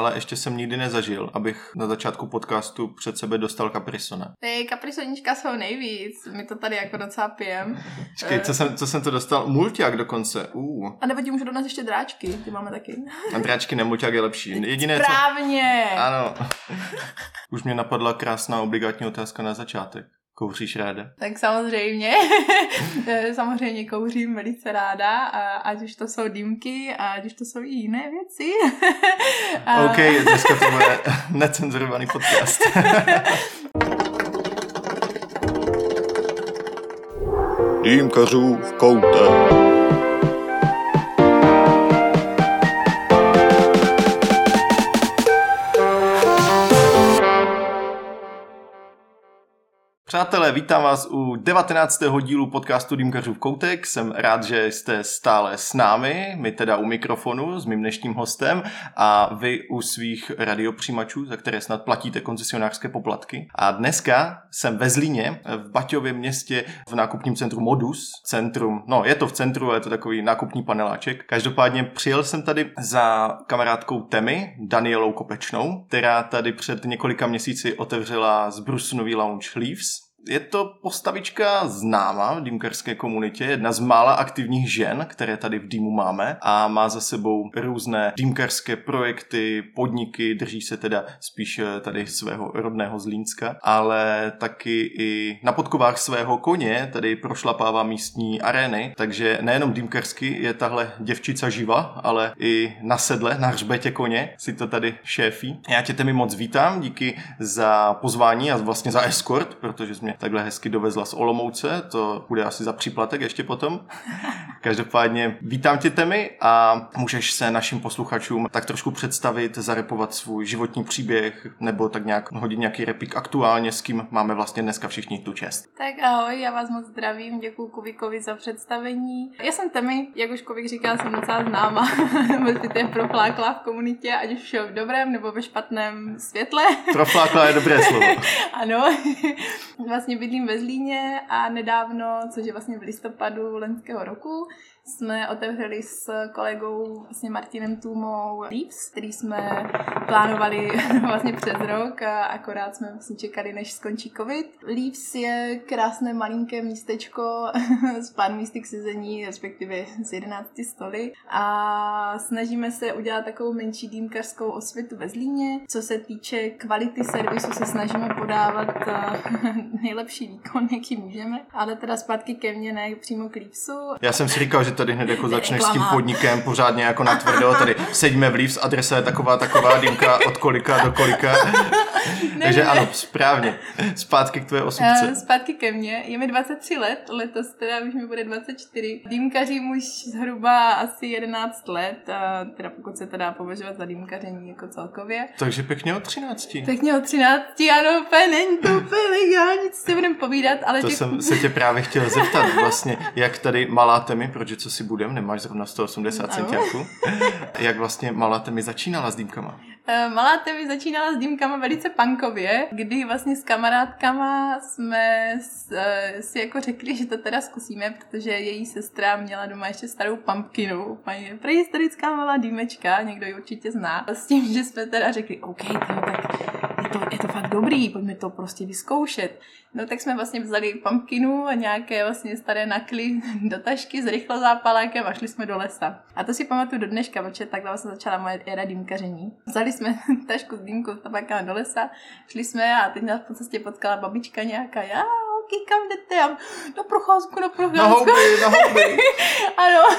ale ještě jsem nikdy nezažil, abych na začátku podcastu před sebe dostal kaprisona. Ty kaprisoníčka jsou nejvíc, my to tady jako docela pijem. Čekej, co jsem, co jsem to dostal? Multiak dokonce. Uh. A nebo ti můžu dodat ještě dráčky, ty máme taky. A dráčky ne, multiak je lepší. Jediné, co... Správně! Ano. Už mě napadla krásná obligátní otázka na začátek. Kouříš ráda? Tak samozřejmě, samozřejmě kouřím velice ráda, a ať už to jsou dýmky, a ať už to jsou i jiné věci. a... OK, dneska to bude necenzurovaný podcast. Dýmkařů v koutě. Přátelé, vítám vás u 19. dílu podcastu Dýmkařů v koutek. Jsem rád, že jste stále s námi, my teda u mikrofonu s mým dnešním hostem a vy u svých radiopřijímačů, za které snad platíte koncesionářské poplatky. A dneska jsem ve Zlíně, v Baťově městě, v nákupním centru Modus. Centrum, no je to v centru, je to takový nákupní paneláček. Každopádně přijel jsem tady za kamarádkou Temy, Danielou Kopečnou, která tady před několika měsíci otevřela zbrusunový lounge Leaves je to postavička známá v dýmkarské komunitě, jedna z mála aktivních žen, které tady v dýmu máme a má za sebou různé dýmkarské projekty, podniky, drží se teda spíš eh, tady svého rodného Zlínska, ale taky i na podkovách svého koně tady prošlapává místní arény, takže nejenom dýmkarsky je tahle děvčica živa, ale i na sedle, na hřbetě koně si to tady šéfí. Já tě mi moc vítám, díky za pozvání a vlastně za escort, protože jsme mě takhle hezky dovezla z Olomouce, to bude asi za příplatek ještě potom. Každopádně vítám tě Temi a můžeš se našim posluchačům tak trošku představit, zarepovat svůj životní příběh nebo tak nějak hodit nějaký repík aktuálně, s kým máme vlastně dneska všichni tu čest. Tak ahoj, já vás moc zdravím, děkuji Kubikovi za představení. Já jsem Temi, jak už Kubik říkal, jsem docela známa, ty proflákla v komunitě, ať už v dobrém nebo ve špatném světle. Proflákla je dobré slovo. ano, vlastně bydlím ve Zlíně a nedávno, což je vlastně v listopadu lenského roku, jsme otevřeli s kolegou vlastně Martinem Tůmou Leaves, který jsme plánovali vlastně přes rok a akorát jsme vlastně čekali, než skončí covid. Leaves je krásné malinké místečko s pár místy k sezení, respektive s 11 stoly a snažíme se udělat takovou menší dýmkařskou osvětu ve Zlíně. Co se týče kvality servisu, se snažíme podávat eh, nejlepší výkon, jaký můžeme, ale teda zpátky ke mně, ne přímo k Leavesu. Já jsem si říkal, že tady hned jako začneš s tím podnikem pořádně jako na tvrdo, tady sedíme v Leaves, adresa je taková, taková dýmka od kolika do kolika. ne, Takže ne. ano, správně. Zpátky k tvé osobce. Uh, zpátky ke mně. Je mi 23 let, letos teda už mi bude 24. Dýmkařím už zhruba asi 11 let, a teda pokud se to dá považovat za dýmkaření jako celkově. Takže pěkně od 13. Pěkně od 13, ano, úplně není to úplně legální, co si budeme povídat, ale To těch... jsem se tě právě chtěl zeptat vlastně, jak tady malá temi, protože co si budem, nemáš zrovna 180 centiáků, jak vlastně malá temi začínala s dýmkama? Eh, malá Temi začínala s dýmkama velice punkově, kdy vlastně s kamarádkama jsme eh, si jako řekli, že to teda zkusíme, protože její sestra měla doma ještě starou pumpkinu, úplně prehistorická malá dýmečka, někdo ji určitě zná. S tím, že jsme teda řekli, OK, tak to, je to fakt dobrý, pojďme to prostě vyzkoušet. No tak jsme vlastně vzali pumpkinu a nějaké vlastně staré nakly do tašky s rychlozápalákem a šli jsme do lesa. A to si pamatuju do dneška, protože takhle vlastně začala moje éra dýmkaření. Vzali jsme tašku s dýmkou s tabákem do lesa, šli jsme a teď nás po cestě potkala babička nějaká, já, kam jdete? Já, na procházku, na procházku. Na houby, na houby. ano.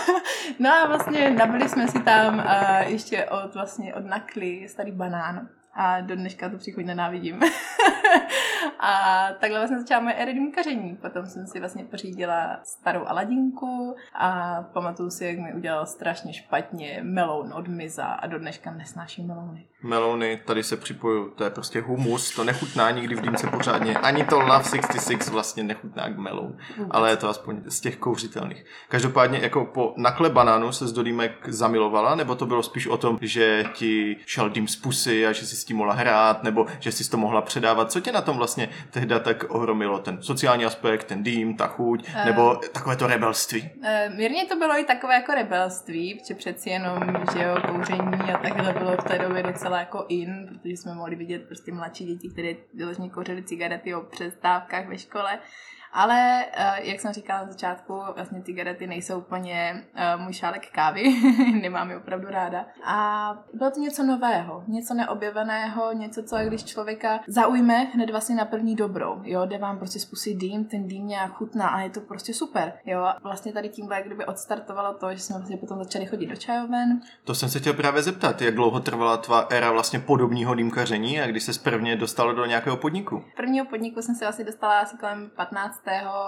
No a vlastně nabili jsme si tam uh, ještě od, vlastně od nakly starý banán a do dneška to příchod nenávidím. a takhle vlastně začala moje eridimkaření. Potom jsem si vlastně pořídila starou Aladinku a pamatuju si, jak mi udělal strašně špatně meloun od Miza a do dneška nesnáším melouny. Melouny, tady se připoju, to je prostě humus, to nechutná nikdy v dýmce pořádně. Ani to Love 66 vlastně nechutná k meloun, ale je to aspoň z těch kouřitelných. Každopádně jako po nakle banánu se z do dýmek zamilovala, nebo to bylo spíš o tom, že ti šel dým z pusy a že jsi s tím mohla hrát, nebo že jsi to mohla předávat. Co tě na tom vlastně tehda tak ohromilo? Ten sociální aspekt, ten dým, ta chuť, uh, nebo takové to rebelství? Uh, mírně to bylo i takové jako rebelství, protože přeci jenom, že jo, kouření a takhle bylo v té době docela jako in, protože jsme mohli vidět prostě mladší děti, které vyloženě kouřili cigarety o přestávkách ve škole. Ale, eh, jak jsem říkala na začátku, vlastně cigarety nejsou úplně eh, můj šálek kávy, nemám je opravdu ráda. A bylo to něco nového, něco neobjeveného, něco, co když člověka zaujme hned vlastně na první dobrou, jo, jde vám prostě spustit dým, ten dým nějak chutná a je to prostě super, jo. Vlastně tady tímhle jak kdyby odstartovalo to, že jsme vlastně potom začali chodit do čajoven. To jsem se chtěl právě zeptat, jak dlouho trvala tvá éra vlastně podobního dýmkaření a když se prvně dostala do nějakého podniku? Prvního podniku jsem se asi dostala asi kolem 15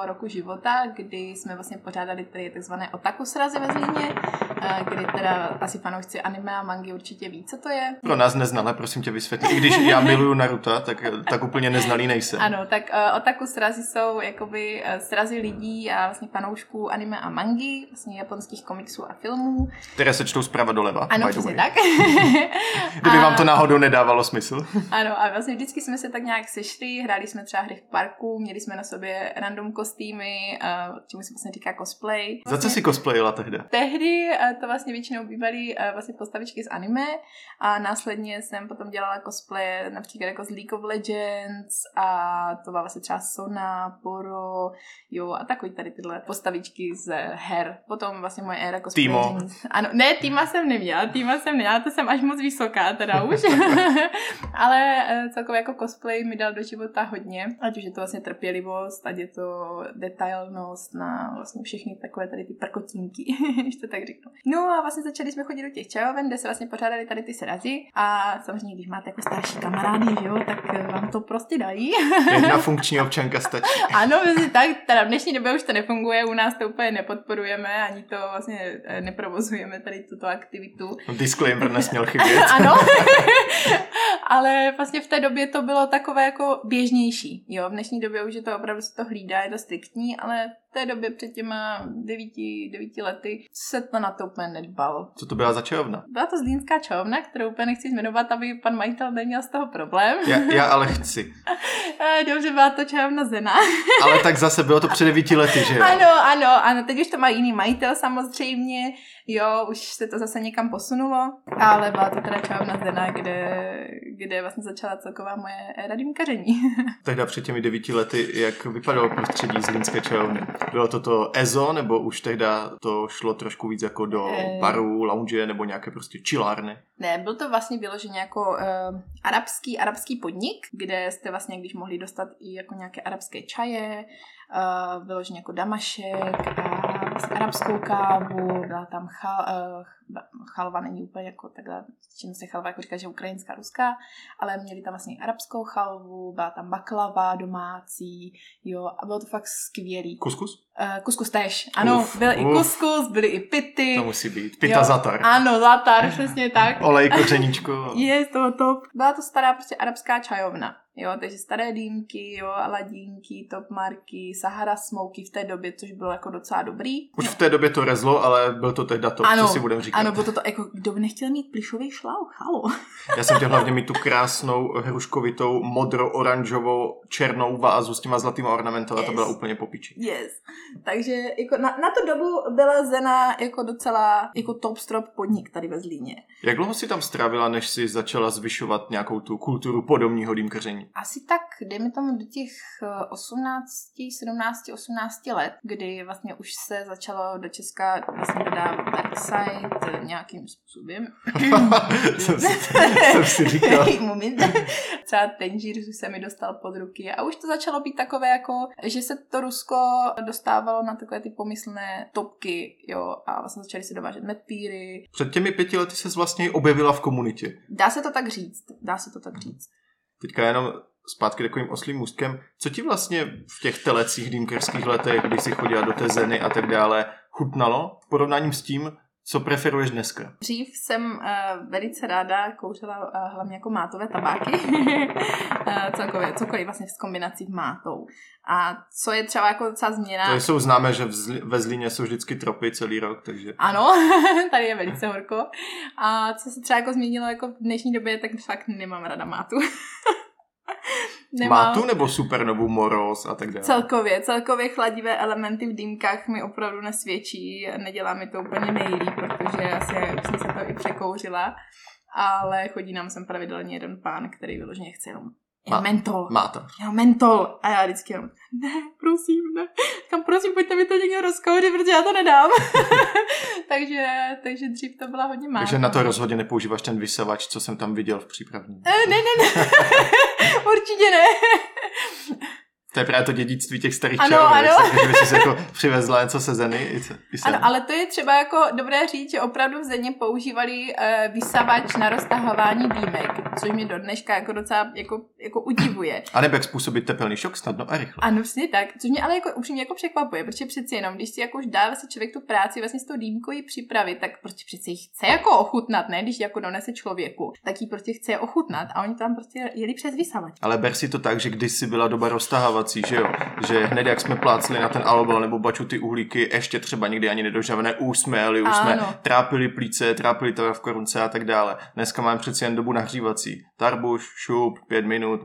roku života, kdy jsme vlastně pořádali tady takzvané otaku srazy ve Zlíně, eh, kdy teda asi fanoušci anime a mangy určitě ví, co to je. Pro nás neznalé, prosím tě vysvětlit. I když já miluju Naruto, tak, tak úplně neznalý nejsem. Ano, tak uh, otaku srazy jsou jakoby uh, srazy lidí a vlastně fanoušků anime a mangy, vlastně japonských komiksů a filmů. Které se čtou zprava doleva. Ano, přesně tak. Kdyby a... vám to náhodou nedávalo smysl. ano, a vlastně vždycky jsme se tak nějak sešli, hráli jsme třeba hry v parku, měli jsme na sobě random kostýmy, čemu se vlastně říká cosplay. Vlastně, Za co vlastně si cosplayila tehdy? Tehdy to vlastně většinou bývaly vlastně postavičky z anime a následně jsem potom dělala cosplay například jako z League of Legends a to byla vlastně třeba Sona, Poro, jo a takový tady tyhle postavičky z her. Potom vlastně moje éra cosplay. Týmo. Ano, ne, týma jsem neměla, týma jsem neměla, to jsem až moc vysoká teda už. Ale uh, celkově jako cosplay mi dal do života hodně, ať už je to vlastně trpělivost, ať je to detailnost na vlastně všechny takové tady ty prkotínky, když to tak řeknu. No a vlastně začali jsme chodit do těch čajoven, kde se vlastně pořádali tady ty srazy a samozřejmě, když máte jako starší kamarády, že jo, tak eh, vám to prostě dají. Jedna funkční občanka stačí. ano, vlastně tak, teda v dnešní době už to nefunguje, u nás to úplně nepodporujeme, ani to vlastně eh, neprovozujeme tady tuto aktivitu. Disclaimer nesměl chybět. ano, ale vlastně v té době to bylo takové jako běžnější, jo, v dnešní době už je to opravdu se to hlídá, je to striktní, ale té době před těma devíti, devíti lety se to na to úplně nedbalo. Co to byla za čajovna? Byla to zlínská čajovna, kterou úplně nechci jmenovat, aby pan majitel neměl z toho problém. Já, já ale chci. Eh, dobře, byla to čajovna Zena. ale tak zase bylo to před devíti lety, že jo? Ano, ano, ano, teď už to má jiný majitel samozřejmě, jo, už se to zase někam posunulo, ale byla to teda čajovna Zena, kde, kde vlastně začala celková moje éra dýmkaření. Tehda před těmi devíti lety, jak vypadalo prostředí zlínské čajovny? Bylo to to EZO, nebo už tehda to šlo trošku víc jako do e... baru, lounge, nebo nějaké prostě čilárny? Ne, byl to vlastně vyloženě jako uh, arabský, arabský podnik, kde jste vlastně, když mohli dostat i jako nějaké arabské čaje, uh, vyloženě jako damašek a vlastně arabskou kávu, byla tam chal, uh, chalva, není úplně jako takhle, čím se chalva jako říká, že ukrajinská, ruská, ale měli tam vlastně arabskou chalvu, byla tam baklava domácí, jo, a bylo to fakt skvělý. Kuskus? Uh, kuskus tež, ano, uf, byl uf. i kuskus, byly i pity. To musí být, pita jo, zatar. Ano, zatar, přesně tak. Olej, kořeníčko. Je to top. Byla to stará prostě arabská čajovna. Jo, takže staré dýmky, jo, aladínky, top marky, Sahara Smoky v té době, což bylo jako docela dobrý. Už v té době to rezlo, ale byl to tehda to, ano, co si budeme říkat. Ano, bylo to to, jako kdo by nechtěl mít plišový šlauch, halo. Já jsem chtěl hlavně mít tu krásnou hruškovitou, modro-oranžovou, černou vázu s těma zlatýma ornamentama, yes. to byla úplně popiči. Yes. Takže jako na, na tu dobu byla Zena jako docela jako top strop podnik tady ve Zlíně. Jak dlouho si tam strávila, než si začala zvyšovat nějakou tu kulturu podobního dýmkaření? Asi tak, dejme tomu do těch 18, 17, 18 let, kdy vlastně už se začalo do Česka vlastně dodávat Darkside nějakým způsobem. jsem, si, jsem si říkal. Moment. Třeba už se mi dostal pod ruky a už to začalo být takové jako, že se to Rusko dostávalo na takové ty pomyslné topky, jo, a vlastně začaly se dovážet medpíry. Před těmi pěti lety se vlastně objevila v komunitě. Dá se to tak říct, dá se to tak říct. Teďka jenom zpátky takovým oslým můstkem. Co ti vlastně v těch telecích dýmkerských letech, když si chodila do té zeny a tak dále, chutnalo v porovnání s tím, Co preferuješ dneska? Dřív jsem uh, velice ráda kouřila uh, hlavně jako mátové tabáky. uh, celkově, cokoliv vlastně s kombinací mátou. A co je třeba jako docela změna... To jsou známé, že Zli- ve Zlíně jsou vždycky tropy celý rok, takže... Ano, tady je velice horko. A co se třeba jako změnilo jako v dnešní době, tak fakt nemám rada mátu. Mátu nebo supernovu moroz a tak dále? Celkově, celkově chladivé elementy v dýmkách mi opravdu nesvědčí. Nedělá mi to úplně nejlíp, protože asi jsem se to i překouřila. Ale chodí nám sem pravidelně jeden pán, který vyloženě chce jenom Má- mentol. Máta. Jo, mentol. A já vždycky jenom, ne, prosím, ne. Kam prosím, pojďte mi to někdo rozkouřit, protože já to nedám. takže, takže dřív to byla hodně málo. Takže na to rozhodně nepoužíváš ten vysavač, co jsem tam viděl v přípravní. Eh, ne, ne, ne. Určitě ne. To je právě to dědictví těch starých Ano, čarů, ano. jak se- že by si jako přivezla něco se zeny i, se, i. Ano, ale to je třeba jako dobré říct, že opravdu v Země používali uh, vysavač na roztahování dýmek, což mě do dneška jako docela jako, jako udivuje. A nebo jak způsobit tepelný šok snadno a rychle. Ano, přesně tak, což mě ale jako upřímně jako překvapuje, protože přeci jenom, když si jako už dá vlastně člověk tu práci vlastně s tou dýmkou ji připravit, tak prostě přeci ji chce jako ochutnat, ne? Když ji jako donese člověku, tak ji prostě chce ochutnat a oni tam prostě jeli přes vysavač. Ale ber si to tak, že kdysi byla doba roztahovací, že jo? Že hned jak jsme plácli na ten albal nebo baču ty uhlíky, ještě třeba někdy ani nedožavené, už jsme jeli, už jsme Ano. trápili plíce, trápili to v korunce a tak dále. Dneska máme přeci jen dobu nahřívací. Tarbuš, šup, pět minut,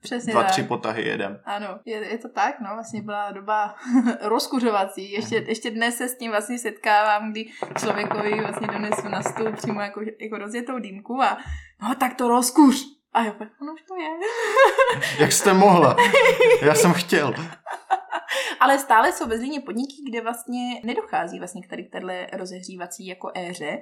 Přesně dva, tak. tři potahy jedem. Ano, je, je to tak, no, vlastně byla doba rozkuřovací. Ještě, ještě dnes se s tím vlastně setkávám, kdy člověkovi vlastně donesu na stůl přímo jako, jako rozjetou dýmku a no tak to rozkuř. A jo, no už to je. Jak jste mohla? Já jsem chtěl. Ale stále jsou ve Zlíně podniky, kde vlastně nedochází vlastně k tady k téhle rozehřívací jako éře,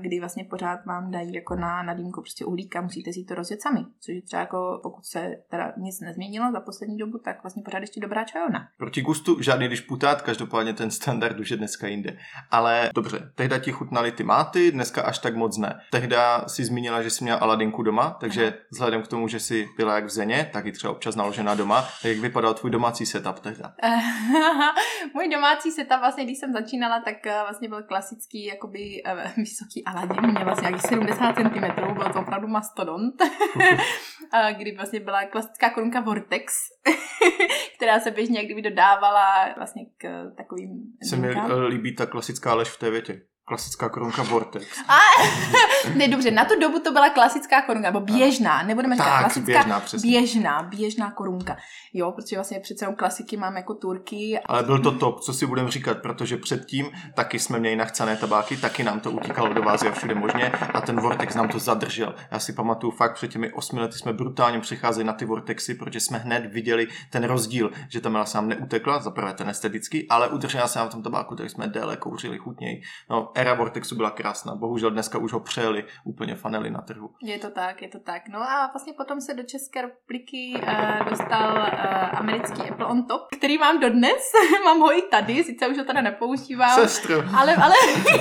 kdy vlastně pořád vám dají jako na, na dýmku prostě uhlíka, musíte si to rozjet sami. Což je třeba jako, pokud se teda nic nezměnilo za poslední dobu, tak vlastně pořád ještě dobrá čajovna. Proti gustu žádný disputát, každopádně ten standard už je dneska jinde. Ale dobře, tehda ti chutnaly ty máty, dneska až tak moc ne. Tehda si zmínila, že jsi měla Aladinku doma, takže vzhledem k tomu, že jsi byla jak v Zeně, tak i třeba občas naložená doma. Tak jak vypadal tvůj domácí setup tehda? Můj domácí setup, vlastně, když jsem začínala, tak eh, vlastně byl klasický, jakoby eh, vysoký Aladin, měl vlastně nějakých 70 cm, byl to opravdu mastodont, A kdy vlastně byla klasická korunka Vortex, která se běžně kdyby dodávala vlastně k takovým Se mi eh, líbí ta klasická lež v té větě. Klasická korunka Vortex. A, ne, dobře, na tu dobu to byla klasická korunka, nebo běžná, nebudeme říkat Tak, klasická, běžná, přesně. běžná, běžná korunka. Jo, protože vlastně přece jenom klasiky máme jako turky Ale byl to top, co si budeme říkat, protože předtím taky jsme měli nachcané tabáky, taky nám to utíkalo do vázy a všude možně a ten Vortex nám to zadržel. Já si pamatuju fakt, před těmi osmi lety jsme brutálně přicházeli na ty Vortexy, protože jsme hned viděli ten rozdíl, že ta mela se nám neutekla, za prvé ten estetický, ale udržela se nám v tom tabáku, takže jsme déle kouřili chutněji. No, era Vortexu byla krásná, bohužel dneska už ho přejeli úplně fanely na trhu. Je to tak, je to tak. No a vlastně potom se do České republiky uh, dostal uh, americký Apple on top, který mám dodnes. mám ho i tady, sice už ho teda nepoužívám. Sestro, Ale, ale,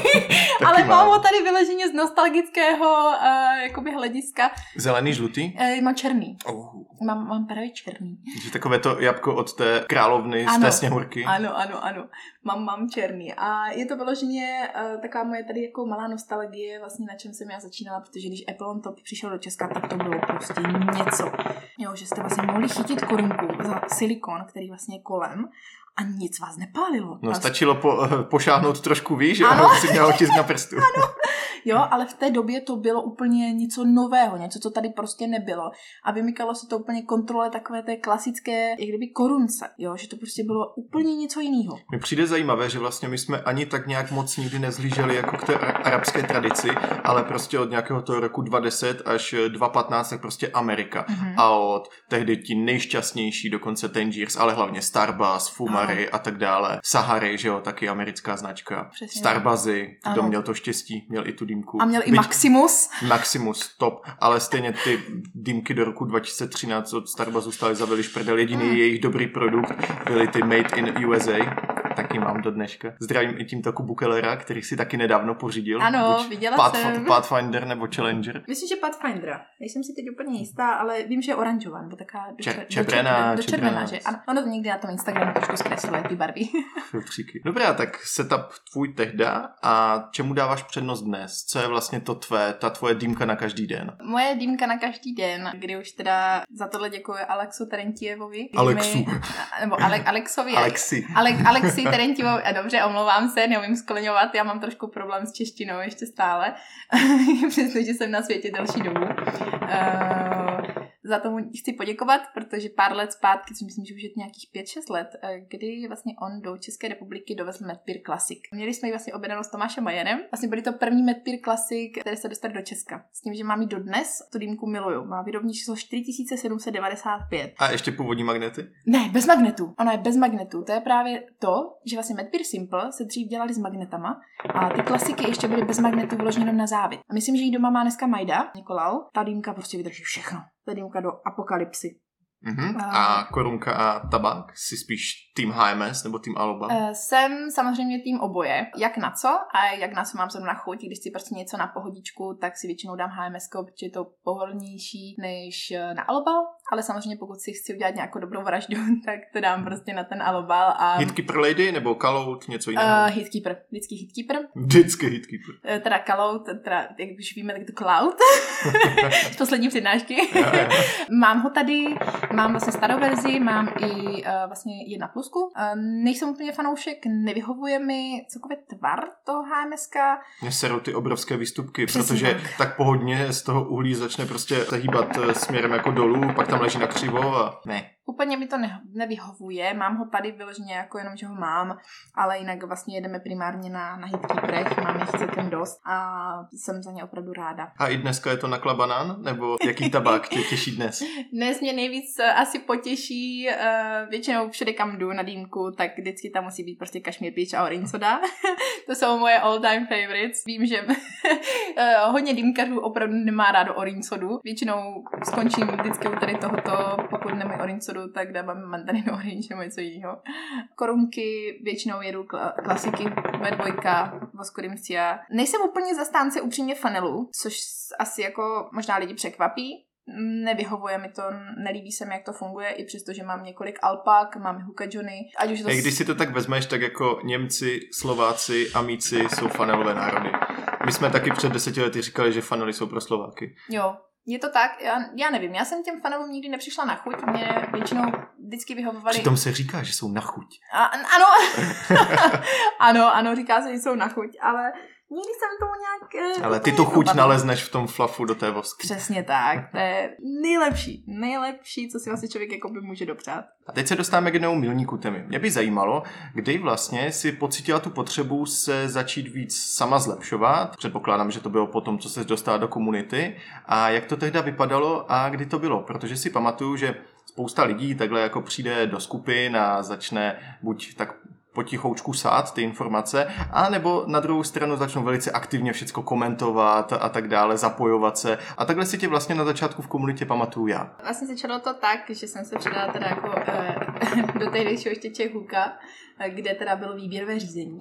ale mám. mám ho tady vyloženě z nostalgického uh, jakoby hlediska. zelený, žlutý. Uh, mám černý. Oh, Mám, mám právě černý. že takové to jabko od té královny z Ano. té sněhurky. Ano, ano, ano. Mám, mám černý. A je to vyloženě uh, taková moje tady jako malá nostalgie, vlastně na čem jsem já začínala, protože když Apple on top přišel do Česka, tak to bylo prostě něco. Jo, že jste vlastně mohli chytit korunku za silikon, který vlastně je kolem a nic vás nepálilo. No Vlastně- stačilo po, eh, pošáhnout trošku výš, že Ano. si měla otisk na prstu. Jo, ale v té době to bylo úplně něco nového, něco, co tady prostě nebylo. A vymykalo se to úplně kontrole takové té klasické, jak kdyby korunce, jo, že to prostě bylo úplně něco jiného. Mi přijde zajímavé, že vlastně my jsme ani tak nějak moc nikdy nezhlíželi jako k té a- arabské tradici, ale prostě od nějakého toho roku 2010 až 2015 tak prostě Amerika. Mhm. A od tehdy ti nejšťastnější, dokonce Tangiers, ale hlavně Starbucks, Fumary a tak dále. Sahary, že jo, taky americká značka. Přesně Starbazy, kdo Ano. měl to štěstí, měl i tu dýmku. A měl i Byť- Maximus. Maximus, top, ale stejně ty dýmky do roku 2013 od Starbucks zůstaly za veliš prdel. Jediný Mm. jejich dobrý produkt byly ty Made in USA, taky mám do dneška. Zdravím i tímto Kubu Kellera, který si taky nedávno pořídil. Ano, Buď viděla Pathf- jsem. Pathfinder nebo Challenger. Myslím, že Pathfindera. Nejsem si teď úplně jistá, ale vím, že je oranžová, nebo taká do, Če- čer- do, červená, čer- do červená, červená. že? Ano, ono to někdy na tom Instagramu trošku zkresluje, ty barvy. Filtříky. Dobrá, tak setup tvůj tehda a čemu dáváš přednost dnes? Co je vlastně to tvé, ta tvoje dýmka na každý den? Moje dýmka na každý den, kdy už teda za tohle děkuji Alexu Terentievovi. Alexu. Mi, nebo Ale, Alexovi. Alexi. Ale, Alexi Terentievovi, a dobře, omlouvám se, neumím skloňovat, já mám trošku problém s češtinou ještě stále, přestože jsem na světě delší dobu. Uh, za tomu chci poděkovat, protože pár let zpátky, což myslím, že už je to nějakých 5-6 let, eh, kdy vlastně on do České republiky dovezl Medpeer Classic. Měli jsme ji vlastně objednanou s Tomášem Majerem. Vlastně byly to první Medpeer Classic, které se dostaly do Česka. S tím, že mám ji dodnes, tu dýmku miluju. Má výrobní číslo 4795. A ještě původní magnety? Ne, bez magnetu. Ona je bez magnetu. To je právě to, že vlastně Medpeer Simple se dřív dělali s magnetama a ty klasiky ještě byly bez magnetu vloženy jenom na závit. A myslím, že jí doma má dneska Majda, Nikolau. Ta dýmka prostě vydrží všechno. Ta dýmka do apokalypsy. Mhm. A- korunka a tabák? Jsi spíš tým HMS nebo tým Aloba? Uh, jsem samozřejmě tým oboje. Jak na co a jak na co mám zrovna chuť. Když si prostě něco na pohodičku, tak si většinou dám HMS, protože je to pohodlnější než eh, na alobal. Ale samozřejmě pokud si chci udělat nějakou dobrou vraždu, tak to dám prostě na ten alobal. A Hitkeeper Lady nebo Kalout, něco jiného? uh, hitkeeper, vždycky hitkeeper. Vždycky Hitkeeper. Eh, Teda Kalout, teda, jak už víme, tak to Cloud. Z poslední přednášky. Mám ho tady, mám vlastně starou verzi, mám i uh, vlastně jedna plusku. Uh, nejsem úplně fanoušek, nevyhovuje mi celkově tvar toho HMSka. Mně serou ty obrovské výstupky, Přesně protože tak. tak. pohodně z toho uhlí začne prostě se hýbat směrem jako dolů, pak tam leží na křivo a ne. Úplně mi to ne- nevyhovuje, mám ho tady vyloženě jako jenom, že ho mám, ale jinak vlastně jedeme primárně na, na hitkeeperech, mám jich celkem dost a jsem za ně opravdu ráda. A i dneska je to nakla banán? Nebo jaký tabák tě těší dnes? Dnes mě nejvíc eh, asi potěší, uh, většinou všude kam jdu na dýmku, tak vždycky tam musí být prostě kašmír peach a orange soda. to jsou moje all time favorites. Vím, že eh, hodně dýmkařů opravdu nemá rádo orange sodu. Většinou skončím vždycky u tady tohoto, pokud nemají orange sodu, tak dávám mandarinu orange nebo něco jiného. Korunky většinou jedu kla- klasiky V2, Voskorimcia. Nejsem úplně zastánce upřímně fanelu, což asi jako možná lidi překvapí, nevyhovuje mi to, nelíbí se mi, jak to funguje, i přesto, že mám několik alpak, mám Huka Johnny, ať už to... Hej, když si to tak vezmeš, tak jako Němci, Slováci, Amíci jsou fanelové národy. My jsme taky před deseti lety říkali, že fanely jsou pro Slováky. Jo, je to tak, já, já nevím, já jsem těm fanelům nikdy nepřišla na chuť, mě většinou vždycky vyhovovali... Přitom se říká, že jsou na chuť. A, ano, ano, ano, říká se, že jsou na chuť, ale nikdy jsem tomu nějak... eh, Ale ty tu chuť nedopadla. nalezneš v tom flafu do té vosky. Přesně tak, to je nejlepší, nejlepší, co si vlastně člověk jako by může dopřát. A teď se dostáváme k jednomu milníku témy. Mě by zajímalo, kdy vlastně si pocítila tu potřebu se začít víc sama zlepšovat. Předpokládám, že to bylo po tom, co se dostala do komunity. A jak to tehda vypadalo a kdy to bylo? Protože si pamatuju, že spousta lidí takhle jako přijde do skupin a začne buď tak potichoučku sát ty informace, a nebo na druhou stranu začnou velice aktivně všecko komentovat a tak dále, zapojovat se. A takhle si tě vlastně na začátku v komunitě pamatuju já. Vlastně začalo to tak, že jsem se přidala teda jako eh, do tehdejšího ještě Čehuka, eh, kde teda bylo výběrové řízení.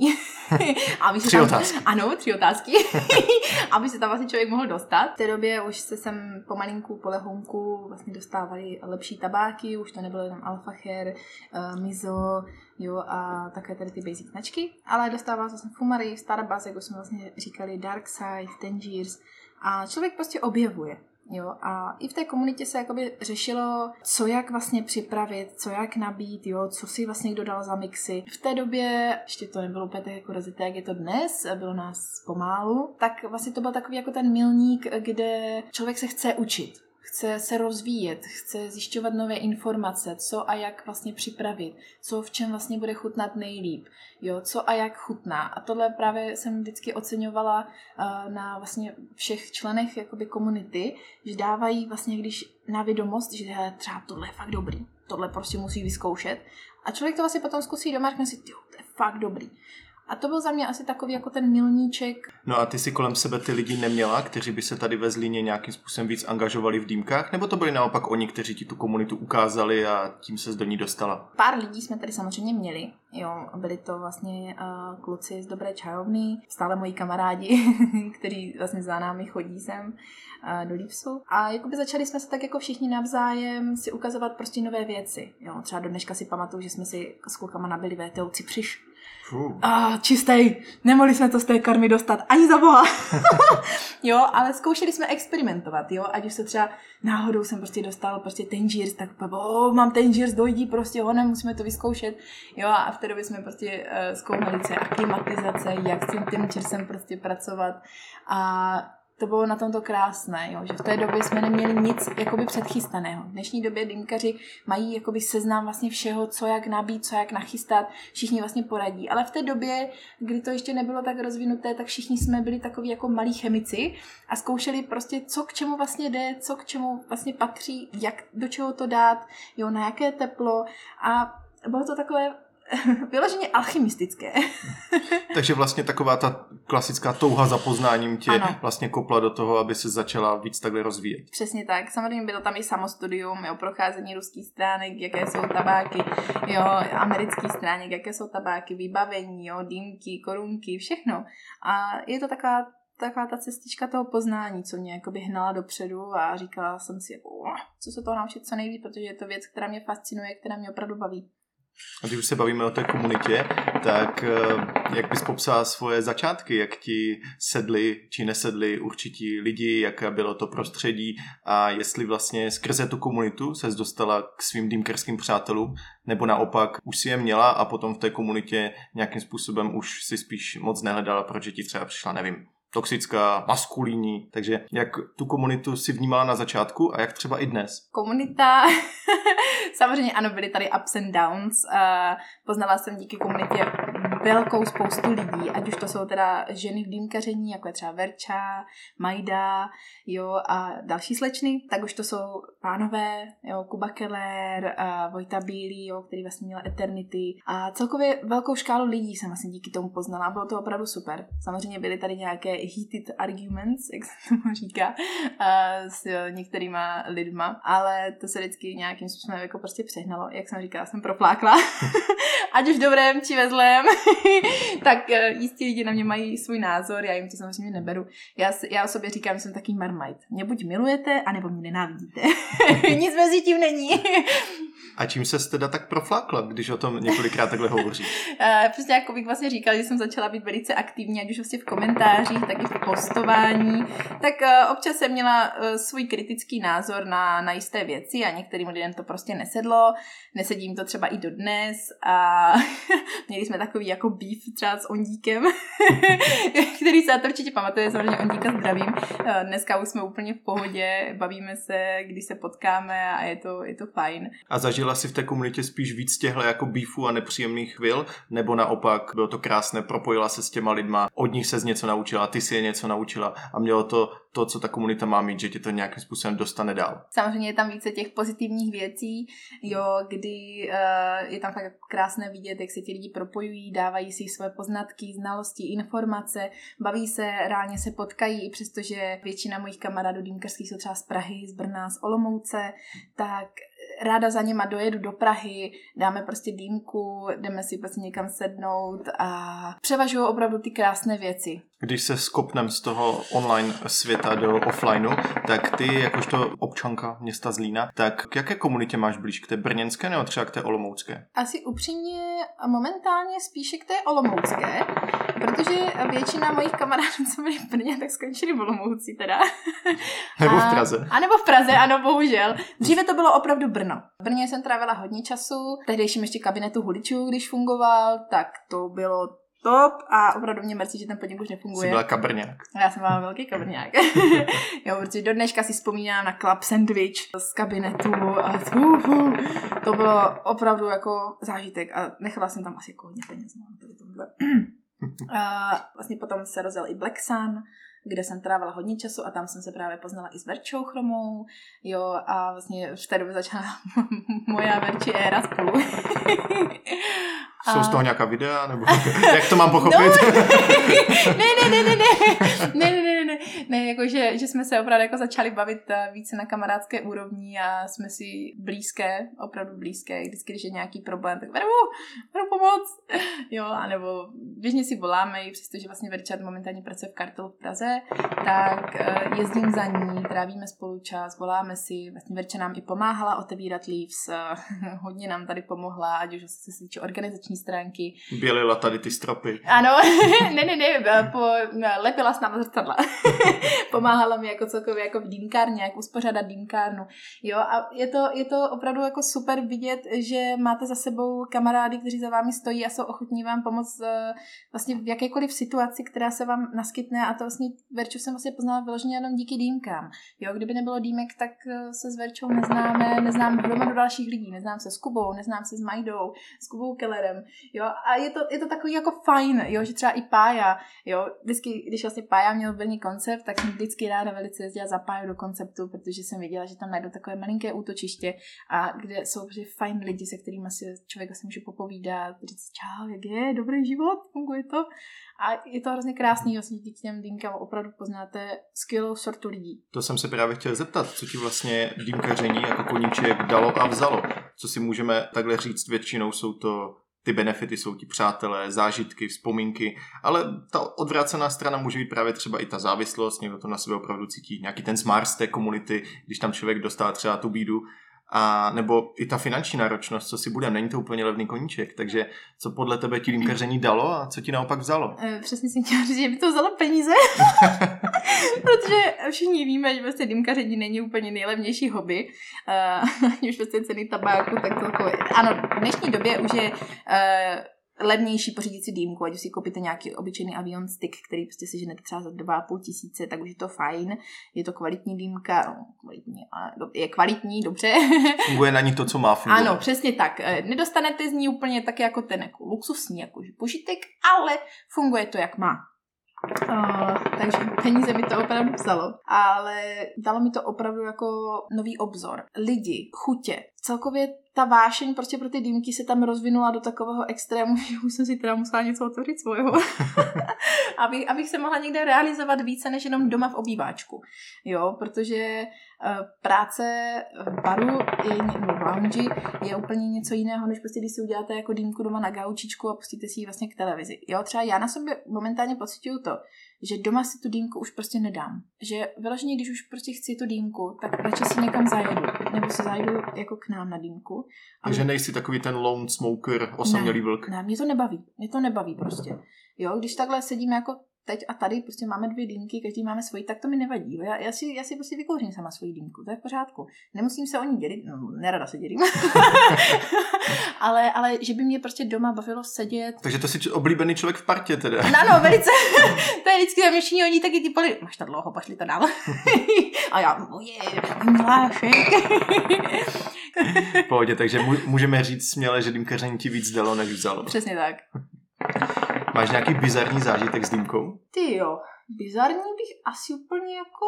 aby se Tři tam, otázky. Ano, tři otázky. aby se tam vlastně člověk mohl dostat. V té době už se sem pomalinku, po lehonku vlastně dostávali lepší tabáky, už to nebylo jenom Alpha Hair, uh, Mizo, jo, a také tady ty basic značky, ale dostával se vlastně Fumary, Starbucks, jak už jsme vlastně říkali, Dark Side, Tangiers a člověk prostě objevuje. Jo, a i v té komunitě se jakoby řešilo, co jak vlastně připravit, co jak nabít, jo, co si vlastně kdo dal za mixy. V té době, ještě to nebylo úplně tak jako rozité, jak je to dnes, bylo nás pomálu, tak vlastně to byl takový jako ten milník, kde člověk se chce učit chce se rozvíjet, chce zjišťovat nové informace, co a jak vlastně připravit, co v čem vlastně bude chutnat nejlíp, jo, co a jak chutná. A tohle právě jsem vždycky oceňovala uh, na vlastně všech členech jakoby komunity, že dávají vlastně, když na vědomost, že hele, třeba tohle je fakt dobrý, tohle prostě musí vyzkoušet. A člověk to vlastně potom zkusí doma a řekne si, to je fakt dobrý. A to byl za mě asi takový jako ten milníček. No a ty si kolem sebe ty lidi neměla, kteří by se tady ve Zlíně nějakým způsobem víc angažovali v dýmkách? Nebo to byli naopak oni, kteří ti tu komunitu ukázali a tím se do ní dostala? Pár lidí jsme tady samozřejmě měli. Jo, byli to vlastně uh, kluci z Dobré čajovny, stále moji kamarádi, kteří vlastně za námi chodí sem uh, do Lípsu. A jakoby začali jsme se tak jako všichni navzájem si ukazovat prostě nové věci. Jo, třeba do dneška si pamatuju, že jsme si s klukama nabili VTO Cipřiš. A čistý, nemohli jsme to z té karmy dostat, ani za boha. jo, ale zkoušeli jsme experimentovat, jo, ať už se třeba náhodou jsem prostě dostal prostě tangiers, tak oh, mám tangiers, dojdí prostě, ho musíme to vyzkoušet, jo, a v té době jsme prostě uh, zkoumali, je aklimatizace, jak s tím tangersem prostě pracovat. A to bylo na tomto krásné, jo, že v té době jsme neměli nic jakoby předchystaného. V dnešní době dýmkaři mají jakoby seznam vlastně všeho, co jak nabít, co jak nachystat, všichni vlastně poradí. Ale v té době, kdy to ještě nebylo tak rozvinuté, tak všichni jsme byli takový jako malí chemici a zkoušeli prostě, co k čemu vlastně jde, co k čemu vlastně patří, jak do čeho to dát, jo, na jaké teplo a bylo to takové vyloženě alchymistické. Takže vlastně taková ta klasická touha za poznáním tě ano. vlastně kopla do toho, aby se začala víc takhle rozvíjet. Přesně tak. Samozřejmě bylo tam i samostudium, jo, procházení ruských stránek, jaké jsou tabáky, jo, amerických stránek, jaké jsou tabáky, vybavení, jo, dýmky, korunky, všechno. A je to taková taková ta cestička toho poznání, co mě jakoby hnala dopředu a říkala jsem si, co se toho naučit co nejvíc, protože je to věc, která mě fascinuje, která mě opravdu baví. A když už se bavíme o té komunitě, tak eh, jak bys popsala svoje začátky, jak ti sedli či nesedli určití lidi, jaké bylo to prostředí? A jestli vlastně skrze tu komunitu se dostala k svým dýmkerským přátelům, nebo naopak už si je měla a potom v té komunitě nějakým způsobem už si spíš moc nehledala, protože ti třeba přišla, nevím, toxická, maskulínní. Takže jak tu komunitu si vnímala na začátku a jak třeba i dnes? Komunita, samozřejmě ano, byly tady ups and downs. Poznala jsem díky komunitě velkou spoustu lidí, ať už to jsou teda ženy v dýmkaření, jako je třeba Verča, Majda, jo, a další slečny, tak už to jsou pánové, jo, Kuba Keller, a Vojta Bílý, jo, který vlastně měl Eternity a celkově velkou škálu lidí jsem vlastně díky tomu poznala, bylo to opravdu super. Samozřejmě byly tady nějaké heated arguments, jak se tomu říká, s některýma lidma, ale to se vždycky nějakým způsobem jako prostě přehnalo. Jak jsem říkala, jsem proplákla, ať už dobrém či ve zlém. tak uh, jistě lidi na mě mají svůj názor, já jim to samozřejmě neberu. Já, já o sobě říkám, že jsem taký marmite. Mě buď milujete, anebo mě nenávidíte. Nic mezi tím není. A čím se teda tak proflákla, když o tom několikrát takhle hovoří? uh, přesně jako bych vlastně říkal, že jsem začala být velice aktivní, ať už vlastně v komentářích, tak i v postování. Tak uh, občas jsem měla uh, svůj kritický názor na, na jisté věci a některým lidem to prostě nesedlo. Nesedím to třeba i dodnes a měli jsme takový jako beef třeba s Ondíkem, který se to určitě pamatuje, samozřejmě Ondíka zdravím. Dneska už jsme úplně v pohodě, bavíme se, když se potkáme a je to, je to fajn. A zažil zažila si v té komunitě spíš víc těchto jako beefů a nepříjemných chvil, nebo naopak bylo to krásné, propojila se s těma lidma, od nich se z něco naučila, ty si je něco naučila a mělo to to, co ta komunita má mít, že tě to nějakým způsobem dostane dál. Samozřejmě je tam více těch pozitivních věcí, jo, kdy uh, je tam fakt krásné vidět, jak se ti lidi propojují, dávají si své poznatky, znalosti, informace, baví se, reálně se potkají, přestože většina mojich kamarádů dýmkarských jsou třeba z Prahy, z Brna, z Olomouce, tak ráda za něma dojedu do Prahy, dáme prostě dýmku, jdeme si prostě někam sednout a převažují opravdu ty krásné věci. Když se skopnem z toho online světa do offlineu, tak ty, jakožto občanka města Zlína, tak k jaké komunitě máš blíž? K té brněnské nebo třeba k té olomoucké? Asi upřímně momentálně spíše k té olomoucké, protože většina mojich kamarádů, co byli v Brně, tak skončili v Olomouci teda. Nebo v Praze. A, a nebo v Praze, ano, bohužel. Dříve to bylo opravdu Brno. V Brně jsem trávila hodně času, tehdejším ještě kabinetu huličů, když fungoval, tak to bylo top a opravdu mě mrzí, že ten podnik už nefunguje. Jsi byla kabrňák. Já jsem byla velký kabrňák. jo, protože do dneška si vzpomínám na club sandwich z kabinetu a uh, uh, to bylo opravdu jako zážitek a nechala jsem tam asi jako hodně peněz. No, a vlastně potom se rozjel i Black Sun, kde jsem trávila hodně času a tam jsem se právě poznala i s Verčou Chromou, jo, a vlastně v té době začala moja Verči éra spolu. Jsou z toho nějaká videa, nebo jak to mám pochopit? No, ne, ne, ne, ne, ne, ne, ne, ne, ne, jako že, že jsme se opravdu jako začali bavit eh, více na kamarádské úrovni a jsme si blízké, opravdu blízké, vždycky, když je nějaký problém, tak veru, veru pomoc, jo, anebo běžně si voláme, i přestože vlastně Verčat momentálně pracuje v kartelu v Praze, tak eh, jezdím za ní, trávíme spolu čas, voláme si, vlastně Verča nám i pomáhala otevírat Leaves, eh, hodně nám tady pomohla, ať už se týče organizační stránky. Bělila tady ty stropy. Ano, ne, ne, ne, po, lepila s námi zrcadla. Pomáhala mi jako celkově jako v dýmkárně, jak uspořádat dýmkárnu. Jo, a je to, je to opravdu jako super vidět, že máte za sebou kamarády, kteří za vámi stojí a jsou ochotní vám pomoct eh, vlastně v jakékoliv situaci, která se vám naskytne a to vlastně Verču jsem vlastně poznala vyloženě jenom díky dýmkám. Jo, kdyby nebylo dýmek, tak eh, se s Verčou neznáme, neznám do dalších lidí, neznám se s Kubou, neznám se s Majdou, s Kubou Kellerem, jo, a je to, je to takový jako fajn, jo, že třeba i Pája, jo, vždycky, když vlastně Pája měl brní koncept, tak jsem vždycky ráda velice jezdila za Páju do konceptu, protože jsem viděla, že tam najdu takové malinké útočiště a kde jsou prostě fajn lidi, se kterými si člověk asi může popovídat, říct čau, jak je, dobrý život, funguje to. A je to hrozně krásný, vlastně díky těm dýmkám opravdu poznáte skvělou sortu lidí. To jsem se právě chtěl zeptat, co ti vlastně dýmkaření jako koníček dalo a vzalo. Co si můžeme takhle říct, většinou jsou to ty benefity jsou ti přátelé, zážitky, vzpomínky, ale ta odvrácená strana může být právě třeba i ta závislost, někdo to na sebe opravdu cítí, nějaký ten smart z té komunity, když tam člověk dostává třeba tu bídu, a nebo i ta finanční náročnost, co si bude, není to úplně levný koníček, takže co podle tebe ti dýmkaření dalo a co ti naopak vzalo? E, přesně jsem chtěla říct, že by to vzalo peníze, protože všichni víme, že vlastně dýmkaření není úplně nejlevnější hobby, uh, už vlastně ceny tabáku, tak to ano, v dnešní době už je uh, levnější pořídit si dýmku, ať si koupíte nějaký obyčejný avion stick, který prostě si ženete třeba za 2,5 tisíce, tak už je to fajn, je to kvalitní dýmka, no, kvalitní, je kvalitní, dobře. Funguje na ní to, co má fungovat. Ano, přesně tak. E, nedostanete z ní úplně tak jako ten jako luxusní jako požitek, ale funguje to, jak má. Uh, takže peníze mi to opravdu vzalo, ale dalo mi to opravdu jako nový obzor. Lidi, chutě, celkově ta vášeň prostě pro ty dýmky se tam rozvinula do takového extrému, že už jsem si teda musela něco otevřít svého, abych, abych se mohla někde realizovat více než jenom doma v obýváčku. Jo, protože uh, práce v baru je, nebo v lounge je úplně něco jiného, než prostě když si uděláte jako dýmku doma na gaučičku a pustíte si ji vlastně k televizi. Jo, třeba já na sobě momentálně pocituju to, že doma si tu dýmku už prostě nedám. Že vyloženě, když už prostě chci tu dýmku, tak radši si někam zajedu. Nebo si zajedu jako k nám na dýmku. Takže nejsi takový ten lone smoker, osamělý vlk. Ne, mě to nebaví. Mě to nebaví prostě. Jo, když takhle sedíme jako teď a tady prostě máme dvě dýmky, každý máme svoji, tak to mi nevadí. Já, já, si, já si prostě vykouřím sama svoji dýmku, to je v pořádku. Nemusím se o ní dělit, no, nerada se dělím. ale, ale že by mě prostě doma bavilo sedět. Takže to jsi oblíbený člověk v partě teda. No, no, velice. to je vždycky zaměšení oni taky ty poli, máš to dlouho, pošli to dál. a já, moje, milášek. Pohodě, takže můžeme říct směle, že dýmkaření ti víc dalo, než vzalo. Přesně tak. Máš nějaký bizarní zážitek s dýmkou? Ty jo, bizarní bych asi úplně jako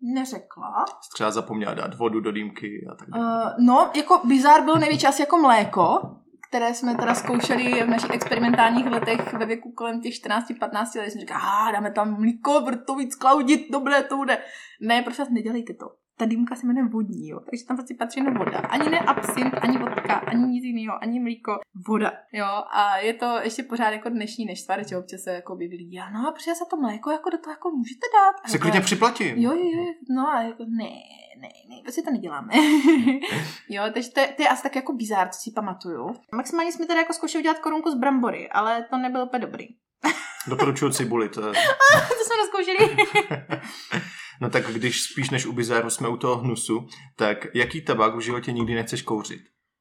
neřekla. Jsi třeba zapomněla dát vodu do dýmky a tak dále. Uh, no, jako bizar byl největší asi jako mléko, které jsme teda zkoušeli v našich experimentálních letech ve věku kolem těch 14-15 let. Jsem říkala, dáme tam mlíko, to víc klaudit, dobré to bude. Ne, prosím vás, nedělejte to ta dýmka se jmenuje vodní, jo. Takže tam prostě patří jenom voda. Ani ne absint, ani vodka, ani nic jiného, ani mlíko, voda, jo. A je to ještě pořád jako dnešní neštvar, že občas se jako objevili, já no a protože za to mléko jako do toho jako můžete dát. Se klidně připlatím. Jo, jo, jo, no a jako ne, ne, ne, prostě to neděláme. jo, takže to je, to je asi tak jako bizár, co si pamatuju. Maximálně jsme tady jako zkoušeli udělat korunku z brambory, ale to nebylo úplně dobrý. Doporučuji cibuli. To, je... to jsme rozkoušeli. No tak když spíš než u bizáru jsme u toho hnusu, tak jaký tabák v životě nikdy nechceš kouřit?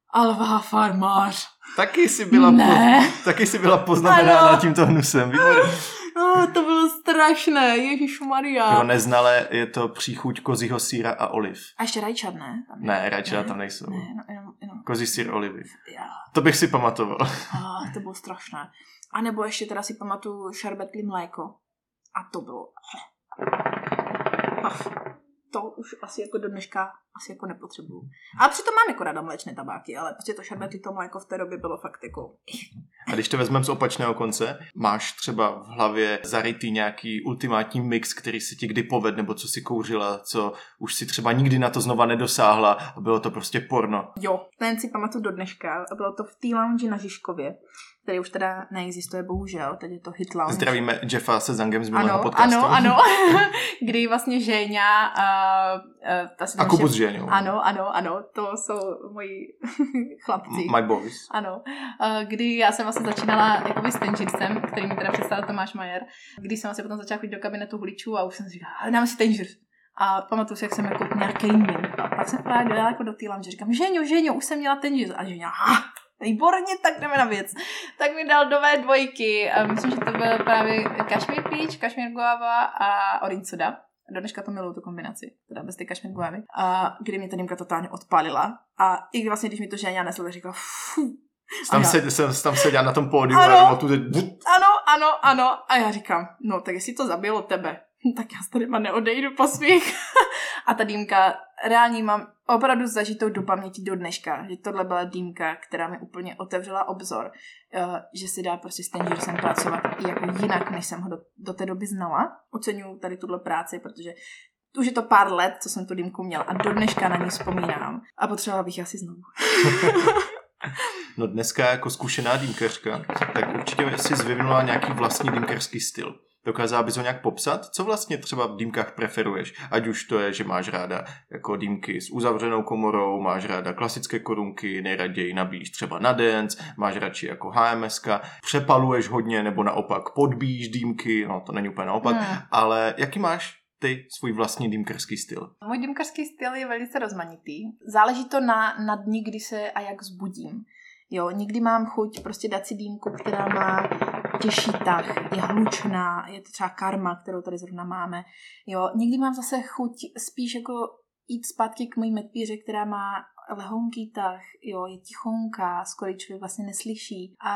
Alvá farmář. Taky si byla, ne. po, taky si byla poznamenána tímto hnusem. Výborně. Oh, to bylo strašné, Ježíš Maria. Pro neznalé je to příchuť kozího síra a oliv. A ještě rajčat, ne? Tam ne, rajčata tam nejsou. Ne, no, jenom, jenom. Kozí sír, olivy. Já. To bych si pamatoval. Oh, to bylo strašné. A nebo ještě teda si pamatuju šarbetlý mléko. A to bylo... Ach, to už asi jako do dneška asi jako nepotřebuju. Ale přitom mám jako rada mléčné tabáky, ale prostě to šarbetý to mléko v té době bylo fakt jako... A když to vezmeme z opačného konce, máš třeba v hlavě zarytý nějaký ultimátní mix, který si ti kdy poved, nebo co si kouřila, co už si třeba nikdy na to znova nedosáhla a bylo to prostě porno. Jo, ten si pamatuju do dneška. Bylo to v té lounge na Žižkově, který už teda neexistuje, bohužel. Teď je to Hit Lounge. Zdravíme Jeffa se Zangem z minulého Ano, podcastu. ano, ano. Kdy vlastně Ženя a, a, ta A Kubu s. Ano, ano, ano, to jsou moji chlapci. My boys. Ano, Eh, kdy já jsem vlastně začínala jakoby s Tangersem, který mi teda představil Tomáš Majer, kdy jsem vlastně potom začala chodit do kabinetu huličů a už jsem si říkala, "Ale dáme si Tangers. A pamatuju si, jak jsem jako gaming. A pak jsem právě dojela jako do té lounge, říkám, Ženio, Ženio, už jsem měla Tangers. A Ženio, ha, výborně, tak jdeme na věc. Tak mi dal dové dvojky. A myslím, že to byl právě Kashmir Peach, Kashmir Guava a Orange Soda. Do dneška to miluju, tu kombinaci, teda bez té kašmir guavy. A kdy mě ta dýmka totálně odpálila. A i vlastně, když mi to ženě nesl, tak říkala, "Fu." Tam, já- se, jsem tam seděl na tom pódiu Ano. a tu teď... ano, ano, ano. A já říkám, no tak jestli to zabilo tebe, tak já z tady neodejdu po svých. a ta dýmka, reálně mám opravdu zažitou do paměti do dneška, že tohle byla dýmka, která mi úplně otevřela obzor, eh, že si dá prostě s Tangersem pracovat i jako jinak, než jsem ho do, do té doby znala. Oceňuju tady tuhle práci, protože už je to pár let, co jsem tu dýmku měla a do dneška na ní vzpomínám. A potřebovala bych asi znovu. No dneska jako zkušená dýmkařka, tak určitě si vyvinula nějaký vlastní dýmkařský styl. Dokázala bys ho nějak popsat? Co vlastně třeba v dýmkách preferuješ? Ať už to je, že máš ráda jako dýmky s uzavřenou komorou, máš ráda klasické korunky, nejraději nabíjíš třeba na dance, máš radši jako HMSK, přepaluješ hodně nebo naopak podbíjíš dýmky, no to není úplně naopak, Hmm. ale jaký máš ty svůj vlastní dýmkařský styl? Můj dýmkařský styl je velice rozmanitý. Záleží to na, na dní, kdy se a jak zbudím. Jo, někdy mám chuť prostě dát si dýmku, která má těžší tah, je hlučná, je to třeba karma, kterou tady zrovna máme. Jo, někdy mám zase chuť spíš jako jít zpátky k mojí medvíře, která má lehonký tah, jo, je tichonká, skoro člověk vlastně neslyší. A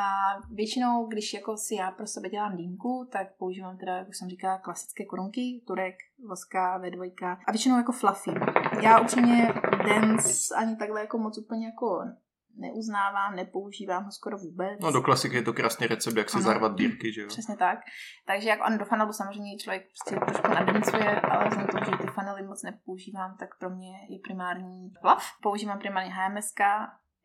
většinou, když jako si já pro sebe dělám dýmku, tak používám teda, jak už jsem říkala, klasické korunky, turek, voska, V2 a většinou jako fluffy. Já upřímně dance ani takhle jako moc úplně jako neuznávám, nepoužívám ho skoro vůbec. No do klasiky je to krásný recept, jak si Ano. zarvat dírky, že jo? Přesně tak. Takže jako ano, do funnelu samozřejmě člověk prostě trošku nadancuje, ale vzhledem tomu, že ty funnely moc nepoužívám, tak pro mě je primární fluff. Používám primárně HMSK,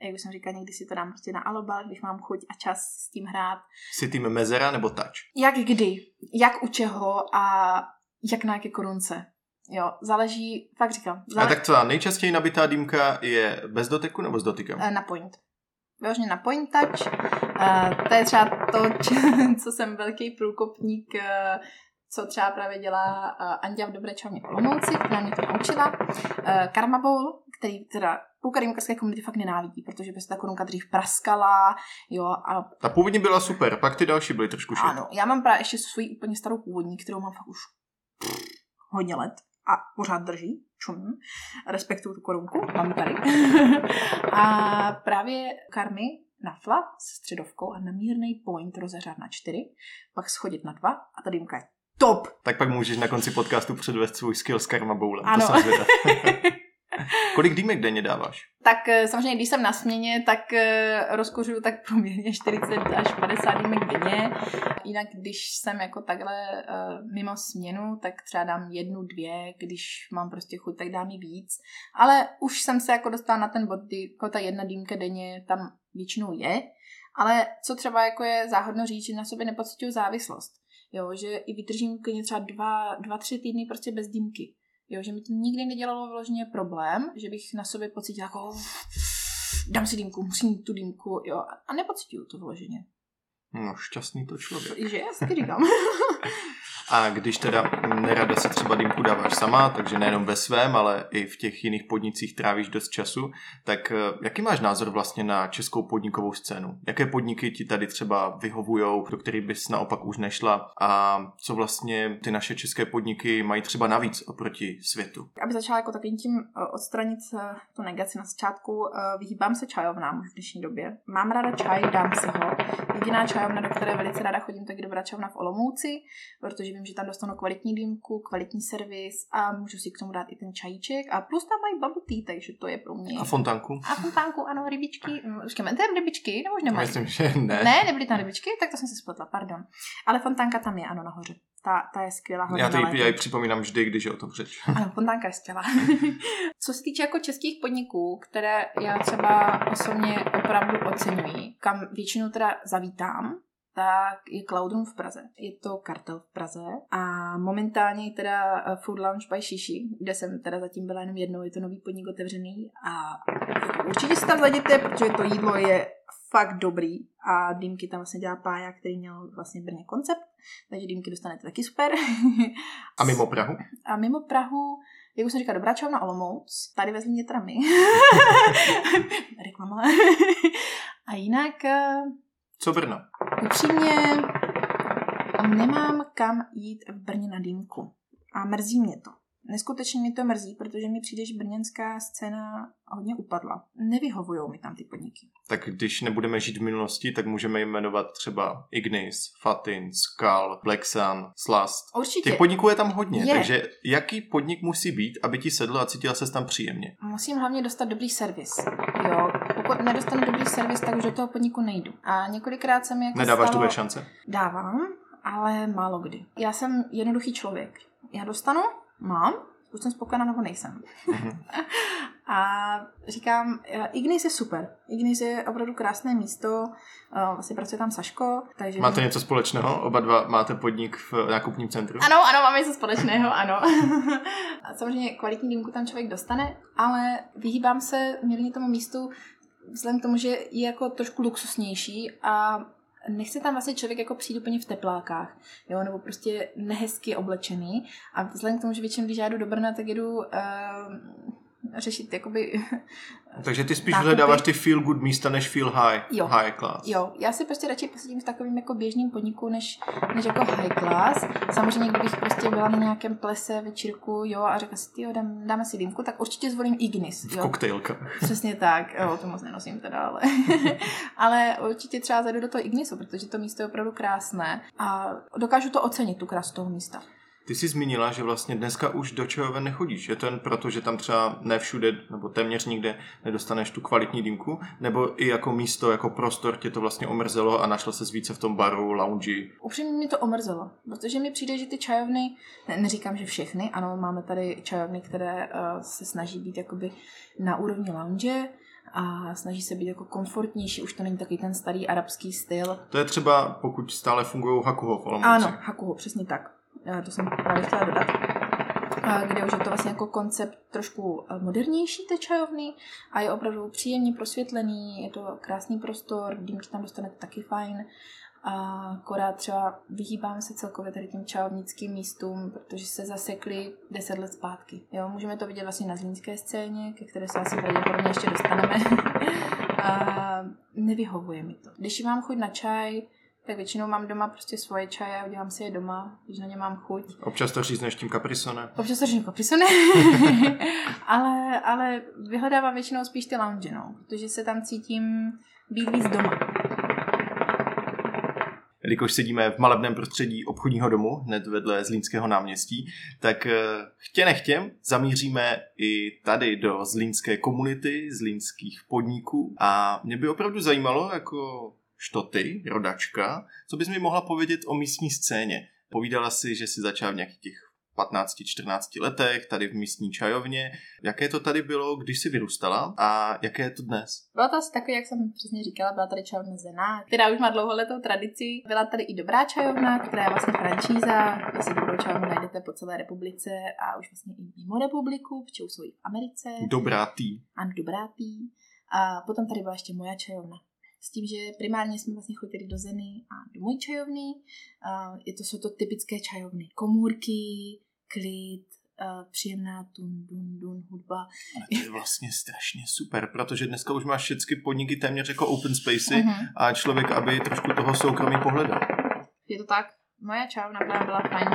jak už jsem říkala, někdy si to dám prostě na alobal, když mám chuť a čas s tím hrát. Si tým mezera nebo touch? Jak kdy, jak u čeho a jak na jaké korunce. Jo, záleží, fakt říkám, A záleží tak co, nejčastěji nabitá dýmka je bez doteku nebo s dotykem? na point. Vyloženě na point touch. Uh, to je třeba to, co jsem velký průkopník, uh, co třeba právě dělá Andia v Dobré čavně v Olomouci, která mě to naučila. Karma Bowl, který teda půlka rýmkarské komunity fakt nenávidí, protože by se ta korunka dřív praskala, jo, a Ta původní byla super, pak ty další byly trošku šit. ano, já mám právě ještě svoji úplně starou původní, kterou mám fakt už hodně let a pořád drží, čum, respektuju tu korunku, mám tady. a právě karmy na fla s středovkou a na mírný point rozeřát na čtyři, pak schodit na dva a ta dýmka je top. Tak pak můžeš na konci podcastu předvést svůj skill s Karma Bowlem. Ano. To jsem. Kolik dýmek denně dáváš? Tak eh, samozřejmě, když jsem na směně, tak eh, rozkuřuju tak poměrně 40 až 50 dýmek denně. Jinak, když jsem jako takhle uh, mimo směnu, tak třeba dám jednu, dvě, když mám prostě chuť, tak dám i víc. Ale už jsem se jako dostala na ten bod, kdy jako ta jedna dýmka denně tam většinou je. Ale co třeba jako je záhodno říct, že na sobě nepocituju závislost. Jo, že i vydržím klidně třeba dva, dva, tři týdny prostě bez dýmky. Jo, že mi to nikdy nedělalo vyloženě problém, že bych na sobě pocítila jako dám si dýmku, musím tu dýmku, jo, a nepocituju to vyloženě. No, šťastný to člověk. Že, já si říkám. A když teda nerada si třeba dýmku dáváš sama, takže nejenom ve svém, ale i v těch jiných podnicích trávíš dost času, tak eh, jaký máš názor vlastně na českou podnikovou scénu? Jaké podniky ti tady třeba vyhovujou, do kterých bys naopak už nešla a co vlastně ty naše české podniky mají třeba navíc oproti světu? Aby začala jako takovým tím eh, odstranit eh, tu negaci na začátku, vyhýbám se čajovnám už v dnešní době. Mám ráda čaj, dám si ho. Jediná čajovna, do které velice ráda chodím, tak je dobrá čajovna v Olomouci, protože vím, že tam dostanu kvalitní dýmku, kvalitní servis a můžu si k tomu dát i ten čajíček a plus tam mají bubble tea, takže to je pro mě. A fontánku? A fontánku, ano, rybičky. Počkej, tam rybičky, nebo už nemají? Myslím, že ne. Ne, nebyly tam rybičky, tak to jsem si spletla, pardon. Ale fontánka tam je, ano, nahoře. Ta, ta je skvělá. Já to jí, já připomínám vždy, když je o tom řeč. Ano, fontánka je skvělá. Co se týče jako českých podniků, které já třeba osobně opravdu oceňuji, kam většinou teda zavítám, tak je Cloudroom v Praze. Je to kartel v Praze a momentálně je teda eh, Food Lounge by Shishi, kde jsem teda zatím byla jenom jednou, je to nový podnik otevřený a určitě si tam zajděte, protože to jídlo je fakt dobrý a dýmky tam vlastně dělá Pája, který měl vlastně Brně koncept, takže dýmky dostanete taky super. A mimo Prahu? A mimo Prahu, jak už jsem říkala, dobrá čovna Olomouc, tady ve Zlíně teda my. Reklama. A jinak, eh, Co Brno? upřímně, nemám kam jít v Brně na dýmku. A mrzí mě to. Neskutečně mi to mrzí, protože mi přijde, že brněnská scéna hodně upadla. Nevyhovují mi tam ty podniky. Tak když nebudeme žít v minulosti, tak můžeme jmenovat třeba Ignis, Fatin, Skal, Sun, Slast. Určitě. Těch podniků je tam hodně, Je. takže jaký podnik musí být, aby ti sedlo a cítila se tam příjemně? Musím hlavně dostat dobrý servis. Jo, pokud nedostanu dobrý servis, tak už do toho podniku nejdu. A několikrát se mi jako Nedáváš stalo... druhé šance? Dávám, ale málo kdy. Já jsem jednoduchý člověk. Já dostanu, mám, buď jsem spokojená nebo nejsem. Mhm. A říkám, eh, Ignis je super. Ignis je opravdu krásné místo, eh, vlastně pracuje tam Saško, takže... Máte něco společného? Oba dva máte podnik v nákupním centru? Ano, ano, máme něco společného, ano. A Samozřejmě kvalitní dýmku tam člověk dostane, ale vyhýbám se mírně tomu místu vzhledem k tomu, že je jako trošku luxusnější a nechce tam vlastně člověk jako přijít úplně v teplákách, jo, nebo prostě nehezky oblečený. A vzhledem k tomu, že většinou, když já jdu do Brna, tak jedu uh, řešit jakoby Takže ty spíš Nákupy. vyhledáváš ty feel good místa než feel high, Jo. high class. Jo, já si prostě radši posedím v takovém jako běžném podniku, než, než jako high class. Samozřejmě, kdybych prostě byla na nějakém plese, večírku, jo, a řekla si, ty dám, dáme si dýmku, tak určitě zvolím Ignis, V jo. koktejlkách. Přesně tak, jo, to moc nenosím teda, ale, ale určitě třeba zajdu do toho Ignisu, protože to místo je opravdu krásné a dokážu to ocenit, tu krásu toho místa. Ty jsi zmínila, že vlastně dneska už do čajoven nechodíš. Je to jen proto, že tam třeba ne všude, nebo téměř nikde nedostaneš tu kvalitní dýmku, nebo i jako místo, jako prostor tě to vlastně omrzelo a našla se více v tom baru, lounge. Upřímně mi to omrzelo, protože mi přijde, že ty čajovny, ne, neříkám, že všechny, ano, máme tady čajovny, které uh, se snaží být jakoby na úrovni lounge a snaží se být jako komfortnější, už to není takový ten starý arabský styl. To je třeba, pokud stále fungují Hakuho v Olomouci. Ano, Hakuho, přesně tak. Eh, To jsem právě chtěla dodat. Kde už je to vlastně jako koncept trošku eh, modernější té čajovny a je opravdu příjemně prosvětlený, je to krásný prostor, dýmky tam dostanete taky fajn. A akorát třeba vyhýbám se celkově tady těm čajovnickým místům, protože se zasekly 10 let zpátky. Jo, můžeme to vidět vlastně na zlínské scéně, ke které se asi pravděpodobně ještě dostaneme. a nevyhovuje mi to. Když mám chuť na čaj, tak většinou mám doma prostě svoje čaje a udělám si je doma, když na ně mám chuť. Občas to řízneš tím kaprisone. Občas to říkám kaprisone, ale, ale vyhledávám většinou spíš ty lounge, no, protože se tam cítím být víc doma. Jelikož sedíme v malebném prostředí obchodního domu, hned vedle Zlínského náměstí, tak eh, chtě nechtě zamíříme i tady do zlínské komunity, zlínských podniků. A mě by opravdu zajímalo, jako štoty, rodačka, co bys mi mohla povědět o místní scéně. Povídala si, že si začala v nějakých těch 15-14 letech, tady v místní čajovně. Jaké to tady bylo, když jsi vyrůstala a jaké je to dnes? Bylo to asi takový, jak jsem přesně říkala, byla tady čajovna Zena, která už má dlouholetou tradici. Byla tady i dobrá čajovna, která je vlastně franšíza, kde si dobrou čajovnu najdete po celé republice a už vlastně i mimo republiku, protože už jsou i v Americe. Dobrá tý. Ano, dobrá tý. A potom tady byla ještě moja čajovna. S tím, že primárně jsme vlastně chodili do Zeny a do mojí čajovny. Je to, jsou to typické čajovny. Komůrky, klid, příjemná tun, dun, dun, hudba. Ale to je vlastně strašně super, protože dneska už máš všechny podniky téměř jako open spacey Mhm. a člověk, aby trošku toho soukromí pohledal. Je to tak. Moja čajovna byla fajn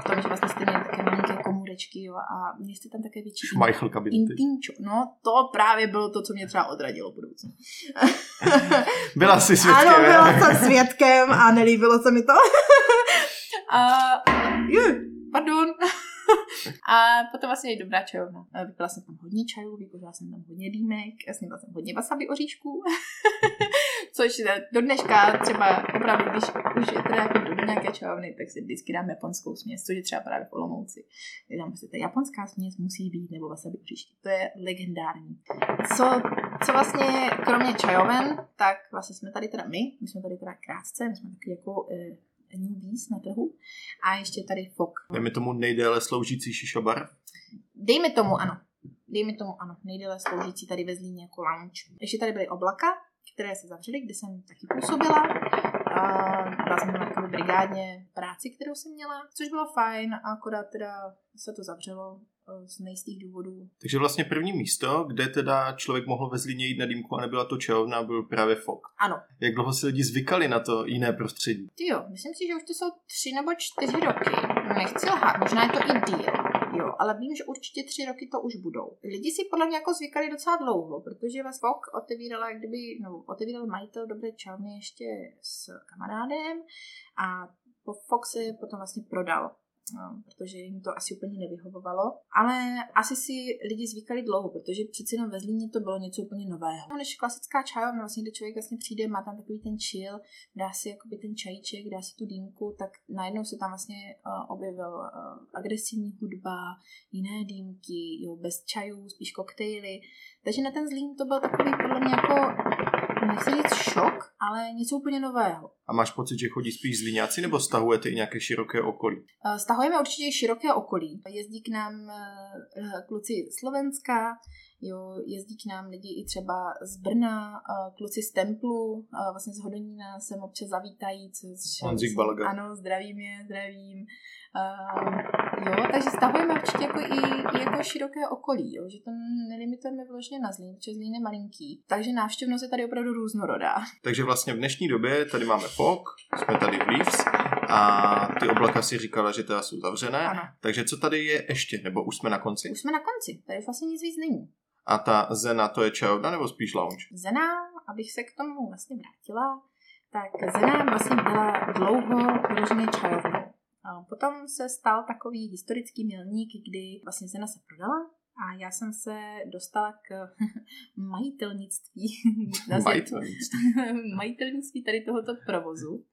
v tom, že vlastně měli také malinké komůrečky jo, a měli jste tam také větší Schmeichel kabinety. intimčo. No, to právě bylo to, co mě třeba odradilo v budoucnu. Byla jsi svědkem. Ano, byla jsem svědkem a nelíbilo se mi to. a Je, pardon. a potom vlastně i dobrá čajovna. Vypila jsem tam hodně čajů, vykuřila jsem tam hodně dýmek, snědla jsem hodně wasabi oříšků. Což do dneška třeba opravdu, když už je teda jako do nějaké čajovny, tak si vždycky dám japonskou směs, což je třeba právě v Olomouci. Je tam prostě ta japonská směs musí být, nebo wasabi oříšky. To je legendární. Co, co vlastně, kromě čajoven, tak vlastně jsme tady teda my, my jsme tady teda krásce, my jsme taky jako eh, newbies na trhu. A ještě tady fok. Dejme tomu nejdéle sloužící šišobar. Dejme tomu ano. Dejme tomu ano. Nejdéle sloužící tady ve Zlíně jako lounge. Ještě tady byly oblaka, které se zavřely, kde jsem taky působila. A byla jsem na takové brigádně práci, kterou jsem měla, což bylo fajn, a akorát teda se to zavřelo eh, z nejistých důvodů. Takže vlastně první místo, kde teda člověk mohl ve Zlíně jít na dýmku a nebyla to čajovna, byl právě fok. Ano, Jak dlouho si lidi zvykali na to jiné prostředí? ty jo, myslím si, že už to jsou tři nebo čtyři roky. Nechci lhát, možná je to i díl. Jo, ale vím, že určitě tři roky to už budou. Lidi si podle mě jako zvykali docela dlouho, protože vás Fok otevírala, jak kdyby, no, otevíral majitel dobré čavny ještě s kamarádem a Fox se potom vlastně prodal. No, protože jim to asi úplně nevyhovovalo. Ale asi si lidi zvykali dlouho, protože přeci jenom ve Zlíně to bylo něco úplně nového. No, než klasická čajovna, vlastně, kde člověk vlastně přijde, má tam takový ten chill, dá si jakoby ten čajíček, dá si tu dýmku, tak najednou se tam vlastně uh, objevil uh, agresivní hudba, jiné dýmky, jo, bez čajů, spíš koktejly. Takže na ten Zlín to byl takový podle mě jako, nechci říct šok, ale něco úplně nového. A máš pocit, že chodí spíš zlíňáci nebo stahujete i nějaké široké okolí? Eh, Stahujeme určitě široké okolí. Jezdí k nám eh, kluci Slovenska, jo, jezdí k nám lidi i třeba z Brna, kluci z Templu, vlastně z Hodonína sem občas zavítají. Což, Balaga. Ano, zdravím je, zdravím. Uh, jo, takže stahujeme určitě jako i, i jako široké okolí, jo, že to nelimitujeme vyloženě na Zlín, protože Zlín je malinký. Takže návštěvnost je tady opravdu různorodá. Takže vlastně v dnešní době tady máme fok, jsme tady v Leaves a ty oblaka si říkala, že teda jsou zavřené. Ano. Takže co tady je ještě? Nebo už jsme na konci? Už jsme na konci, tady vlastně nic víc není. A ta Zena, to je čajovna nebo spíš lounge? Zena, abych se k tomu vlastně vrátila, tak Zena vlastně byla dlouho vyloženě čajovnou. Potom se stal takový historický milník, kdy vlastně Zena se prodala a já jsem se dostala k majitelnictví. Majitelnictví. majitelnictví tady tohoto provozu.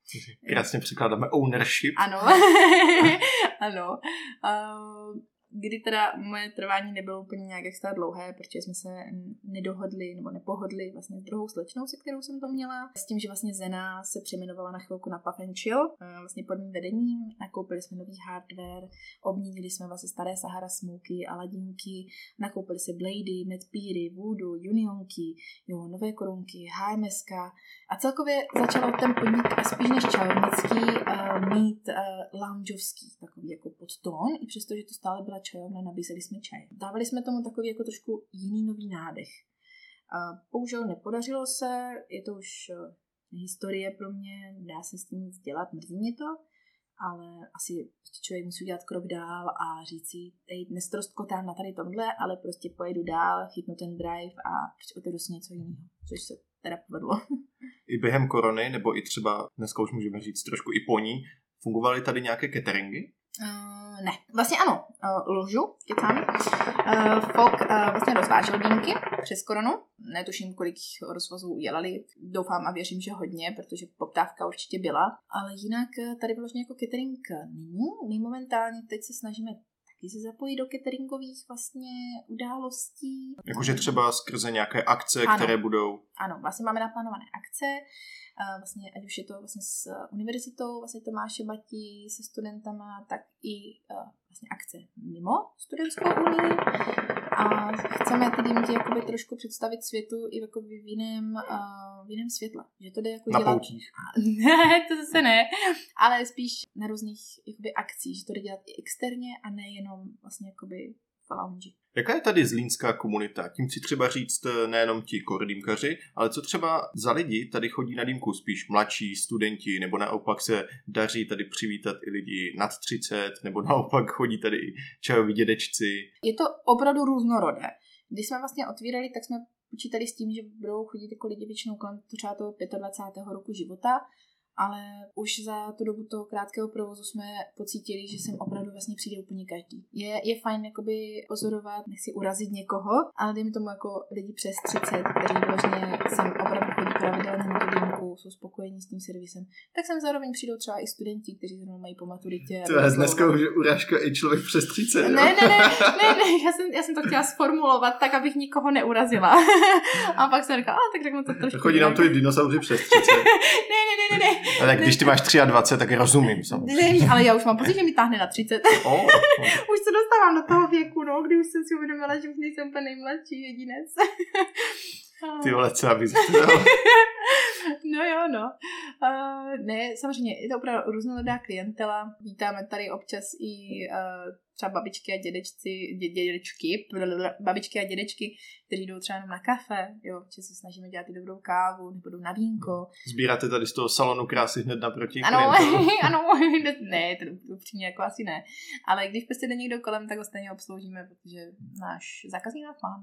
Krásně překládáme ownership. Ano, ano. Uh, kdy teda moje trvání nebylo úplně nějak extra dlouhé, protože jsme se nedohodli nebo nepohodli vlastně s druhou slečnou, se kterou jsem to měla. S tím, že vlastně Zena se přejmenovala na chvilku na Puff and Chill, eh, vlastně pod mým vedením. Nakoupili jsme nový hardware, obměnili jsme vlastně staré Sahara Smoky, Aladinky, nakoupili si Blady, Medpíry, Voodoo, Unionky, jo, nové korunky, HMSK a celkově začal ten podnik spíš než čajovnický uh, mít uh, loungeovský takový jako podtón, i přesto, že to stále byla čajovna, nabízeli jsme čaj. Dávali jsme tomu takový jako trošku jiný nový nádech. Uh, bohužel nepodařilo se, je to už uh, historie pro mě, dá se s tím nic dělat, mrzí mě to, ale asi prostě člověk musí udělat krok dál a říct si, teď nestrostkotám na tady tomhle, ale prostě pojedu dál, chytnu ten drive a otevřu si něco jiného, což se teda povedlo. I během korony, nebo i třeba dneska už můžeme říct trošku i po ní, fungovaly tady nějaké cateringy? Uh, ne, vlastně ano, uh, lžu, kecám. Uh, Fok uh, vlastně rozvážel dýmky přes koronu. Netuším, kolik rozvozů udělali. Doufám a věřím, že hodně, protože poptávka určitě byla. Ale jinak tady vyloženě jako catering není. My momentálně teď se snažíme taky se zapojit do cateringových vlastně událostí. Jakože třeba skrze nějaké akce, Ano. které budou... Ano, vlastně máme naplánované akce, vlastně, ať už je to vlastně s univerzitou, vlastně Tomáše Batí, se studentama, tak i uh, vlastně akce mimo studentskou unii. A chceme ty dýmky jakoby trošku představit světu i jakoby v jiném, uh, v jiném světle. Že to jde jako Na dělat... poutích. ne, to zase ne, ale spíš na různých jakoby akcích, že to jde dělat i externě a nejenom vlastně jakoby lounge. Jaká je tady zlínská komunita? Tím si třeba říct eh, nejenom ti korodýmkaři, ale co třeba za lidi tady chodí na dýmku? Spíš mladší studenti, nebo naopak se daří tady přivítat i lidi nad 30, nebo naopak chodí tady i čajoví dědečci. Je to opravdu různorodé. Když jsme vlastně otvírali, tak jsme počítali s tím, že budou chodit jako lidi většinou kolem třeba toho 25. roku života ale už za tu dobu toho krátkého provozu jsme pocítili, že sem opravdu vlastně přijde úplně každý. Je, je fajn jakoby pozorovat, nechci urazit někoho, ale dejme tomu jako lidi přes 30, kteří vlastně sem opravdu chodí pravidelně na tu dýmku, jsou spokojení s tím servisem, tak sem zároveň přijdou třeba i studenti, kteří zrovna mají po maturitě. To je dneska už urážka i člověk přes 30. Ne, ne, ne, ne, ne, já jsem, já jsem to chtěla sformulovat tak, abych nikoho neurazila. a pak jsem říkala, tak řeknu to trošku. Chodí nám tu i dinosauři přes 30. ne, ne, ne, ne, ne. Ale tak když ty máš 23, tak rozumím samozřejmě. Ne, ale já už mám pocit, že mi táhne na 30. Oh, oh. už se dostávám do toho věku, no, kdy už jsem si uvědomila, že už nejsem úplně nejmladší jedinec. Ty vole, co aby No jo, no. Uh, ne, samozřejmě, je to opravdu různorodá klientela. Vítáme tady občas i uh, třeba babičky a dědečci, dě, dědečky, babičky a dědečky, kteří jdou třeba jenom na kafe, jo, že se snažíme dělat i dobrou kávu, nebo jdou na vínko. Sbíráte tady z toho salonu krásy hned naproti Ano, ano, ne, to, to upřímně jako asi ne. Ale když prostě jde někdo kolem, tak ho stejně obsloužíme, protože náš zákazník nás má.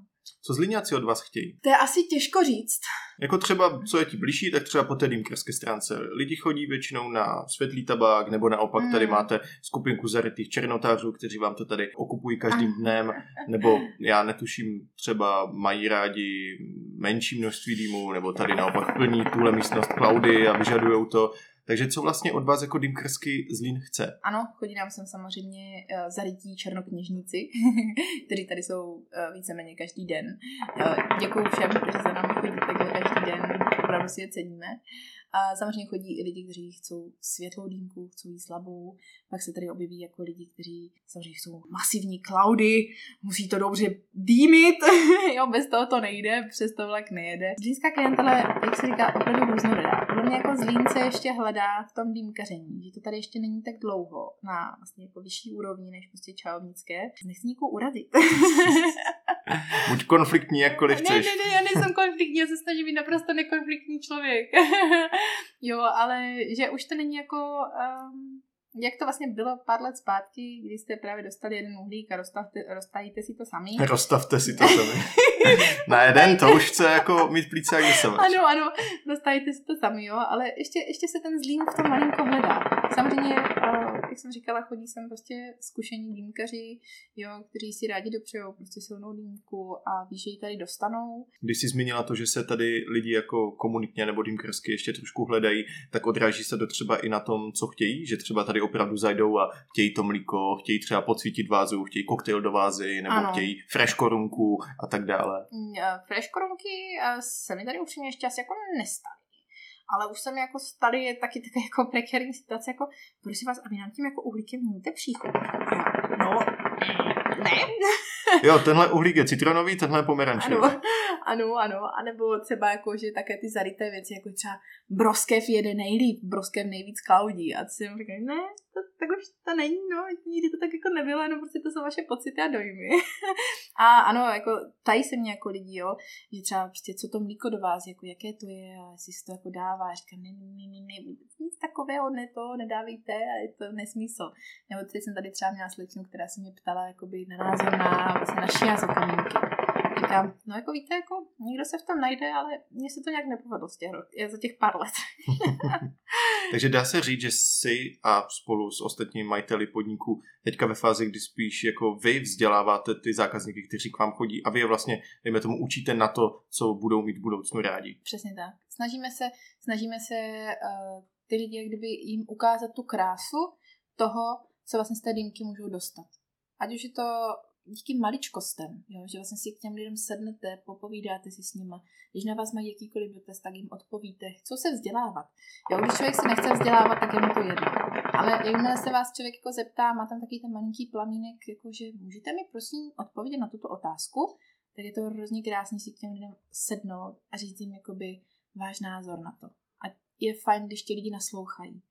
Co zlíňáci od vás chtějí? To je asi těžko říct. Jako třeba, co je ti blížší, tak třeba po té dýmkerské stránce. Lidi chodí většinou na světlý tabák, nebo naopak mm. tady máte skupinku zarytých černotářů, kteří vám to tady okupují každým dnem, nebo já netuším, třeba mají rádi menší množství dýmu, nebo tady naopak plní tuhle místnost cloudy a vyžadují to. Takže co vlastně od vás jako dýmkrsky Zlín chce? Ano, chodí nám sem samozřejmě uh, zarytí černokněžníci, kteří tady jsou uh, víceméně každý den. Uh, děkuji všem, kteří za námi chodí takhle každý den, opravdu si je ceníme. A samozřejmě chodí i lidi, kteří chcou světlou dýmku, chcou jí slabou. Pak se tady objeví jako lidi, kteří samozřejmě chcou masivní cloudy, musí to dobře dýmit, jo, bez toho to nejde, přes to vlak nejede. Zlínská klientele, jak se říká, opravdu různorodá. Podle mě jako Zlín se ještě hledá v tom dýmkaření, že to tady ještě není tak dlouho na vlastně jako vyšší úrovni než prostě čarovnické. Nechci nikoho urazit. Buď konfliktní, jakkoliv chceš. Ne, ne, ne, já nejsem konfliktní, já se snažím být naprosto nekonfliktní člověk. jo, ale že už to není jako... Um, jak to vlastně bylo pár let zpátky, kdy jste právě dostali jeden uhlík a rozstavte, roztajíte si to sami. Rozstavte si to sami. Na jeden to už chce jako mít plíce jak vysavač. Ano, ano, dostavíte si to sami, jo, ale ještě, ještě se ten zlín v tom malinko hledá. Samozřejmě, jak jsem říkala, chodí sem prostě zkušení dýmkaři, jo, kteří si rádi dopřejou prostě silnou dýmku a ví, že ji tady dostanou. Když jsi zmínila to, že se tady lidi jako komunitně nebo dýmkařsky ještě trošku hledají, tak odráží se to třeba i na tom, co chtějí, že třeba tady opravdu zajdou a chtějí to mlíko, chtějí třeba pocvítit vázu, chtějí koktejl do vázy, nebo ano. chtějí fresh korunku a tak dále. Mm, fresh korunky se mi tady upřímně ještě asi jako nestaly. Ale už jsem jako stali je taky také jako prekérní situace, jako prosím vás, aby nám tím jako uhlíkem měníte příchod. No, ne. jo, tenhle uhlík je citronový, tenhle je pomerančový. Ano, ano, ano. A nebo třeba jako, že také ty zarité věci, jako třeba broskev jede nejlíp, broskev nejvíc cloudí. A ty si říkám, ne, to, tak už to není, no, nikdy to tak jako nebylo, no prostě to jsou vaše pocity a dojmy. a ano, jako tají se mě jako lidi, jo, že třeba prostě co to mlíko do vás, jako jaké to je a jestli si to jako dává. A říkám, ne, ne, ne, ne, nic takového ne to, nedávejte a je to nesmysl. Nebo teď jsem tady třeba měla slečnu, která se mě ptala jakoby na názor na, vlastně na šiazo kamínky říkám, no jako víte, jako někdo se v tom najde, ale mně se to nějak nepovedlo z těch, za těch pár let. Takže dá se říct, že si a spolu s ostatními majiteli podniků teďka ve fázi, kdy spíš jako vy vzděláváte ty zákazníky, kteří k vám chodí a vy je vlastně, dejme tomu, učíte na to, co budou mít v budoucnu rádi. Přesně tak. Snažíme se, snažíme se uh, ty lidi, jak kdyby jim ukázat tu krásu toho, co vlastně z té dýmky můžou dostat. Ať už je to díky maličkostem, jo, že vlastně si k těm lidem sednete, popovídáte si s nima. Když na vás mají jakýkoliv dotaz, tak jim odpovíte. Chcou se vzdělávat. Jo, když člověk se nechce vzdělávat, tak je mu to jedno. Ale jakmile se vás člověk jako zeptá, má tam takový ten malinký plamínek, jako že můžete mi prosím odpovědět na tuto otázku, tak je to hrozně krásný si k těm lidem sednout a říct jim jakoby váš názor na to. A je fajn, když ti lidi naslouchají.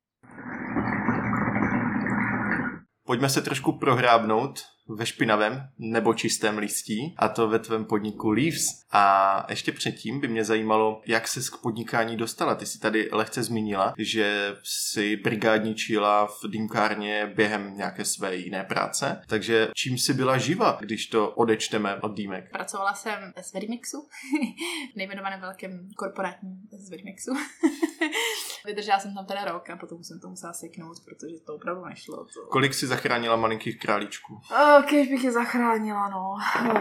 Pojďme se trošku prohrábnout ve špinavém nebo čistém listí, a to ve tvém podniku Leaves. A ještě předtím by mě zajímalo, jak se k podnikání dostala. Ty jsi tady lehce zmínila, že si brigádničila v dýmkárně během nějaké své jiné práce. Takže čím jsi byla živa, když to odečteme od dýmek? Pracovala jsem s Verimixu, nejmenovaném velkém korporátním z Verimixu. Vydržela jsem tam teda rok a potom jsem to musela seknout, protože to opravdu nešlo. To... Kolik si zachránila malinkých králíčků? Oh, kež bych je zachránila, no.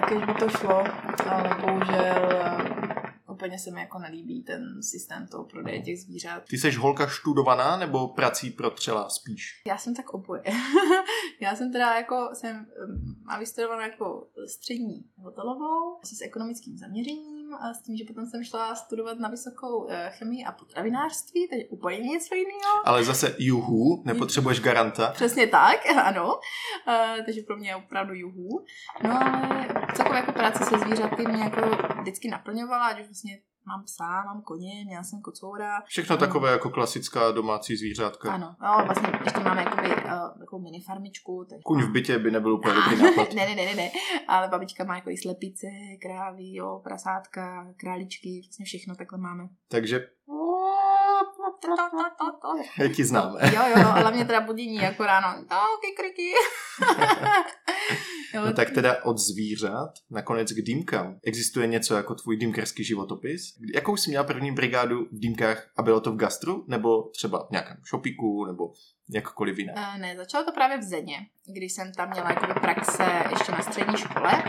Kež by to šlo, ale bohužel eh, úplně se mi jako nelíbí ten systém toho prodeje těch zvířat. Ty jsi holka študovaná nebo prací protřela spíš? Já jsem tak oboje. Já jsem teda jako, jsem um, a vystudovaná jako střední hotelovou s ekonomickým zaměřením a s tím, že potom jsem šla studovat na vysokou uh, chemii a potravinářství, takže úplně něco jiného. Ale zase juhu, nepotřebuješ garanta. Přesně tak, ano. Uh, takže pro mě je opravdu juhu. No ale celkově jako práce se zvířaty mě jako vždycky naplňovala, ať už vlastně mám psa, mám koně, měla jsem kocoura. Všechno takové jako klasická domácí zvířátka. Ano, no, vlastně ještě máme jakoby, uh, takovou mini farmičku. Tak... Kuň v bytě by nebyl úplně dobrý nápad. ne, ne, ne, ne, ne, ale babička má jako i slepice, krávy, jo, prasátka, králičky, vlastně všechno takhle máme. Takže jak ti známe. Jo, jo, ale mě teda budění jako ráno. Oh, kikriky. no tak teda od zvířat nakonec k dýmkám. Existuje něco jako tvůj dýmkarský životopis? Jakou jsi měla první brigádu v dýmkách a bylo to v gastru? Nebo třeba v nějakém šopiku? Nebo jakkoliv jiné? Uh, ne, začalo to právě v Zeně, když jsem tam měla jako praxe ještě na střední škole.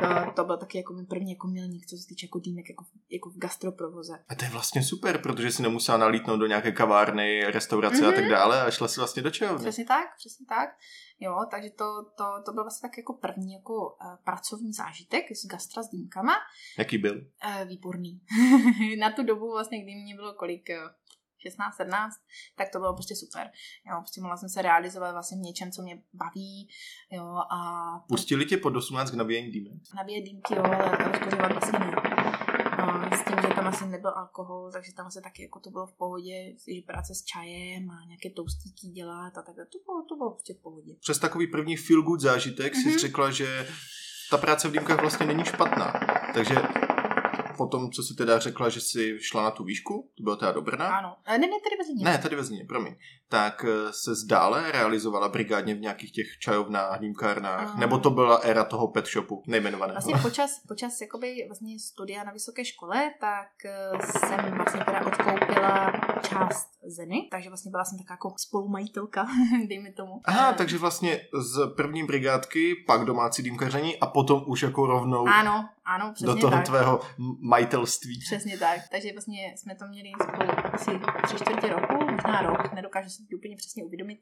To, to byl taky jako první jako milník, co se týče jako dýmek jako, jako v gastroprovoze. A to je vlastně super, protože si nemusela nalítnout do nějaké kavárny, restaurace mm-hmm. a tak dále a šla si vlastně do čeho. Přesně tak, přesně tak. Jo, takže to, to, to byl vlastně tak jako první jako uh, pracovní zážitek s gastra s dýmkama. Jaký byl? Uh, výborný. Na tu dobu vlastně, kdy mě bylo kolik, 16, 17, tak to bylo prostě super. Jo, prostě mohla jsem se realizovat vlastně v něčem, co mě baví, jo, a... Pustili tě pod 18 k nabíjení dýmek? Nabíjet dýmky, jo, ale rozkořovat vlastně ne. No, s tím, že tam asi nebyl alkohol, takže tam asi taky jako to bylo v pohodě, že práce s čajem a nějaké toustíky dělat a tak to bylo, to bylo prostě v pohodě. Přes takový první feel good zážitek mm-hmm. si mhm. řekla, že ta práce v dýmkách vlastně není špatná. Takže potom, co si teda řekla, že jsi šla na tu výšku, bylo teda do Brna. Ano, ne, ne, tady ve Zlíně. Ne, tady ve Zlíně, promiň. Tak eh, se zdále realizovala brigádně v nějakých těch čajovnách, dýmkárnách, uh. nebo to byla éra toho pet shopu, nejmenovaného? Vlastně počas, počas jakoby vlastně studia na vysoké škole, tak eh, jsem vlastně teda odkoupila část Zeny, takže vlastně byla jsem taková jako spolumajitelka, dejme tomu. Aha, takže vlastně z první brigádky, pak domácí dýmkaření a potom už jako rovnou ano, ano, přesně do toho tak. tvého majitelství. Přesně tak, takže vlastně jsme to měli spolu asi tři čtvrtě roku, možná rok, nedokážu si to úplně přesně uvědomit,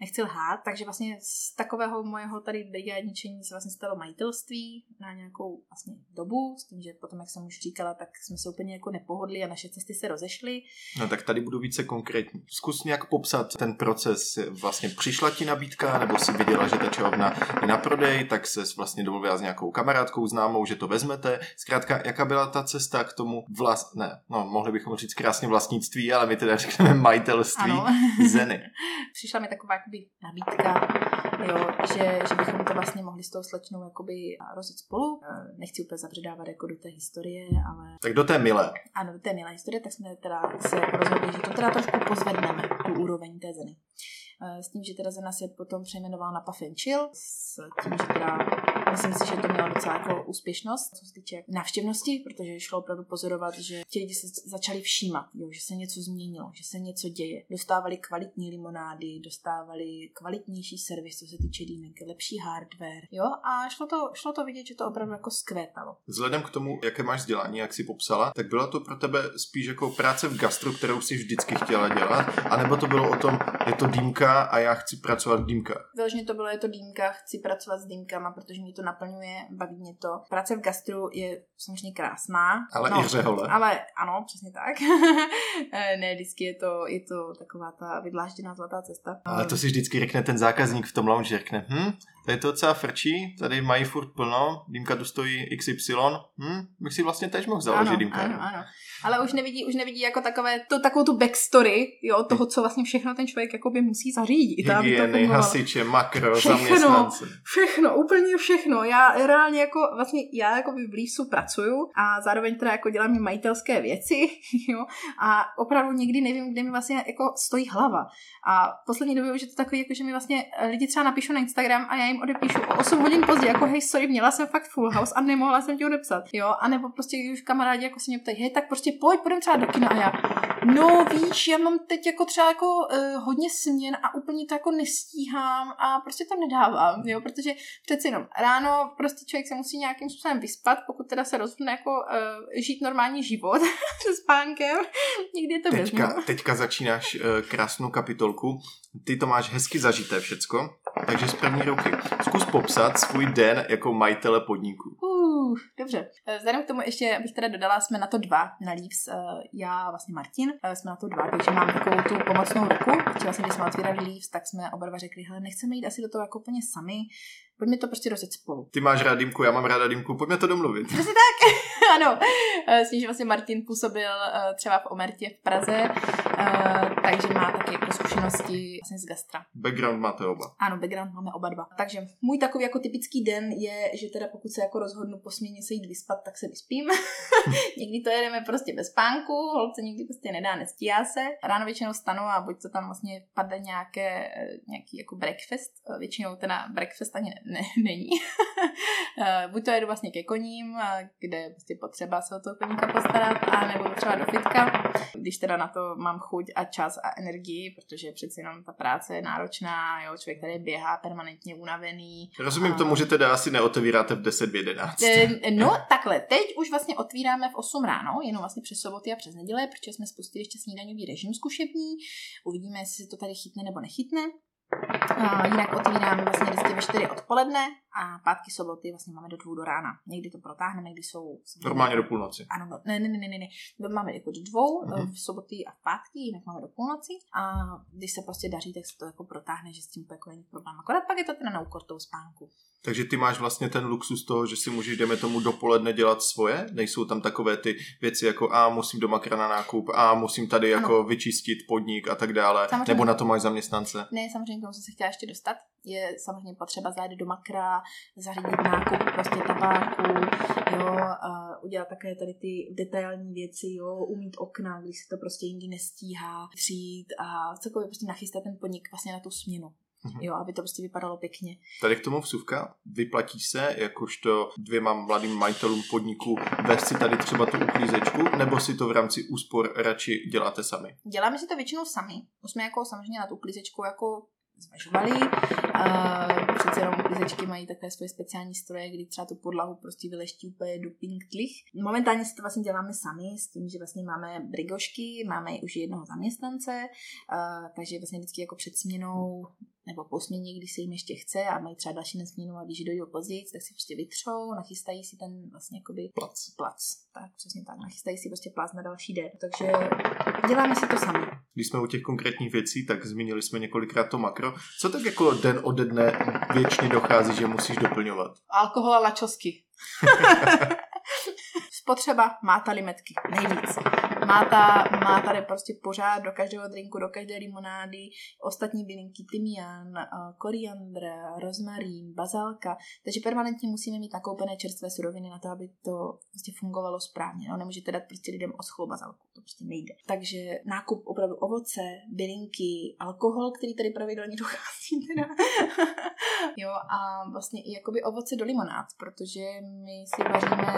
nechci lhát, takže vlastně z takového mojeho tady brigádničení se vlastně stalo majitelství na nějakou vlastně dobu, s tím, že potom, jak jsem už říkala, tak jsme se úplně jako nepohodli a naše cesty se rozešly. No tak tady budu více konkrétní. Zkus nějak popsat ten proces. Vlastně přišla ti nabídka, nebo si viděla, že ta čelovna je na prodej, tak se vlastně domluvila s nějakou kamarádkou známou, že to vezmete. Zkrátka, jaká byla ta cesta k tomu vlast... Ne, no, mohli bychom říct krásně vlastnictví, ale my teda řekneme majitelství ano. Zeny. Přišla mi taková jakoby nabídka, jo, že, že bychom to vlastně mohli s tou slečnou jakoby rozjet spolu. Eh, nechci úplně zabředávat jako do té historie, ale... Tak do té milé. Ano, do té milé historie, tak jsme teda se rozhodli, že to teda trošku pozvedneme, tu úroveň té zeny. Eh, s tím, že teda Zena se potom přejmenovala na Puff and Chill, s tím, že teda myslím si, že to mělo docela jako úspěšnost, co se týče návštěvnosti, protože šlo opravdu pozorovat, že ti lidi se začali všímat, jo, že se něco změnilo, že se něco děje. Dostávali kvalitní limonády, dostávali kvalitnější servis, co se týče dýmek, lepší hardware, jo, a šlo to, šlo to vidět, že to opravdu jako skvétalo. Vzhledem k tomu, jaké máš vzdělání, jak si popsala, tak byla to pro tebe spíš jako práce v gastru, kterou si vždycky chtěla dělat, anebo to bylo o tom, je to dýmka, a já chci pracovat v dýmkách. Vyloženě to bylo, je to dýmka, chci pracovat s dýmkama, protože mě to naplňuje, baví mě to. Práce v gastru je samozřejmě krásná. Ale no, i řehole. Ale ano, přesně tak. Eh, ne, vždycky je to, je to taková ta vydlážděná zlatá cesta. Ale to si vždycky řekne ten zákazník v tom lounge, řekne, hm, tady to docela frčí, tady mají furt plno, dýmka tu stojí XY, hm, bych si vlastně tež mohl založit ano, dýmka. Ano, ano. Ale už nevidí, už nevidí jako takové, to, takovou tu backstory, jo, toho, co vlastně všechno ten člověk jako by musí zařídit. Hygieny, hasiče, makro, všechno, zaměstnance. Všechno, úplně všechno. Já reálně jako, vlastně já jako v Blísu pracuju a zároveň teda jako dělám majitelské věci, jo, a opravdu nikdy nevím, kde mi vlastně jako stojí hlava. A v poslední době už je to takový, jako, že mi vlastně lidi třeba napíšou na Instagram a já jim odepíšu o 8 hodin později, jako hej, sorry, měla jsem fakt full house a nemohla jsem ti odepsat, jo, a nebo prostě když už kamarádi jako se mě ptají, hej, tak prostě pojď, půjdeme třeba do kina. A já, no víš, já mám teď jako třeba jako uh, hodně směn a úplně to jako nestíhám a prostě to nedávám, jo, protože přeci jenom ráno prostě člověk se musí nějakým způsobem vyspat, pokud teda se rozhodne jako uh, žít normální život s spánkem, někdy je to Teďka, teďka začínáš uh, krásnou kapitolku. Ty to máš hezky zažité všecko, takže z první ruky. Zkus popsat svůj den jako majitele podniku. Uh, dobře. Eh, Vzhledem k tomu ještě, abych teda dodala, jsme na to dva na Leaves. Eh, Já vlastně Martin, eh, jsme na to dva, takže mám takovou tu pomocnou ruku. Protože vlastně, když jsme otvírali Leaves, tak jsme oba dva řekli, hele, nechceme jít asi do toho jako úplně sami, pojďme to prostě rozjet spolu. Ty máš rád dýmku, já mám ráda dýmku, pojďme to domluvit. Přesně tak, ano. Eh, S tím, že vlastně Martin působil eh, třeba v Omertě v Praze, eh, takže má taky jako zkušenosti vlastně z gastra. Background máte oba. Ano, background máme oba dva. Takže můj takový jako typický den je, že teda pokud se jako rozhodnu po směně se jít vyspat, tak se vyspím. někdy to jedeme prostě bez spánku, holce nikdy prostě nedá, nestíhá se. Ráno většinou stanu a buď to tam vlastně padne nějaké, nějaký jako breakfast, většinou teda breakfast ani ne, není. Eh, buď to jedu vlastně ke koním, eh, kde je prostě potřeba se o toho koníka postarat, a nebo třeba do fitka, když teda na to mám chuť a čas a energii, protože přeci jenom ta práce je náročná, jo, člověk tady běhá permanentně unavený. Rozumím A- tomu, že teda asi neotevíráte v 10, v 11. Eh, No, takhle, teď už vlastně otvíráme v 8 ráno, jenom vlastně přes soboty a přes neděle, protože jsme spustili ještě snídaňový režim zkušební. Uvidíme, jestli se to tady chytne nebo nechytne. A jinak otvíráme vlastně vždycky ve 4 odpoledne a pátky soboty vlastně máme do dvou do rána. Někdy to protáhneme, někdy jsou... Normálně do půlnoci. Ano, no, ne, ne, ne, ne, ne. To máme jako do dvou, Mhm. mm-hmm. v soboty a v pátky, jinak máme do půlnoci. A když se prostě daří, tak se to jako protáhne, že s tím jako není problém. Akorát pak je to teda na úkor toho spánku. Takže ty máš vlastně ten luxus toho, že si můžeš, jdeme tomu, dopoledne dělat svoje? Nejsou tam takové ty věci jako a musím do makra na nákup, a musím tady jako Ano. vyčistit podnik a tak dále. Samozřejmě. Nebo na to máš zaměstnance? Ne, samozřejmě k tomu jsem se chtěla ještě dostat. Je samozřejmě potřeba zajet do makra, zařídit nákup prostě tabáku, jo, a udělat také tady ty detailní věci, jo, umít okna, když se to prostě jindy nestíhá, třít a celkově prostě nachystat ten podnik vlastně na tu směnu. Mhm. Jo, aby to prostě vypadalo pěkně. Tady k tomu vsuvka, vyplatí se jakožto dvěma mladým majitelům podniku vést si tady třeba tu uklízečku, nebo si to v rámci úspor radši děláte sami? Děláme si to většinou sami. Už jsme jako samozřejmě na tu uklízečku jako zvažovali. Uh, přece jenom uklízečky mají takové svoje speciální stroje, kdy třeba tu podlahu prostě vyleští úplně do pink tlich. Momentálně si to vlastně děláme sami s tím, že vlastně máme brigošky, máme už jednoho zaměstnance, uh, takže vlastně vždycky jako před směnou nebo po směně, když se jim ještě chce a mají třeba další směnu a že dojdou později, tak si prostě vytřou, nachystají si ten vlastně jakoby Plac. plac. Tak přesně tak, nachystají si prostě plac na další den. Takže děláme si to sami. Když jsme u těch konkrétních věcí, tak zmínili jsme několikrát to makro. Co tak jako den ode dne věčně dochází, že musíš doplňovat? Alkohol a lačosky. Spotřeba má tady metky, nejvíc. Má, ta, má tady prostě pořád do každého drinku, do každé limonády, ostatní bylinky, tymián, eh, koriandr, rozmarín, bazálka. Takže permanentně musíme mít nakoupené čerstvé suroviny na to, aby to prostě fungovalo správně. No, nemůžete dát prostě lidem oschlou bazálku, to prostě nejde. Takže nákup opravdu ovoce, bylinky, alkohol, který tady pravidelně dochází teda. jo, a vlastně i jakoby ovoce do limonád, protože my si vaříme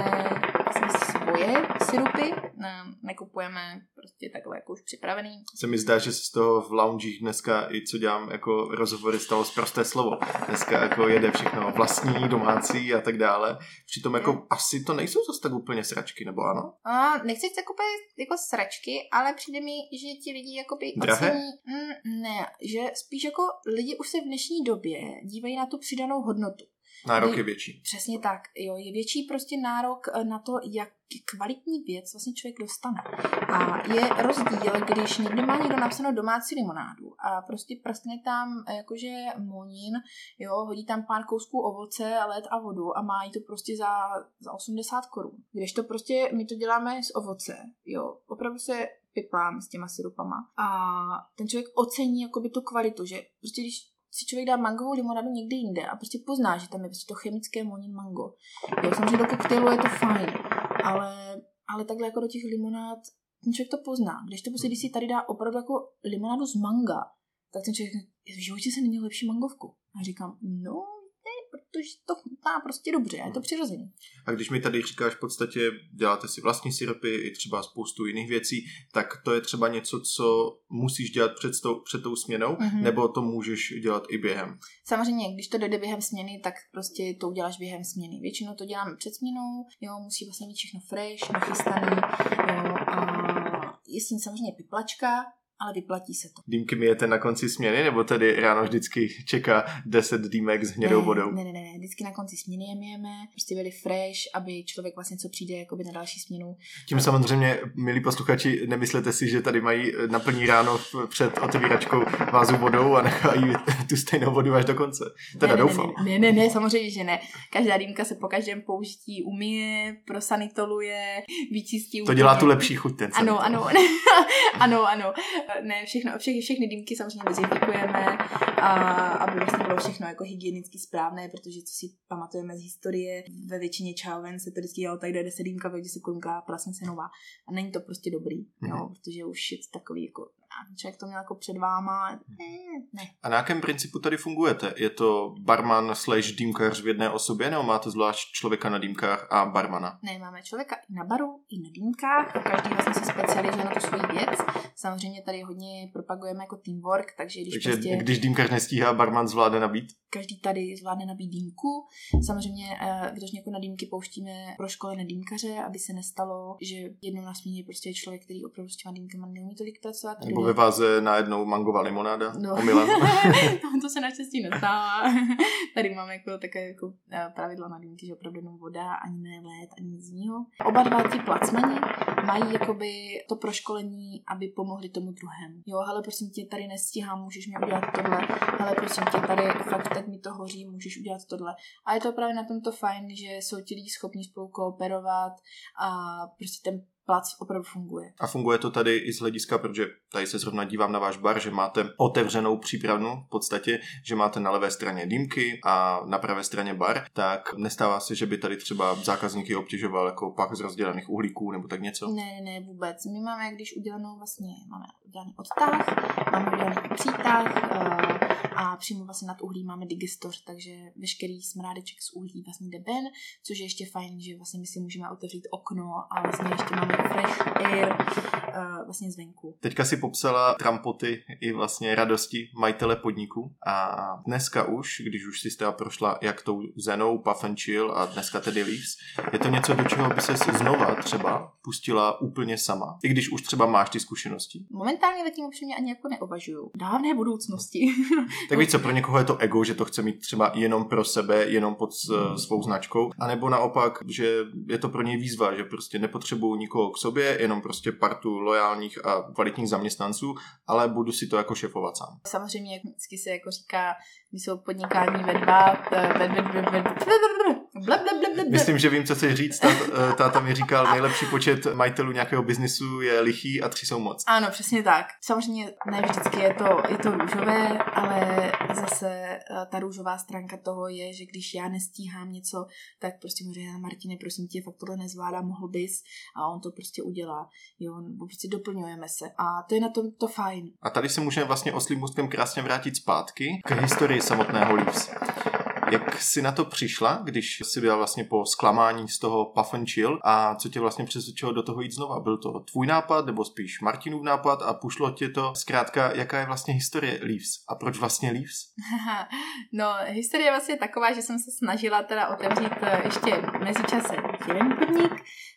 vlastně svoje syrupy, ne, nekupujeme prostě takhle jako už připravený. Se mi zdá, že se z toho v loungích dneska i co dělám jako rozhovory stalo zprosté slovo. Dneska jako jede všechno vlastní, domácí a tak dále. Přitom jako asi to nejsou zase tak úplně sračky, nebo ano? A nechci se kupovat jako sračky, ale přijde mi, že ti lidi jakoby Drahé? ocení, mm, ne, že spíš jako lidi už se v dnešní době dívají na tu přidanou hodnotu. Nárok je větší. Přesně tak, jo, je větší prostě nárok eh, na to, jak kvalitní věc vlastně člověk dostane. A je rozdíl, když někde má někdo napsanou domácí limonádu a prostě prskne tam eh, jakože monin, jo, hodí tam pár kousků ovoce, led a vodu a má jí to prostě za, za 80 korun. Když to prostě, my to děláme z ovoce, jo, opravdu se piplám s těma syrupama a ten člověk ocení jakoby tu kvalitu, že prostě když si člověk dá mangovou limonádu někde jinde a prostě pozná, že tam je prostě to chemické monin mango. Jo, samozřejmě do koktejlu je to fajn, ale, ale takhle jako do těch limonád ten člověk to pozná. Když to prostě, když si tady dá opravdu jako limonádu z manga, tak ten člověk v životě se neměl lepší mangovku. A říkám, no, protože to chutná prostě dobře, a je to přirozené. A když mi tady říkáš v podstatě, děláte si vlastní syrupy i třeba spoustu jiných věcí, tak to je třeba něco, co musíš dělat před, tou, před tou směnou, Mhm. mm-hmm. nebo to můžeš dělat i během. Samozřejmě, když to dojde během směny, tak prostě to uděláš během směny. Většinou to děláme před směnou, jo, musí vlastně být všechno fresh, nachystaný, jo, a je s tím samozřejmě piplačka, ale vyplatí se to. Dýmky mijete na konci směny, nebo tedy ráno vždycky čeká 10 dýmek s hnědou ne, vodou? Ne, ne, ne, ne, vždycky na konci směny je myjeme, prostě byli fresh, aby člověk vlastně, co přijde jakoby na další směnu. Tím samozřejmě, milí posluchači, nemyslete si, že tady mají naplní ráno před otevíračkou vázu vodou a nechají tu stejnou vodu až do konce. Teda ne, doufám. Ne, ne, ne, ne, samozřejmě, že ne. Každá dýmka se po každém použití umije, prosanitoluje, vyčistí. To dělá tu lepší chuť ten Ano, ano, ano, ano. Ne, všechno, všechny, všechny dýmky samozřejmě dezinfikujeme, a aby vlastně bylo všechno jako hygienicky správné, protože co si pamatujeme z historie, ve většině čáven se to vždycky dělalo tak, jde se dýmka, vejde se kunka, prasně se nová. A není to prostě dobrý, Mhm. jo, protože už je to takový jako, člověk to měl jako před váma, ne, ne. A na jakém principu tady fungujete? Je to barman slash dýmkař v jedné osobě, nebo máte zvlášť člověka na dýmkách a barmana? Ne, máme člověka i na baru, i na dýmkách a každý vlastně se specializuje na tu svoji věc. Samozřejmě tady hodně propagujeme jako teamwork, takže když Takže prostě když dýmkař nestíhá, barman zvládne nabít? každý tady zvládne nabít dýmku. Samozřejmě, eh, když jako na dýmky pouštíme pro školené dýmkaře, aby se nestalo, že jednou na směně prostě je člověk, který opravdu s těma dýmkama neumí tolik pracovat. Nebo ve váze najednou mangová limonáda? No. Omylem? to se naštěstí nestává. Tady máme jako také jako eh, pravidla na dýmky, že opravdu jenom voda, ani ne led, ani nic jiného. Oba dva ti placmani mají jakoby to proškolení, aby pomohli tomu druhému. Jo, ale prosím tě, tady nestíhám, můžeš mi udělat tohle. Ale prosím tě, tady fakt teď mi to hoří, můžeš udělat tohle. A je to právě na tomto fajn, že jsou ti lidi schopni spolu kooperovat a prostě ten plac opravdu funguje. A funguje to tady i z hlediska, protože tady se zrovna dívám na váš bar, že máte otevřenou přípravnu v podstatě, že máte na levé straně dýmky a na pravé straně bar, tak nestává se, že by tady třeba zákazníky obtěžoval jako pak z rozdělených uhlíků nebo tak něco? Ne, ne, vůbec. My máme, když udělanou vlastně, máme udělaný odtah, máme udělaný přítah uh, a přímo vlastně nad uhlí máme digestoř, takže veškerý smrádeček z uhlí vlastně jde ven, což je ještě fajn, že vlastně my si můžeme otevřít okno a vlastně ještě máme fresh air uh, vlastně zvenku. Teďka si popsala trampoty i vlastně radosti majitele podniku a dneska už, když už si teda prošla jak tou Zenou, Puff and Chill a dneska tedy Leaves, je to něco, do čeho by se znova třeba pustila úplně sama, i když už třeba máš ty zkušenosti. Momentálně zatím upřímně ani jako neuvažuju. Dávné budoucnosti. Tak víš co, pro někoho je to ego, že to chce mít třeba jenom pro sebe, jenom pod s- svou značkou, anebo naopak, že je to pro něj výzva, že prostě nepotřebuju nikoho k sobě, jenom prostě partu lojálních a kvalitních zaměstnanců, ale budu si to jako šefovat sám. Samozřejmě, jak vždycky se jako říká, my jsou podnikání ve dva, eh, ve, ve, ve, ve, bla, bla, bla, bla, bla. Myslím, že vím, co chceš říct. Táta, táta mi říkal, nejlepší počet majitelů nějakého biznisu je lichý a tři jsou moc. Ano, přesně tak. Samozřejmě ne vždycky je to, je to růžové, ale zase eh, ta růžová stránka toho je, že když já nestíhám něco, tak prostě mu říkám, Martine, prosím tě, fakt tohle nezvládám, mohl bys a on to prostě udělá. Jo, nebo prostě doplňujeme se. A to je na tom to fajn. A tady se můžeme vlastně oslým krásně vrátit zpátky k historii samotného Leaves. Jak jsi na to přišla, když jsi byla vlastně po zklamání z toho Puff and Chill a co tě vlastně přesvědčilo do toho jít znova? Byl to tvůj nápad nebo spíš Martinův nápad a pušlo tě to zkrátka, jaká je vlastně historie Leaves a proč vlastně Leaves? no, historie je vlastně taková, že jsem se snažila teda otevřít eh, ještě mezičase jeden podnik.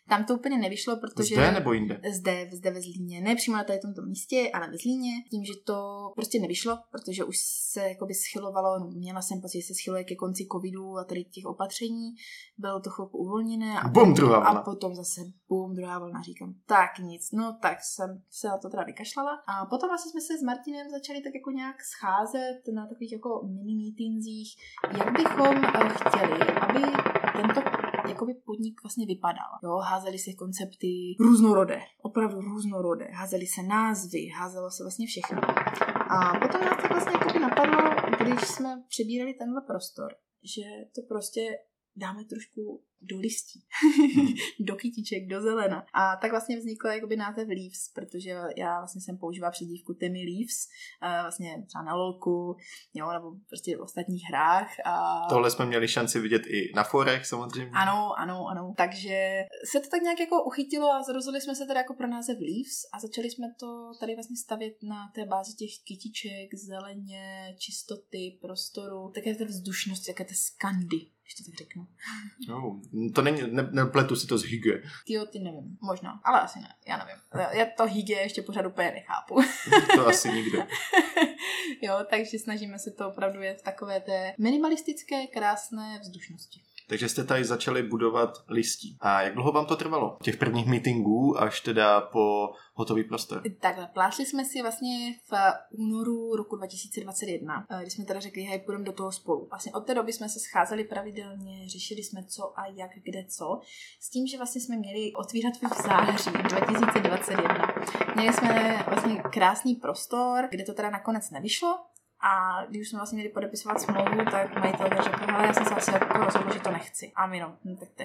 Tam to úplně nevyšlo, protože... Zde nebo jinde? Zde, zde ve Zlíně. Ne přímo na tady tomto místě, ale ve Zlíně. Tím, že to prostě nevyšlo, protože už se jakoby schylovalo, měla jsem pocit, že se schyluje ke konci covidu a tady těch opatření. Bylo to chvilku uvolněné. A, Bum, druhá a vlna. potom zase bum, druhá vlna. Říkám, tak nic. No tak jsem se na to teda vykašlala. A potom asi jsme se s Martinem začali tak jako nějak scházet na takových jako mini meetingzích, jak bychom eh, chtěli, aby tento jakoby podnik vlastně vypadal. Jo, házeli se koncepty různorodé, opravdu různorodé. Házeli se názvy, házelo se vlastně všechno. A potom nás to vlastně jakoby napadlo, když jsme přebírali tenhle prostor, že to prostě dáme trošku do listí, do kytiček, do zelena. A tak vlastně vznikl jakoby název Leaves, protože já vlastně jsem používala přezdívku Temi Leaves, uh, vlastně třeba na lolku, jo, nebo prostě v ostatních hrách. A... Tohle jsme měli šanci vidět i na forech samozřejmě. Ano, ano, ano. Takže se to tak nějak jako uchytilo a rozhodli jsme se teda jako pro název Leaves a začali jsme to tady vlastně stavět na té bázi těch kytiček, zeleně, čistoty, prostoru, také té vzdušnosti, také té skandy, když to tak řeknu. No, to není, ne, nepletu si to z hygge. Ty ty nevím, možná, ale asi ne, já nevím. Já to hygge ještě pořád úplně nechápu. to asi nikdo. jo, takže snažíme se to opravdu jet v takové té minimalistické, krásné vzdušnosti. Takže jste tady začali budovat listí. A jak dlouho vám to trvalo? Těch prvních meetingů až teda po hotový prostor? Takhle, plátli jsme si vlastně v únoru roku 2021, eh, kdy jsme teda řekli, hej, půjdeme do toho spolu. Vlastně od té doby jsme se scházeli pravidelně, řešili jsme co a jak, kde co, s tím, že vlastně jsme měli otvírat v září 2021. Měli jsme vlastně krásný prostor, kde to teda nakonec nevyšlo, a když jsme vlastně měli podepisovat smlouvu, tak majitel řekl, hele, já jsem se asi jako rozhodl, že to nechci. A my no, no tak to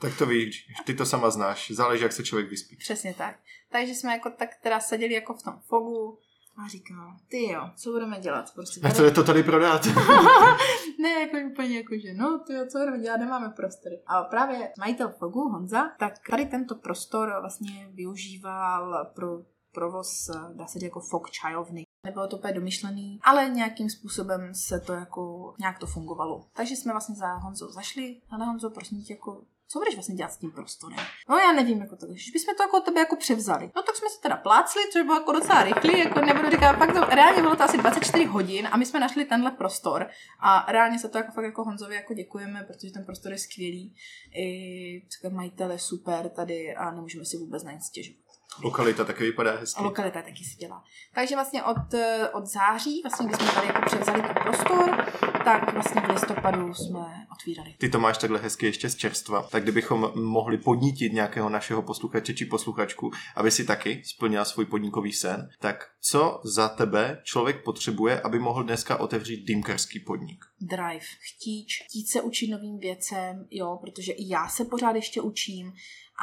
tak to víš, ty to sama znáš, záleží, jak se člověk vyspí. Přesně tak. Takže jsme jako tak teda seděli jako v tom fogu a říkal, ty jo, co budeme dělat? Prostě tady... A co je to tady prodat? ne, jako úplně jako, že no, ty jo, co budeme dělat, nemáme prostory. A právě majitel fogu, Honza, tak tady tento prostor vlastně využíval pro provoz, dá se říct jako fog čajovny. Nebylo to úplně domyšlený, ale nějakým způsobem se to jako, nějak to fungovalo. Takže jsme vlastně za Honzou zašli, ale Honzo, prosím tě, jako, co budeš vlastně dělat s tím prostorem? No já nevím, jako to, že bychom to jako tebe jako převzali. No tak jsme se teda plácli, což bylo jako docela rychlý, jako nebudu říkat, pak to reálně bylo to asi 24 hodin a my jsme našli tenhle prostor a reálně se to jako fakt jako Honzovi jako děkujeme, protože ten prostor je skvělý. I majitele super tady a nemůžeme si vůbec na nic stěžovat. Lokalita taky vypadá hezky. Lokalita taky si dělá. Takže vlastně od, eh, od září, vlastně, kdy jsme tady jako převzali ten prostor, tak vlastně v listopadu jsme otvírali. Ty to máš takhle hezky ještě z čerstva, tak kdybychom mohli podnítit nějakého našeho posluchače či posluchačku, aby si taky splnila svůj podnikový sen, tak co za tebe člověk potřebuje, aby mohl dneska otevřít dýmkarský podnik? Drive, chtíč, chtít se učit novým věcem, jo, protože i já se pořád ještě učím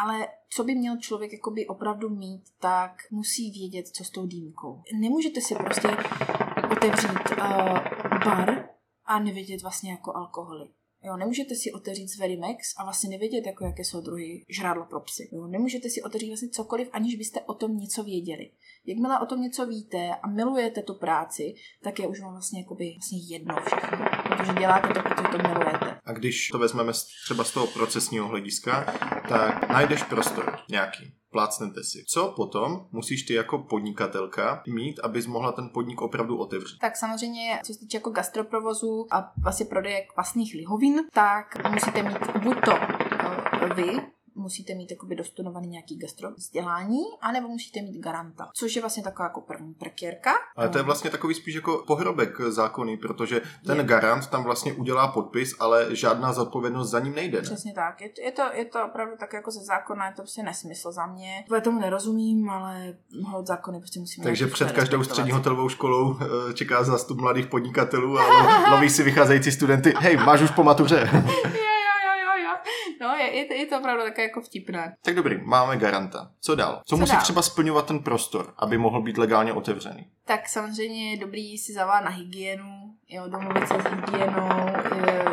ale co by měl člověk jakoby opravdu mít, tak musí vědět, co s tou dýmkou. Nemůžete si prostě otevřít uh, bar a nevědět vlastně jako alkoholy. Jo, nemůžete si otevřít Verimex a vlastně nevědět, jako jaké jsou druhy žrádla pro psy. Jo, nemůžete si otevřít vlastně cokoliv, aniž byste o tom něco věděli. Jakmile o tom něco víte a milujete tu práci, tak je už vám vlastně, jakoby, vlastně jedno všechno. Protože děláte to, protože to milujete. A když to vezmeme třeba z toho procesního hlediska, tak najdeš prostor nějaký plácnete si. Co potom musíš ty jako podnikatelka mít, abys mohla ten podnik opravdu otevřít? Tak samozřejmě, co se týče jako gastroprovozu a vlastně prodeje kvasných lihovin, tak musíte mít buď to eh, vy, musíte mít jakoby dostudovaný nějaký gastro vzdělání, anebo musíte mít garanta, což je vlastně taková jako první prekérka. Ale to je vlastně takový spíš jako pohrobek zákony, protože ten je. garant tam vlastně udělá podpis, ale žádná zodpovědnost za ním nejde. Ne? Přesně tak. Je to, je, to, je to opravdu tak jako ze zákona, je to prostě nesmysl za mě. Já tomu nerozumím, ale hod zákony prostě musíme. Takže před každou střední hotelovou školou eh, čeká zastup mladých podnikatelů a loví si vycházející studenty. Hej, máš už po matuře. No, je, je, to, je to opravdu také jako vtipné. Tak dobrý, máme garanta. Co dál? Co, Co musí dál? třeba splňovat ten prostor, aby mohl být legálně otevřený? Tak samozřejmě je dobrý si zavolat na hygienu, jo, domluvit se s hygienou, je,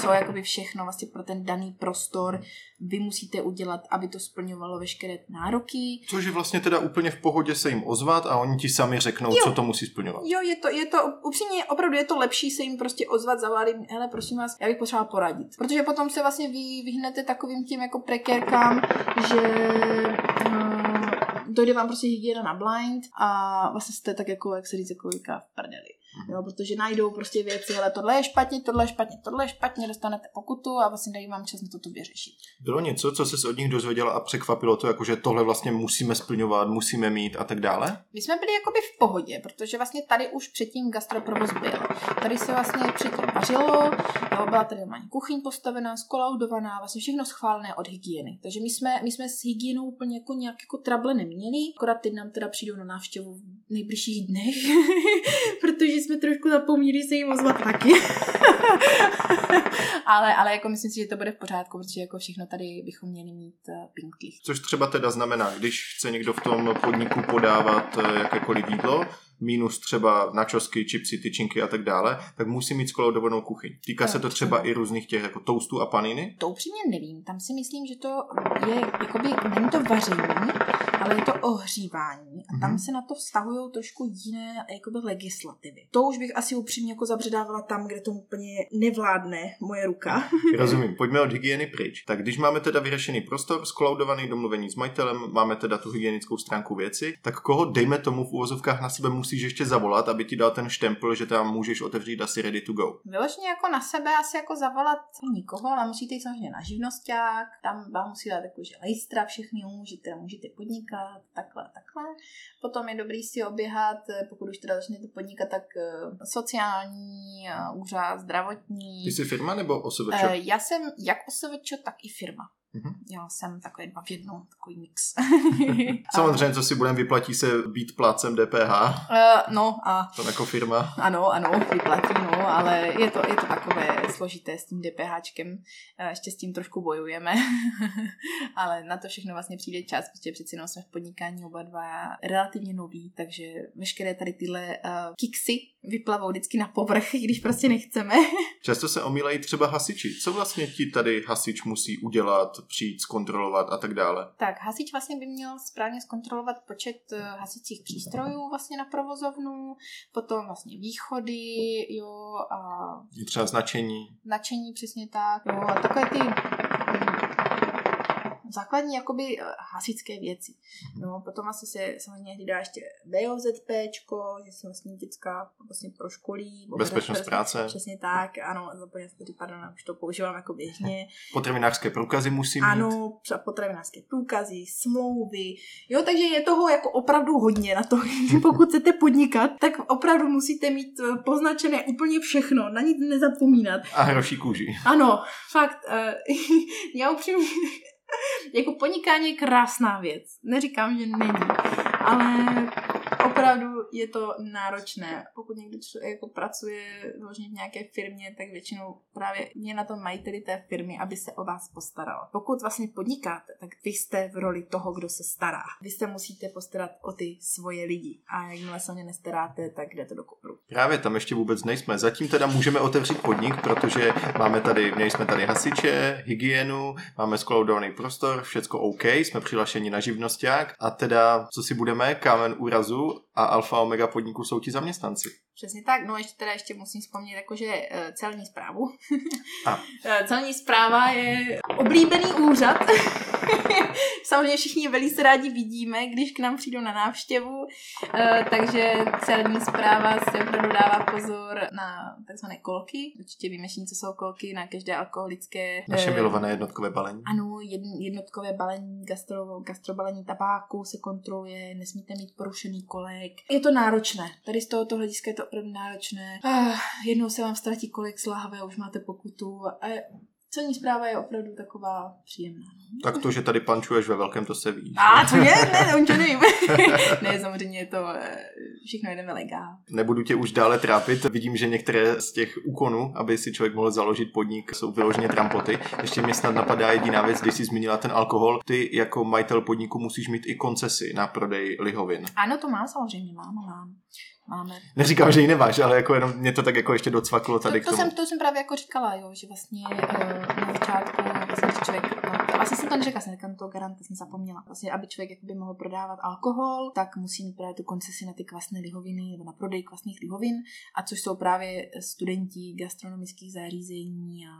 co jakoby všechno vlastně pro ten daný prostor vy musíte udělat, aby to splňovalo veškeré nároky. Což je vlastně teda úplně v pohodě se jim ozvat a oni ti sami řeknou, jo. co to musí splňovat. Jo, je to, je to, upřímně, opravdu je to lepší se jim prostě ozvat, zavolat hele, prosím vás, já bych potřeboval poradit. Protože potom se vlastně vy vyhnete takovým tím jako prekérkám, že uh, dojde vám prostě hygiena na blind a vlastně jste tak jako, jak se říct, jako v prdeli. Jo, protože najdou prostě věci, ale tohle je špatně, tohle je špatně, tohle je špatně, dostanete pokutu a vlastně dají vám čas na to to vyřešit. Bylo něco, co se od nich dozvěděla a překvapilo to, jako že tohle vlastně musíme splňovat, musíme mít a tak dále? My jsme byli jakoby v pohodě, protože vlastně tady už předtím gastroprovoz byl. Tady se vlastně předtím vařilo, jo, byla tady normální kuchyň postavená, skolaudovaná, vlastně všechno schválené od hygieny. Takže my jsme, my jsme s hygienou úplně jako nějak jako trable neměli, akorát teď nám teda přijdou na návštěvu v nejbližších dnech, protože jsme trošku zapomněli se jim ozvat taky. ale, ale jako myslím si, že to bude v pořádku, protože jako všechno tady bychom měli mít uh, pinky. Což třeba teda znamená, když chce někdo v tom podniku podávat eh, jakékoliv jídlo, minus třeba načosky, čipsy, tyčinky a tak dále, tak musí mít skolaudovanou kuchyň. Týká se to třeba i různých těch jako toastů a paniny? To upřímně nevím. Tam si myslím, že to je, jakoby, není to vaření, ale je to ohřívání. A tam Mhm. se na to vztahují trošku jiné jakoby legislativy. To už bych asi upřímně jako zabředávala tam, kde to úplně nevládne moje ruka. Rozumím, pojďme od hygieny pryč. Tak když máme teda vyřešený prostor, skolaudovaný domluvení s majitelem, máme teda tu hygienickou stránku věci, tak koho dejme tomu v úvozovkách na sebe musíš ještě zavolat, aby ti dal ten štempel, že tam můžeš otevřít asi ready to go. Vyloženě jako na sebe asi jako zavolat nikoho, ale musíte jít samozřejmě na živnosták, tam vám musí dát jakože lejstra všechny, můžete, můžete podnikat, takhle, takhle. Potom je dobrý si oběhat, eh, pokud už teda začnete podnikat, tak eh, sociální, eh, úřad, zdravotní. Ty jsi firma nebo OSVČ? Eh, Já jsem jak OSVČ, tak i firma. Mhm. Já jsem takový dva v jednom, takový mix. Samozřejmě, co si budeme, vyplatí se být plácem DPH, Uh, no a to jako firma. ano, ano, vyplatí, no, ale je to, je to takové složité s tím DPHčkem. Eh, Ještě s tím trošku bojujeme, ale na to všechno vlastně přijde čas, protože přeci jenom jsme v podnikání oba dva relativně noví, takže veškeré tady tyhle uh, kiksy vyplavou vždycky na povrch, i když prostě nechceme. Často se omílají třeba hasiči. Co vlastně ti tady hasič musí udělat, přijít, zkontrolovat a tak dále? Tak, hasič vlastně by měl správně zkontrolovat počet eh, hasicích přístrojů vlastně na provozovnu, potom vlastně východy, jo, a Je třeba značení. značení přesně tak, jo, a takové ty základní jakoby eh, hasičské věci. No, potom asi se samozřejmě hlídá ještě BOZPčko, že se vlastně děcka vlastně proškolí. Bezpečnost práce. Přesně tak, ano, zapomněl jsem to, pardon, už to používám jako běžně. Potravinářské průkazy musí mít. Ano, potravinářské průkazy, smlouvy. Jo, takže je toho jako opravdu hodně na to. Pokud chcete podnikat, tak opravdu musíte mít eh, poznačené úplně všechno, na nic nezapomínat. A hroší kůži. Ano, fakt, uh, já upřímně, jako podnikání je krásná věc. Neříkám, že není, ale opravdu je to náročné. Pokud někdo člo- jako pracuje vložně v nějaké firmě, tak většinou právě je na tom majiteli té firmy, aby se o vás postaral. Pokud vlastně podnikáte, tak vy jste v roli toho, kdo se stará. Vy se musíte postarat o ty svoje lidi. A jakmile se o ně nestaráte, tak jde to do kopru. Právě tam ještě vůbec nejsme. Zatím teda můžeme otevřít podnik, protože máme tady, měli jsme tady hasiče, hygienu, máme skloudovaný prostor, všecko OK, jsme přihlašeni na živnosták a teda, co si budeme, kámen úrazu a alfa a omega podniku jsou ti zaměstnanci. Přesně tak, no ještě teda ještě musím vzpomnět jakože eh, celní zprávu. A. Eh, celní zpráva je oblíbený úřad. Samozřejmě všichni velice rádi vidíme, když k nám přijdou na návštěvu, Eh, takže celní zpráva se opravdu dává pozor na takzvané kolky. Určitě víme, všichni, co jsou kolky na každé alkoholické... Naše eh, milované jednotkové balení. ano, jedn, jednotkové balení, gastro, gastrobalení tabáku se kontroluje, nesmíte mít porušený kolek. Je to náročné. Tady z tohoto hlediska je to opravdu náročné. Ah, jednou se vám ztratí kolek z lahve už máte pokutu. A celní zpráva je opravdu taková příjemná. Tak to, že tady pančuješ ve velkém, to se ví. A to je, ne, on to nevím. ne, samozřejmě je to, eh, všechno jedeme legál. Nebudu tě už dále trápit. Vidím, že některé z těch úkonů, aby si člověk mohl založit podnik, jsou vyloženě trampoty. Ještě mě snad napadá jediná věc, když jsi zmínila ten alkohol. Ty jako majitel podniku musíš mít i koncesy na prodej lihovin. Ano, to mám samozřejmě, mám, mám. Máme. Neříkám, že ji nemáš, ale jako jenom mě to tak jako ještě docvaklo tady to, k to, tomu. jsem, to jsem právě jako říkala, jo, že vlastně uh, na začátku vlastně, když člověk, no, to, asi jsem to neřekla, jsem to garant, to jsem zapomněla. Vlastně, aby člověk jakoby mohl prodávat alkohol, tak musí mít právě tu koncesi na ty kvasné lihoviny nebo na prodej kvasných lihovin, a což jsou právě studenti gastronomických zařízení a,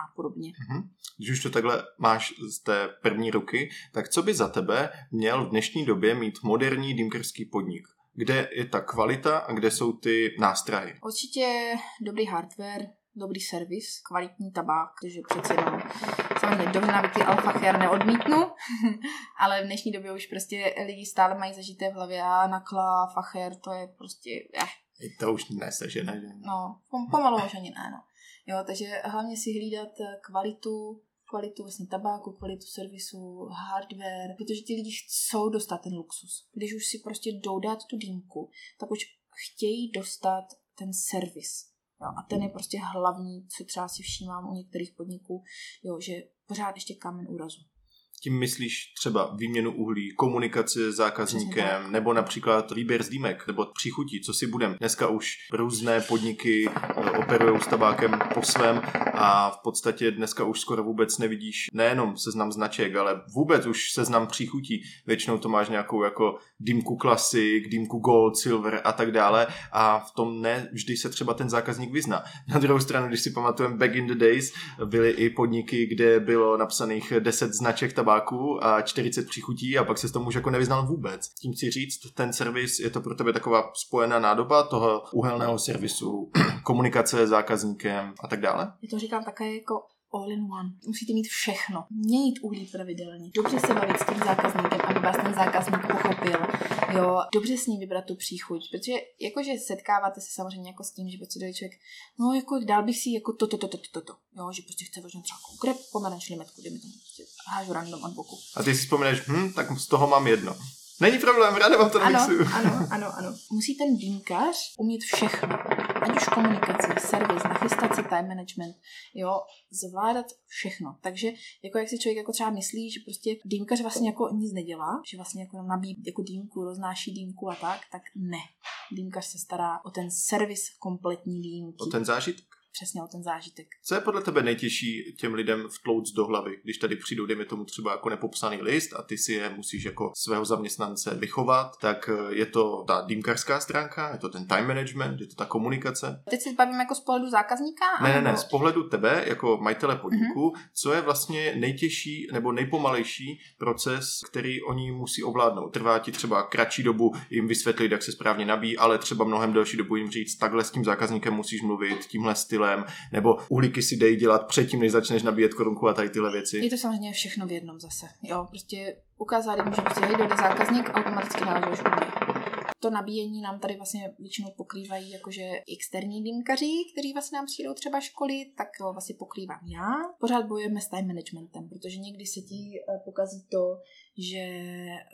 a podobně. Mhm. Když už to takhle máš z té první ruky, tak co by za tebe měl v dnešní době mít moderní dýmkerský podnik? Kde je ta kvalita a kde jsou ty nástrahy? Určitě dobrý hardware, dobrý servis, kvalitní tabák, protože přece jenom samozřejmě dobře navyklý alfa her neodmítnu, ale v dnešní době už prostě lidi stále mají zažité v hlavě a nakla, facher, to je prostě, eh, I To už nesežene, že? no, pom- pomalu už ani ne, no. Jo, takže hlavně si hlídat eh, kvalitu, kvalitu vlastně tabáku, kvalitu servisu, hardware, protože ti lidi chcou dostat ten luxus. Když už si prostě jdou dát tu dýmku, tak už chtějí dostat ten servis. Jo, a ten je prostě hlavní, co třeba si všímám u některých podniků, jo, že pořád ještě kámen úrazu. Tím myslíš třeba výměnu uhlí, komunikaci s zákazníkem, nebo například výběr z dýmek, nebo příchutí, co si budem. Dneska už různé podniky eh, operují s tabákem po svém a v podstatě dneska už skoro vůbec nevidíš nejenom seznam značek, ale vůbec už seznam příchutí. Většinou to máš nějakou jako dýmku Classic, dýmku Gold, Silver a tak dále a v tom ne vždy se třeba ten zákazník vyzná. Na druhou stranu, když si pamatujeme back in the days, byly i podniky, kde bylo napsaných 10 značek tabáku tabáku a 40 příchutí a pak se s tomu už jako nevyznal vůbec. Tím chci říct, ten servis je to pro tebe taková spojená nádoba toho uhelného servisu, komunikace s zákazníkem a tak dále? Já to říkám také jako all in one. Musíte mít všechno. Měnit uhlí pravidelně. Dobře se bavit s tím zákazníkem, aby vás ten zákazník pochopil. Jo, dobře s ním vybrat tu příchuť, protože jakože setkáváte se samozřejmě jako s tím, že prostě dojde člověk, no jako dál bych si jako toto, toto, toto, toto, jo, že prostě chce možná třeba konkrét pomeranč limetku, dejme tomu, prostě hážu random od boku. A ty si vzpomeneš, hm, tak z toho mám jedno. Není problém, ráda vám to ano, namixuju. ano, ano, ano. Musí ten dýmkař umět všechno. Ať už komunikaci, servis, nachystat si time management, jo, zvládat všechno. Takže jako jak si člověk jako třeba myslí, že prostě dýmkař vlastně jako nic nedělá, že vlastně jako nabíjí jako dýmku, roznáší dýmku a tak, tak ne. Dýmkař se stará o ten servis kompletní dýmky. O ten zážitek. Přesně o ten zážitek. Co je podle tebe nejtěžší těm lidem vtlouc do hlavy, když tady přijdou, dejme tomu třeba jako nepopsaný list a ty si je musíš jako svého zaměstnance vychovat, tak eh, je to ta dýmkařská stránka, je to ten time management, je to ta komunikace? Teď se bavím jako z pohledu zákazníka? Ne, ne, ne, z pohledu tebe jako majitele podniku, co je vlastně nejtěžší nebo nejpomalejší proces, který oni musí ovládnout. Trvá ti třeba kratší dobu jim vysvětlit, jak se správně nabíjí, ale třeba mnohem delší dobu jim říct, takhle s tím zákazníkem musíš mluvit, tímhle stylem, nebo uhlíky si dej dělat předtím, než začneš nabíjet korunku a tady tyhle věci. Je to samozřejmě všechno v jednom zase. Jo, prostě ukázat jim, že prostě hej, dojde zákazník, automaticky nalezeš. To nabíjení nám tady vlastně většinou pokrývají jakože externí dýmkaři, kteří vlastně nám přijdou třeba školy, tak to vlastně pokrývám já. Pořád bojujeme s time managementem, protože někdy se ti eh, pokazí to, že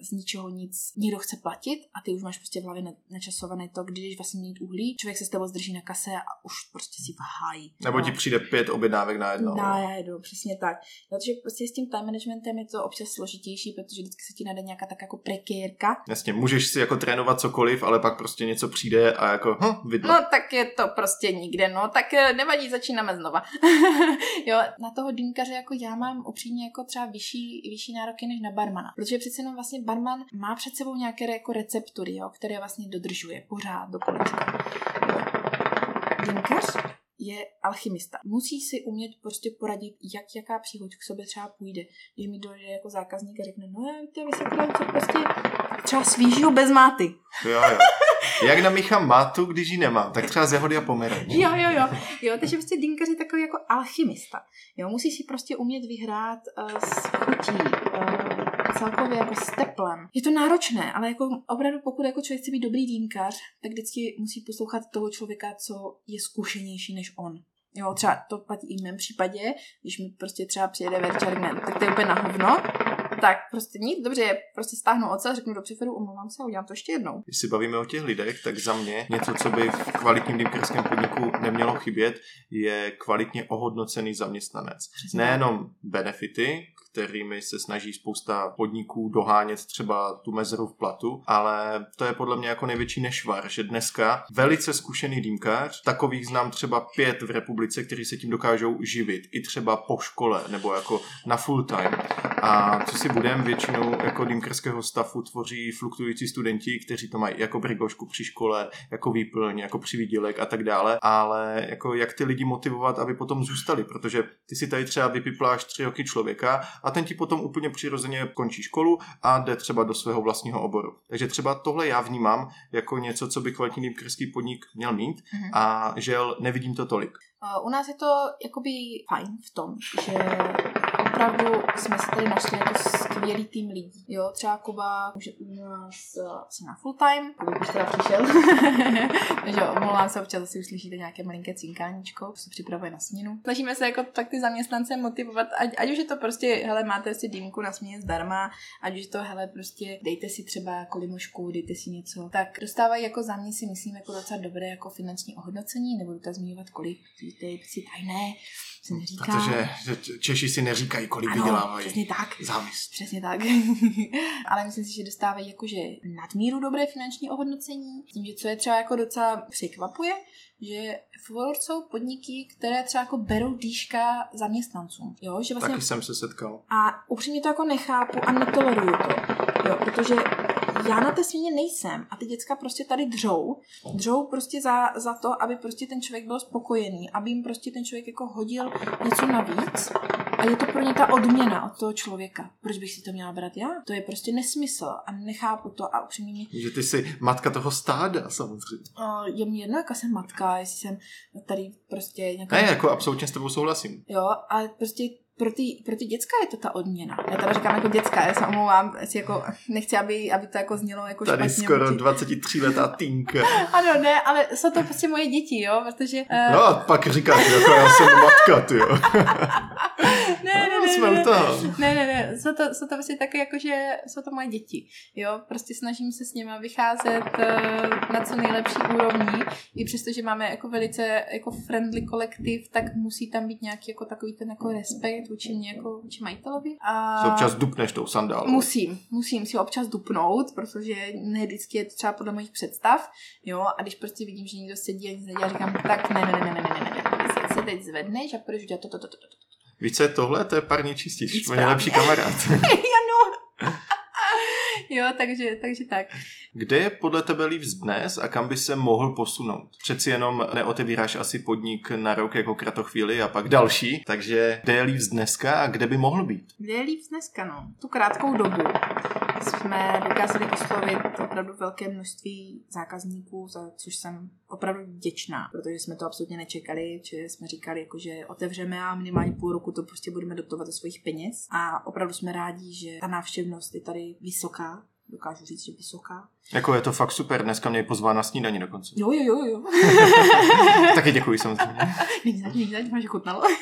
z ničeho nic někdo chce platit a ty už máš prostě v hlavě na- načasované to, kdy jdeš vlastně mít uhlí, člověk se s tebou zdrží na kase a už prostě si váhají. Nebo No. ti přijde pět objednávek na jedno. Najedu, přesně tak. Protože prostě s tím time managementem je to občas složitější, protože vždycky se ti najde nějaká tak jako prekérka. Jasně, můžeš si jako trénovat cokoliv, ale pak prostě něco přijde a jako, hm, vidno. No tak je to prostě nikde, no tak eh, nevadí, začínáme znova. jo, na toho dýmkaře jako já mám upřímně jako třeba vyšší, vyšší nároky než na barmana. Protože přece jenom vlastně barman má před sebou nějaké jako receptury, jo, které vlastně dodržuje pořád do kolečka. Jo. Dýmkař je alchymista. Musí si umět prostě poradit, jak jaká příchuť k sobě třeba půjde. Když mi dojde jako zákazník a řekne, no já víte, vysvětlím, co prostě třeba svížího bez máty. Jo, jo. Jak namíchám mátu, když ji nemám, tak třeba z jahody a pomeranč. Jo, jo, jo. Jo, takže prostě dýmkař je takový jako alchymista. Jo, musí si prostě umět vyhrát uh, s chutí, uh, celkově jako s teplem. Je to náročné, ale jako opravdu pokud jako člověk chce být dobrý dýmkař, tak vždycky musí poslouchat toho člověka, co je zkušenější než on. Jo, třeba to platí i v mém případě, když mi prostě třeba přijede a řekne, tak to je úplně na hovno, tak prostě nic, dobře, prostě stáhnu ocel, řeknu do přeferu, omlouvám se a udělám to ještě jednou. Když se bavíme o těch lidech, tak za mě něco, co by v kvalitním dýmkerském podniku nemělo chybět, je kvalitně ohodnocený zaměstnanec. Přesně Nejenom benefity, kterými se snaží spousta podniků dohánět třeba tu mezeru v platu, ale to je podle mě jako největší nešvar, že dneska velice zkušený dýmkař, takových znám třeba pět v republice, kteří se tím dokážou živit, i třeba po škole nebo jako na full time. A co si budeme, většinou jako dýmkerského stafu tvoří fluktující studenti, kteří to mají jako brigošku při škole, jako výplň, jako přivídělek a tak dále, ale jako jak ty lidi motivovat, aby potom zůstali, protože ty si tady třeba vypipláš tři roky člověka a ten ti potom úplně přirozeně končí školu a jde třeba do svého vlastního oboru. Takže třeba tohle já vnímám jako něco, co by kvalitní dýmkerský podnik měl mít Mhm. a žel nevidím to tolik. Uh, U nás je to jakoby fajn v tom, že opravdu jsme si tady našli jako skvělý tým lidí. Jo, třeba Kuba už u nás eh, asi na full time, Kuba už teda přišel. Takže omlouvám se, občas asi uslyšíte nějaké malinké cinkáníčko, se připravuje na směnu. Snažíme se jako tak ty zaměstnance motivovat, ať, ať už je to prostě, hele, máte si dýmku na směně zdarma, ať už to, hele, prostě dejte si třeba kolimušku, dejte si něco, tak dostávají jako za mě si myslím jako docela dobré jako finanční ohodnocení, nebudu to zmiňovat kolik, to je prostě tajné, se neříká. Protože že Češi si neříkají, kolik Ano, vydělávají. přesně tak. Závis. Přesně tak. Ale myslím si, že dostávají jakože nadmíru dobré finanční ohodnocení. Tím, že co je třeba jako docela překvapuje, že Forward jsou podniky, které třeba jako berou dýška zaměstnancům. Jo, že vlastně Taky jsem se setkal. a upřímně to jako nechápu a netoleruju to. Jo, protože já na té směně nejsem a ty děcka prostě tady dřou. Dřou prostě za, za to, aby prostě ten člověk byl spokojený, aby jim prostě ten člověk jako hodil něco navíc a je to pro ně ta odměna od toho člověka. Proč bych si to měla brát já? To je prostě nesmysl a nechápu to a upřímně mě Že ty jsi matka toho stáda, samozřejmě. uh, je mi jedno, jaká jsem matka, jestli jsem tady prostě nějaká... Ne, jako absolutně s tebou souhlasím. Jo, ale prostě pro ty, pro ty děcka je to ta odměna. Já teda říkám jako děcka, já se omlouvám, jako, nechci, aby, aby to jako znělo jako Tady špatně. skoro vůči- 23 letá týnka. Ano, ne, ale jsou to prostě moje děti, jo, protože... Uh, No a pak říkáš, jako já jsem matka, ty jo. ne, ne, No, ne, jsme ne, u toho. ne, ne, ne, jsou to, jsou to prostě taky jako, že jsou to moje děti, jo, prostě snažím se s nimi vycházet uh, na co nejlepší úrovni, i přesto, že máme jako velice jako friendly kolektiv, tak musí tam být nějaký jako takový ten jako respekt vůči mě jako vůči majitelovi. A... Se občas dupneš tou sandálou. Musím, musím si občas dupnout, protože ne vždycky je to třeba podle mojich představ, jo, a když prostě vidím, že někdo sedí a nic nedělá, říkám, tak ne, ne, ne, ne, ne, ne, ne, ne, ty se teď zvedneš a půjdeš udělat to, to, to, to, to. Víš, co je tohle? To je parní čistič. Můj nejlepší kamarád. Jo, takže, takže tak. Kde je podle tebe Leaves dnes a kam by se mohl posunout? Přeci jenom neotevíráš asi podnik na rok jako kratochvíli a pak další, takže kde je Leaves dneska a kde by mohl být? Kde je líp dneska, no? Tu krátkou dobu jsme dokázali oslovit opravdu velké množství zákazníků, za což jsem opravdu vděčná, protože jsme to absolutně nečekali, že jsme říkali, jako, že otevřeme a minimálně půl roku to prostě budeme dotovat ze svých peněz a opravdu jsme rádi, že ta návštěvnost je tady vysoká, dokážu říct, že vysoká. Jako je to fakt super, dneska mě pozván na snídaní dokonce. Jo, jo, jo, jo. Taky děkuji samozřejmě. Není zač, není zač, máš chutnalo.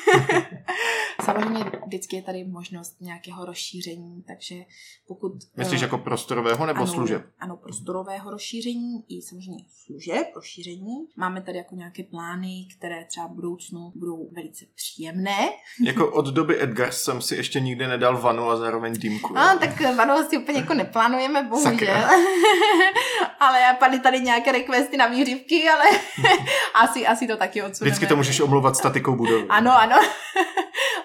Samozřejmě vždycky je tady možnost nějakého rozšíření, takže pokud... Myslíš eh, jako prostorového nebo ano, služeb? Ano, prostorového rozšíření i samozřejmě služeb rozšíření. Máme tady jako nějaké plány, které třeba v budoucnu budou velice příjemné. Jako od doby Edgars jsem si ještě nikdy nedal vanu a zároveň dýmku. A tak vanovosti úplně jako neplánujeme, bohužel. Ale padly tady nějaké requesty na výřivky, ale asi, asi to taky odsuneme. Vždycky to můžeš omlouvat statikou budovy. Ano, ano.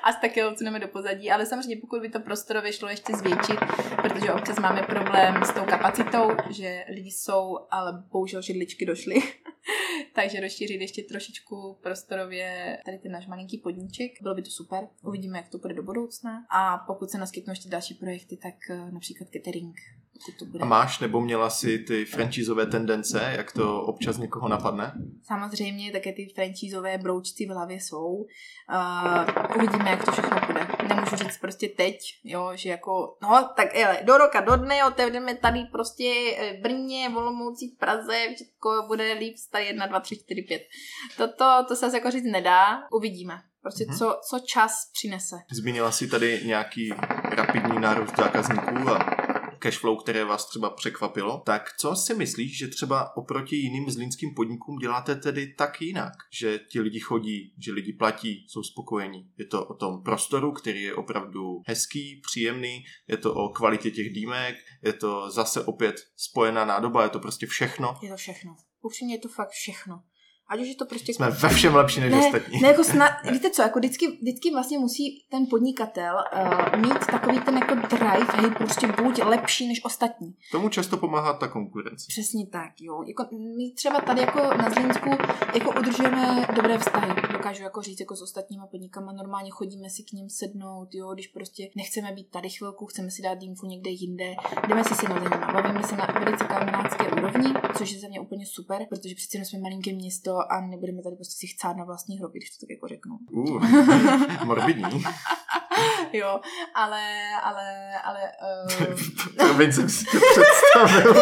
A taky odsuneme do pozadí, ale samozřejmě pokud by to prostorově šlo ještě zvětšit, protože občas máme problém s tou kapacitou, že lidi jsou, ale bohužel židličky došly. Takže rozšířit ještě trošičku prostorově tady ten náš malinký podníček. Bylo by to super. Uvidíme, jak to bude do budoucna. A pokud se naskytnou ještě další projekty, tak eh, například catering. To bude. A máš nebo měla si ty franchiseové tendence, jak to občas někoho napadne? Samozřejmě také ty franchízové broučci v hlavě jsou. Uh, uvidíme, jak to všechno bude. Nemůžu říct prostě teď, jo, že jako, no, tak hele, do roka, do dne otevřeme tady prostě eh, Brně, v Olomouci, v Praze, všechno bude líp tady 1, 2, 3, 4, 5. Toto, to se asi jako říct nedá, uvidíme. Prostě Mhm. co, co čas přinese. Zmínila si tady nějaký rapidní nárůst zákazníků a cashflow, které vás třeba překvapilo. Tak co si myslíš, že třeba oproti jiným zlínským podnikům děláte tedy tak jinak? Že ti lidi chodí, že lidi platí, jsou spokojení. Je to o tom prostoru, který je opravdu hezký, příjemný, je to o kvalitě těch dýmek, je to zase opět spojená nádoba, je to prostě všechno. Je to všechno. Upřímně je to fakt všechno. Ať už je to prostě... Jsme ve všem lepší než ne, ostatní. Ne, jako snad, víte co, jako vždycky, vždycky vlastně musí ten podnikatel uh, mít takový ten jako drive, hej, prostě buď lepší než ostatní. Tomu často pomáhá ta konkurence. Přesně tak, jo. Jako my třeba tady jako na Zlínsku jako udržujeme dobré vztahy. Dokážu jako říct jako s ostatníma podnikama, normálně chodíme si k ním sednout, jo, když prostě nechceme být tady chvilku, chceme si dát dýmku někde jinde, jdeme si si na bavíme se na velice kamarádské úrovni, což je za mě úplně super, protože přece jenom jsme malinké město a nebudeme tady prostě si chcát na vlastní hroby, když to tak jako řeknu. Uh, morbidní. jo, ale, ale, ale... Uh... Promiň, jsem si to představil.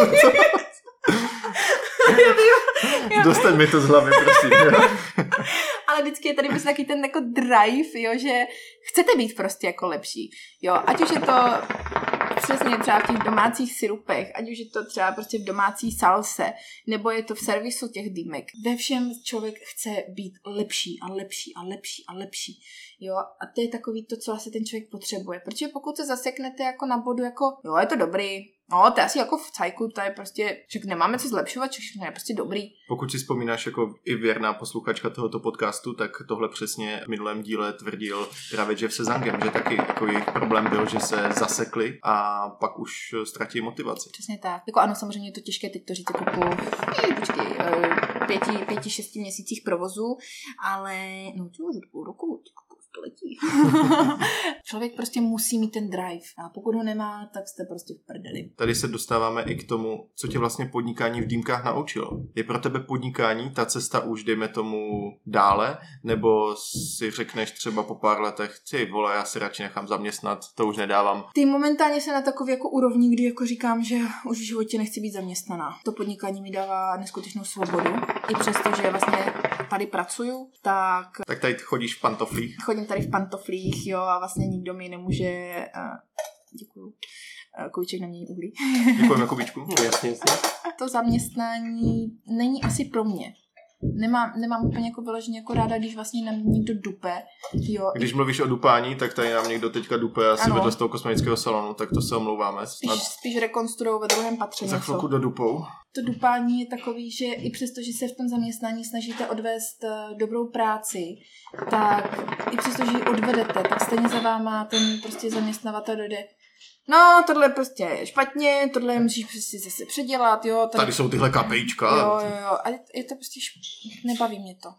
Dostaň mi to z hlavy, prosím. Jo? ale vždycky je tady prostě taky ten jako drive, jo, že chcete být prostě jako lepší. Jo, ať už je to přesně třeba v těch domácích syrupech, ať už je to třeba prostě v domácí salse, nebo je to v servisu těch dýmek. Ve všem člověk chce být lepší a lepší a lepší a lepší. Jo, a to je takový to, co asi ten člověk potřebuje. Protože pokud se zaseknete jako na bodu, jako jo, je to dobrý, No, to je asi jako v cajku, to je prostě, že nemáme co zlepšovat, všechno je prostě dobrý. Pokud si vzpomínáš jako i věrná posluchačka tohoto podcastu, tak tohle přesně v minulém díle tvrdil právě Jeff se Zangem, že taky jako jejich problém byl, že se zasekli a pak už ztratí motivaci. Přesně tak. Jako ano, samozřejmě je to těžké teď to říct jako po, počkej, eh, pěti, pěti, šesti měsících provozu, ale no, to už půl roku, století. Člověk prostě musí mít ten drive a pokud ho nemá, tak jste prostě v prdeli. Tady se dostáváme i k tomu, co tě vlastně podnikání v dýmkách naučilo. Je pro tebe podnikání ta cesta už, dejme tomu, dále, nebo si řekneš třeba po pár letech, ty vole, já si radši nechám zaměstnat, to už nedávám. Ty momentálně se na takové jako úrovni, kdy jako říkám, že už v životě nechci být zaměstnaná. To podnikání mi dává neskutečnou svobodu. I přesto, že vlastně tady pracuju, tak... Tak tady chodíš v pantoflích. Chodím tady v pantoflích, jo, a vlastně nikdo mi nemůže... Uh, děkuju. Uh, Kouček nemění uhlí. Děkujeme Kubičku. No, jasně, jasně. To zaměstnání není asi pro mě nemám, nemám úplně jako vyloženě jako ráda, když vlastně na mě někdo dupe. Jo. Když mluvíš o dupání, tak tady nám někdo teďka dupe asi vedle z toho kosmetického salonu, tak to se omlouváme. Spíš, spíš rekonstruují ve druhém patře Za chvilku do dupou. To dupání je takový, že i přesto, že se v tom zaměstnání snažíte odvést eh, dobrou práci, tak i přesto, že ji odvedete, tak stejně za váma ten prostě zaměstnavatel dojde, no, tohle je prostě špatně, tohle musíš prostě zase předělat, jo. Tady, tady jsou tyhle kapejčka. Jo, jo, jo. A je, to prostě, šp... nebaví mě to.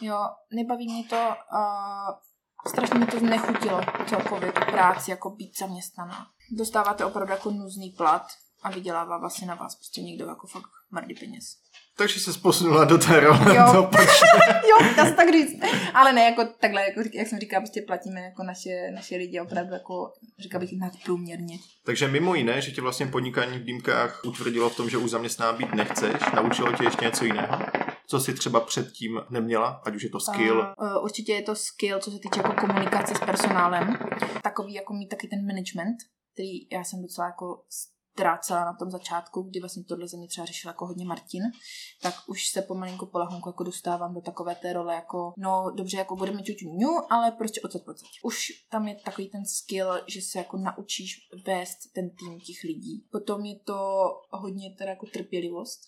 Jo, nebaví mě to a strašně mi to znechutilo celkově tu práci, jako být zaměstnaná. Dostáváte opravdu jako nuzný plat a vydělává vlastně na vás prostě někdo jako fakt mrdý peněz. Takže se posunula do té role. Jo, jo dá se tak říct. Ale ne, jako takhle, jako, jak jsem říkala, prostě platíme jako naše, naše lidi opravdu jako, říkala bych, nadprůměrně. Takže mimo jiné, že tě vlastně podnikání v dýmkách utvrdilo v tom, že už zaměstná být nechceš, naučilo tě ještě něco jiného? Co jsi třeba předtím neměla, ať už je to skill? Uh, uh, určitě je to skill, co se týče jako komunikace s personálem. Takový jako mít taky ten management, který já jsem docela jako trácela na tom začátku, kdy vlastně tohle ze mě třeba řešil jako hodně Martin, tak už se pomalinku polahunku jako dostávám do takové té role jako, no dobře, jako budeme ňu, ale prostě odsaď pocať. Už tam je takový ten skill, že se jako naučíš vést ten tým těch lidí. Potom je to hodně teda jako trpělivost.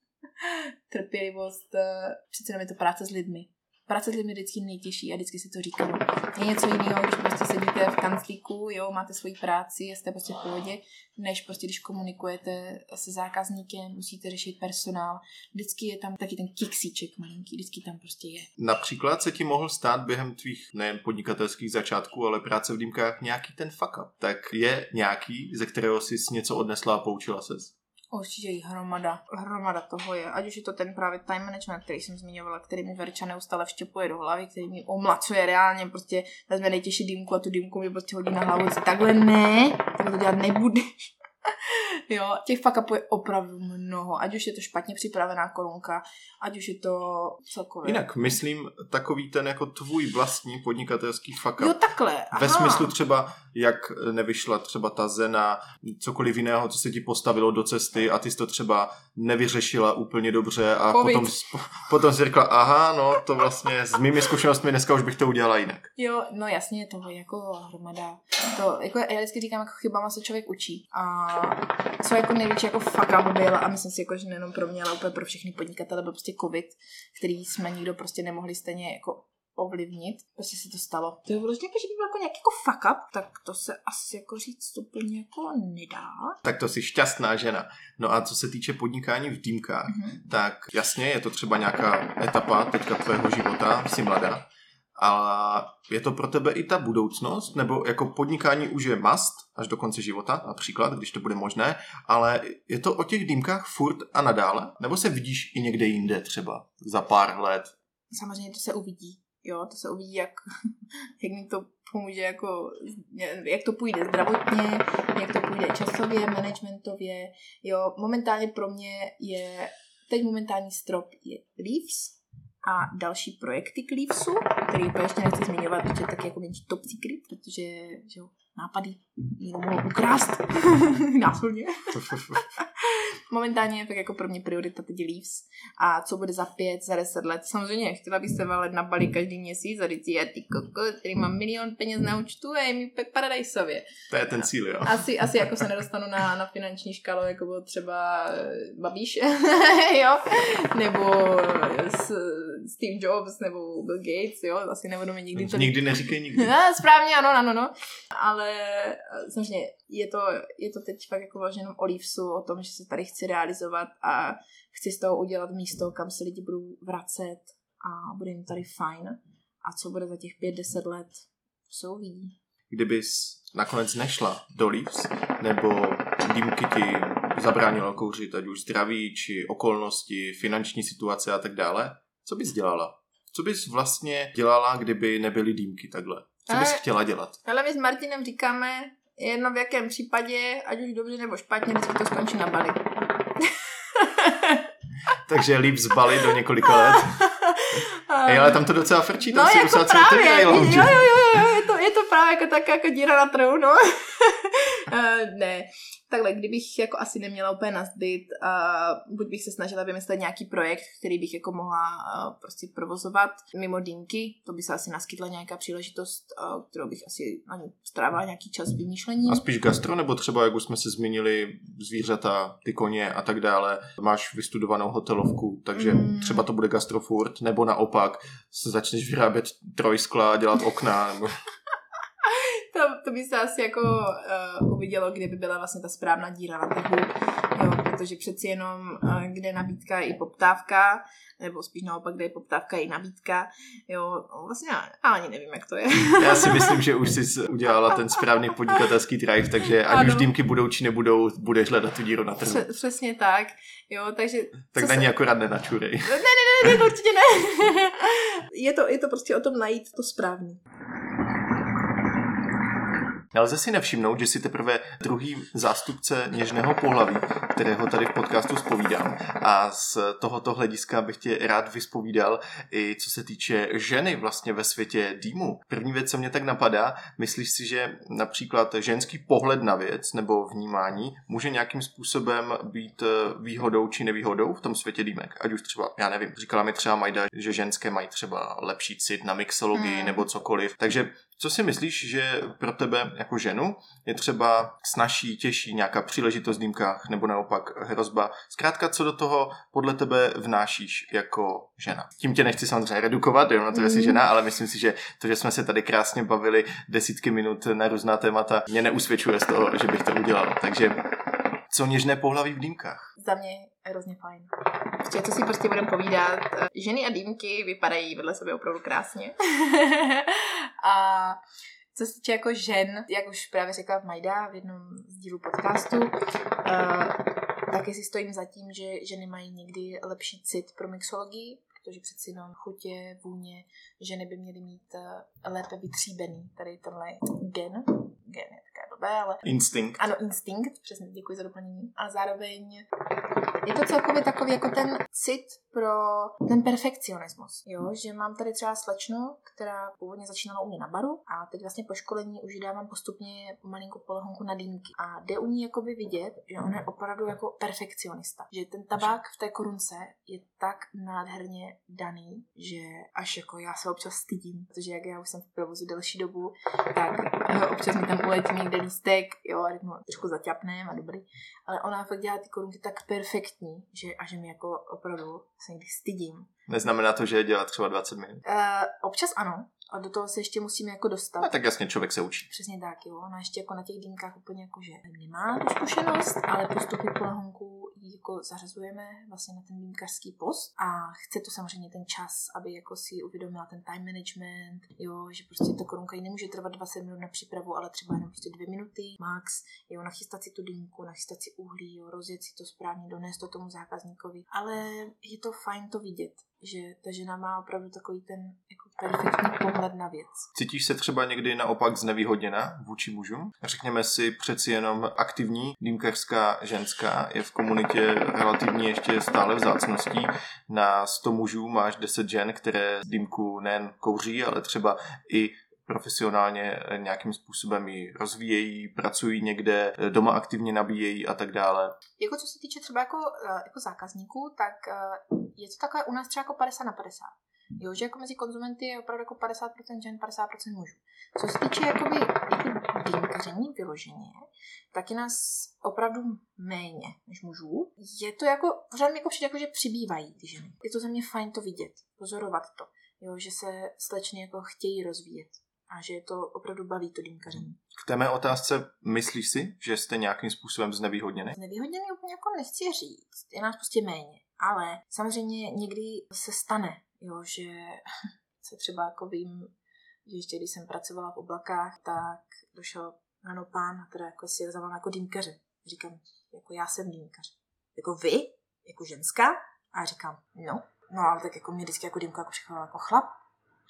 trpělivost, eh, přece jenom je to práce s lidmi práce s lidmi vždycky nejtěžší a vždycky si to říkám. Je něco jiného, když prostě sedíte v kanclíku, jo, máte svoji práci, jste prostě v pohodě, než prostě když komunikujete se zákazníkem, musíte řešit personál. Vždycky je tam taky ten kiksíček malinký, vždycky tam prostě je. Například se ti mohl stát během tvých nejen podnikatelských začátků, ale práce v dýmkách nějaký ten fuck up. Tak je nějaký, ze kterého jsi něco odnesla a poučila ses? Určitě jí hromada, hromada toho je. Ať už je to ten právě time management, který jsem zmiňovala, který mi Verča neustále vštěpuje do hlavy, který mi omlacuje reálně, prostě vezme nejtěžší dýmku a tu dýmku mi prostě hodí na hlavu, takhle ne, tak to dělat nebudeš. jo, těch fuck upů je opravdu mnoho, ať už je to špatně připravená korunka, ať už je to celkově. Jinak, myslím, takový ten jako tvůj vlastní podnikatelský fuck up. Jo, takhle, aha. Ve smyslu třeba, jak nevyšla třeba ta zena, cokoliv jiného, co se ti postavilo do cesty a ty jsi to třeba nevyřešila úplně dobře a COVID. potom, potom si řekla, aha, no to vlastně s mými zkušenostmi dneska už bych to udělala jinak. Jo, no jasně, toho jako hromada. To, jako já vždycky říkám, jako chybama se člověk učí. A co jako největší jako fuck up byl a myslím si, jako, že nejenom pro mě, ale úplně pro všechny podnikatele byl prostě covid, který jsme nikdo prostě nemohli stejně jako ovlivnit. Prostě se to stalo. To je vlastně, že by byl jako nějaký jako fuck up, tak to se asi jako říct úplně jako nedá. Tak to jsi šťastná žena. No a co se týče podnikání v dýmkách, mm-hmm. tak jasně je to třeba nějaká etapa teďka tvého života, jsi mladá, a je to pro tebe i ta budoucnost, nebo jako podnikání už je must až do konce života, například, když to bude možné, ale je to o těch dýmkách furt a nadále? Nebo se vidíš i někde jinde třeba za pár let? Samozřejmě to se uvidí. Jo, to se uvidí, jak, jak mi to pomůže, jako, jak to půjde zdravotně, jak to půjde časově, managementově. Jo, momentálně pro mě je, teď momentální strop je Leaves, a další projekty k Leafsu, který to ještě nechci zmiňovat, protože tak jako menší top secret, protože že jo, nápady někdo mohl ukrást násilně. Momentálně je tak jako pro mě priorita teď Leaves. A co bude za pět, za deset let? Samozřejmě, chtěla bych se valet na Bali každý měsíc a říct, já ty koko, který mám milion peněz na účtu a je mi paradajsově. To je ten cíl, jo. Asi, asi jako se nedostanu na, na finanční škálu, jako byl třeba eh, Babiš, jo, nebo s, Steve Jobs, nebo Bill Gates, jo, asi nebudu mi nikdy to... Nikdy neříkej nikdy. No, správně, ano, ano, ano. Ale eh, samozřejmě je to, je to teď fakt jako vážně jenom o Leafsu, o tom, že se tady chci realizovat a chci z toho udělat místo, kam se lidi budou vracet a bude jim tady fajn. A co bude za těch pět, deset let, se uvidí. Kdybys nakonec nešla do Leafs, nebo dýmky ti zabránilo kouřit, ať už zdraví, či okolnosti, finanční situace a tak dále, co bys dělala? Co bys vlastně dělala, kdyby nebyly dýmky takhle? Co bys Ale- chtěla dělat? Ale my s Martinem říkáme, jedno v jakém případě, ať už dobře nebo špatně, vždycky to skončí na Bali. Takže líp z Bali do několika let. Ej, ale tam to docela frčí, tam no, si jako právě, celý jo, jo, jo, jo, je to, je to právě jako tak jako díra na trhu, no. Eh, ne, takhle, kdybych jako asi neměla úplně nazbyt, uh, buď bych se snažila vymyslet nějaký projekt, který bych jako mohla uh, prostě provozovat mimo dýmky, to by se asi naskytla nějaká příležitost, uh, kterou bych asi na ní strávila nějaký čas vymýšlením. A spíš gastro, nebo třeba, jak už jsme se zmínili, zvířata, ty koně a tak dále. Máš vystudovanou hotelovku, takže Mm. třeba to bude gastro furt, nebo naopak se začneš vyrábět trojskla a dělat okna, nebo... To, to by se asi jako uh, uvidělo, kde by byla vlastně ta správná díra na trhu, jo, protože přeci jenom, uh, kde je nabídka i poptávka, nebo spíš naopak, kde je poptávka i nabídka, jo, vlastně já, já ani nevím, jak to je. Já si myslím, že už jsi udělala ten správný podnikatelský drive, takže ať Ano. už dýmky budou či nebudou, budeš hledat tu díru na trhu. Pře- přesně tak, jo, takže... Tak na ní se- akorát nenačurej. Ne, ne, ne, to určitě ne. je, to, je to prostě o tom najít to správný. Nelze si nevšimnout, že si teprve druhý zástupce něžného pohlaví, kterého tady v podcastu spovídám. A z tohoto hlediska bych tě rád vyspovídal i co se týče ženy vlastně ve světě dýmu. První věc, co mě tak napadá, myslíš si, že například ženský pohled na věc nebo vnímání může nějakým způsobem být výhodou či nevýhodou v tom světě dýmek? Ať už třeba, já nevím, říkala mi třeba Majda, že ženské mají třeba lepší cit na mixologii Hmm. nebo cokoliv. Takže co si myslíš, že pro tebe jako ženu je třeba snažší, těžší nějaká příležitost v dýmkách nebo naopak hrozba? Zkrátka, co do toho podle tebe vnášíš jako žena? Tím tě nechci samozřejmě redukovat, jo, na to, že jsi Mhm. žena, ale myslím si, že to, že jsme se tady krásně bavili desítky minut na různá témata, mě neusvědčuje z toho, že bych to udělal. Takže co něžné pohlaví v dýmkách? Za mě hrozně fajn. Prostě, co si prostě budeme povídat. eh, Ženy a dýmky vypadají vedle sebe opravdu krásně. a co se týče jako žen, jak už právě řekla Majda v jednom z dílů podcastu, uh, taky si stojím za tím, že ženy mají někdy lepší cit pro mixologii, protože přeci jenom chutě, vůně, ženy by měly mít uh, lépe vytříbený tady tenhle gen. Gen je také blbé, ale Instinkt. ano, instinkt, přesně, děkuji za doplnění. A zároveň je to celkově takový jako ten cit pro ten perfekcionismus, jo, že mám tady třeba slečnu, která původně začínala u mě na baru a teď vlastně po školení už dávám postupně malinkou polehonku na dýmky. A jde u ní jakoby vidět, že ona je opravdu jako perfekcionista, že ten tabák v té korunce je tak nádherně daný, že až jako já se občas stydím, protože jak já už jsem v provozu delší dobu, tak eh, občas mi tam uletí někde lístek, jo, a řeknu, trošku zaťapném a dobrý, ale ona fakt dělá ty korunky tak perfektní, že a že mi jako opravdu se někdy stydím. Neznamená to, že je dělat třeba 20 minut. Uh, občas ano, a do toho se ještě musíme jako dostat. A tak jasně člověk se učí. Přesně tak, jo. Ona ještě jako na těch dýmkách úplně jako, že nemá tu zkušenost, ale postupy polehonku ji jako zařazujeme vlastně na ten dýmkařský post a chce to samozřejmě ten čas, aby jako si uvědomila ten time management, jo, že prostě ta korunka jí nemůže trvat 20 minut na přípravu, ale třeba jenom prostě dvě minuty max, jo, nachystat si tu dýmku, nachystat si uhlí, jo, rozjet si to správně, donést to tomu zákazníkovi, ale je to fajn to vidět, že ta žena má opravdu takový ten jako perfektní pohled na věc. Cítíš se třeba někdy naopak znevýhodněna vůči mužům? Řekněme si přeci jenom aktivní dýmkařská ženská je v komunitě relativně ještě stále vzácností. Na 100 mužů máš 10 žen, které dýmku nejen kouří, ale třeba i profesionálně nějakým způsobem ji rozvíjejí, pracují někde, doma aktivně nabíjejí a tak dále. Jako co se týče třeba jako, eh, jako zákazníků, tak eh, je to takové u nás třeba jako 50 na 50. Jo, že jako mezi konzumenty je opravdu jako 50% žen, 50% mužů. Co se týče jakoby, jako dýmkaření vyloženě, tak je nás opravdu méně než mužů. Je to jako, pořád mi jako přijde, jako, že přibývají ty ženy. Je to za mě fajn to vidět, pozorovat to. Jo, že se slečny jako chtějí rozvíjet a že to opravdu baví to dýmkaření. K té mé otázce myslíš si, že jste nějakým způsobem znevýhodněny? Znevýhodněný úplně jako nechci říct, je nás prostě méně. Ale samozřejmě někdy se stane, jo, že se třeba jako vím, že ještě když jsem pracovala v oblakách, tak došel ano pán, teda jako si zavolám jako dýmkaře. Říkám, jako já jsem dýmkař. Jako vy? Jako ženská? A říkám, no. No ale tak jako mě vždycky jako dýmka jako jako chlap.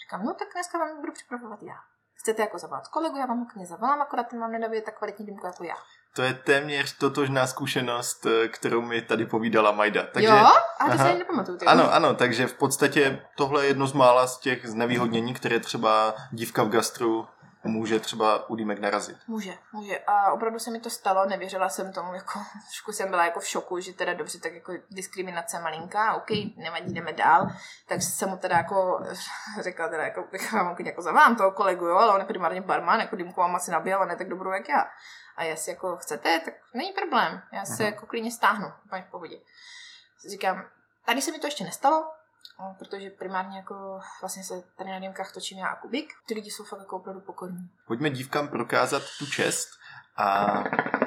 Říkám, no tak dneska vám budu připravovat já. Chcete jako zavolat kolegu, já vám klidně zavolám, akorát ten vám nedoví tak kvalitní dýmku jako já. To je téměř totožná zkušenost, eh, kterou mi tady povídala Majda. Takže, jo? A to se nepamatuju. Ano, ano, takže v podstatě tohle je jedno z mála z těch znevýhodnění, které třeba dívka v gastru může třeba u dýmek narazit. Může, může. A opravdu se mi to stalo, nevěřila jsem tomu, jako trošku jsem byla jako v šoku, že teda dobře, tak jako diskriminace malinká, OK, nevadí, jdeme dál. Tak jsem mu teda jako řekla teda, jako bych vám jako zavolám toho kolegu, jo, ale on je primárně barman, jako dýmku mám asi nabíjel, ale ne tak dobrou, jak já. A jestli jako chcete, tak není problém, já se uh-huh. jako klidně stáhnu, v pohodě. Říkám, tady se mi to ještě nestalo, protože primárně jako vlastně se tady na dýmkách točím já a Kubik. Ty lidi jsou fakt jako opravdu pokorní. Pojďme dívkám prokázat tu čest a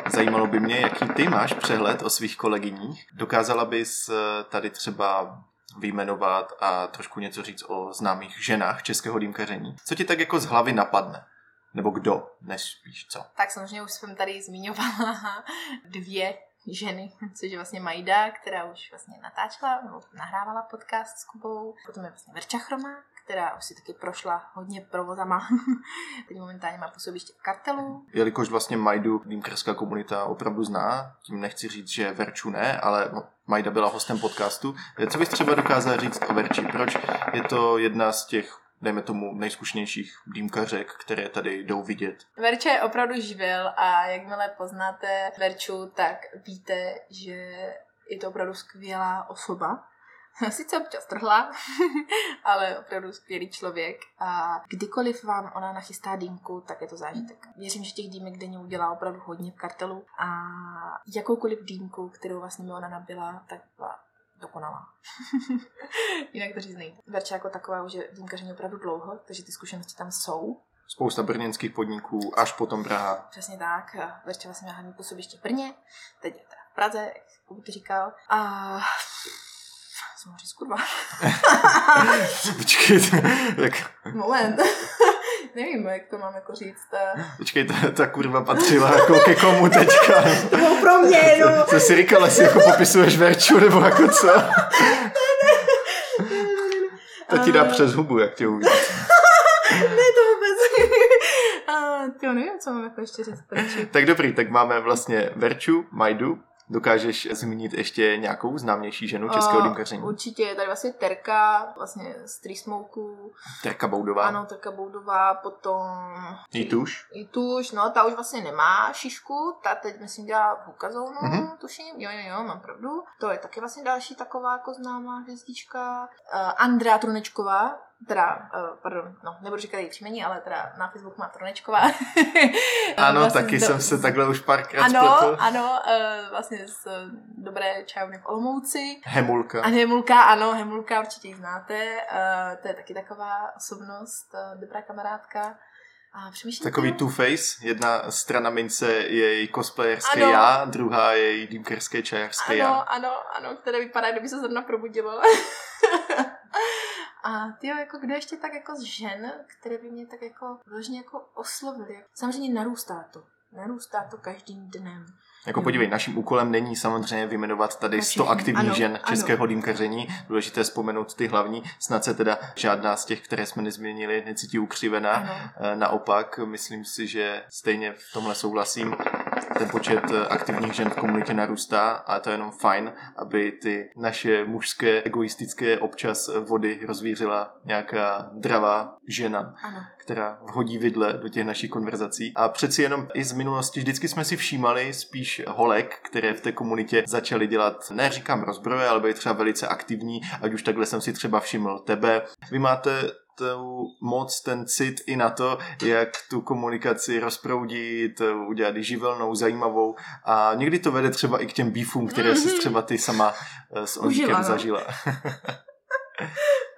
zajímalo by mě, jaký ty máš přehled o svých kolegyních. Dokázala bys eh, tady třeba vyjmenovat a trošku něco říct o známých ženách českého dýmkaření. Co ti tak jako z hlavy napadne? Nebo kdo, než víš co? Tak samozřejmě už jsem tady zmiňovala dvě ženy, což je vlastně Majda, která už vlastně natáčela nebo nahrávala podcast s Kubou. Potom je vlastně Verča Chroma, která už si taky prošla hodně provozama. Teď momentálně má působiště v kartelu. Jelikož vlastně Majdu dýmkarská komunita opravdu zná, tím nechci říct, že Verču ne, ale Majda byla hostem podcastu. Co bys třeba dokázal říct o Verči? Proč je to jedna z těch dejme tomu, nejzkušenějších dýmkařek, které tady jdou vidět. Verča je opravdu živel a jakmile poznáte Verču, tak víte, že je to opravdu skvělá osoba. Sice občas trhla, ale opravdu skvělý člověk a kdykoliv vám ona nachystá dýmku, tak je to zážitek. Věřím, že těch dýmek denně udělá opravdu hodně v kartelu a jakoukoliv dýmku, kterou vlastně mi ona nabila, tak byla dokonalá. Jinak to říct nejde. Verča jako taková už je dýmkaření opravdu dlouho, takže ty zkušenosti tam jsou. Spousta brněnských podniků, až potom Praha. Přesně tak. Verča vlastně měla hlavní působiště v Brně, teď je teda v Praze, jak ty říkal. A jsem říct, kurva. Počkejte, tak... Moment. Nevím, jak to mám jako říct. Ta... Počkej, ta, ta kurva patřila jako ke komu teďka? To bylo pro mě, no. Co jsi říkala, jestli jako popisuješ Verču, nebo jako co? To ti dá přes hubu, jak tě uvidí. ne, to vůbec. Uh, nevím, co mám jako ještě říct. Tak dobrý, tak máme vlastně Verču, Majdu, Dokážeš zmínit ještě nějakou známější ženu českého dýmkaření? Určitě, je tady vlastně Terka, vlastně z Smoke. Terka Boudová. Ano, Terka Boudová, potom... Jituš. Jituš, no, ta už vlastně nemá šišku, ta teď myslím dělá v Hukazónu, mm-hmm. tuším, jo, jo, jo, mám pravdu. To je taky vlastně další taková jako známá hvězdička. Uh, Andrea Trunečková, teda, uh, pardon, no, nebudu říkat její příjmení, ale teda na Facebook má Tronečková. ano, vlastně taky do, jsem se takhle už párkrát Ano, spletl. ano, uh, vlastně z uh, dobré čajovny v Olomouci. Hemulka. A Hemulka, ano, Hemulka, určitě ji znáte. Uh, to je taky taková osobnost, uh, dobrá kamarádka. A Takový two-face, jedna strana mince je její cosplayerské ano. já, druhá je její dýmkerské čajarské já. Ano, ano, ano, které vypadá, kdyby se zrovna probudilo. A ty jako kdo ještě tak jako z žen, které by mě tak jako vložně jako oslovily. Samozřejmě narůstá to. Narůstá to každým dnem. Jako podívej, naším úkolem není samozřejmě vyjmenovat tady 100 Všechny. aktivních Ano, žen českého dýmkaření. Důležité je vzpomenout ty hlavní. Snad se teda žádná z těch, které jsme nezměnili, necítí ukřivená. Ano. Eh, Naopak, myslím si, že stejně v tomhle souhlasím. Ten počet eh, aktivních žen v komunitě narůstá a to je jenom fajn, aby ty naše mužské, egoistické občas vody rozvířila nějaká dravá žena Ano. která vhodí vidle do těch našich konverzací. A přeci jenom i z minulosti vždycky jsme si všímali spíš holek, které v té komunitě začaly dělat, ne říkám rozbroje, ale byly třeba velice aktivní, ať už takhle jsem si třeba všiml tebe. Vy máte tu moc, ten cit i na to, jak tu komunikaci rozproudit, udělat ji živelnou, zajímavou a někdy to vede třeba i k těm beefům, které si třeba ty sama eh, s Ondíkem no. zažila.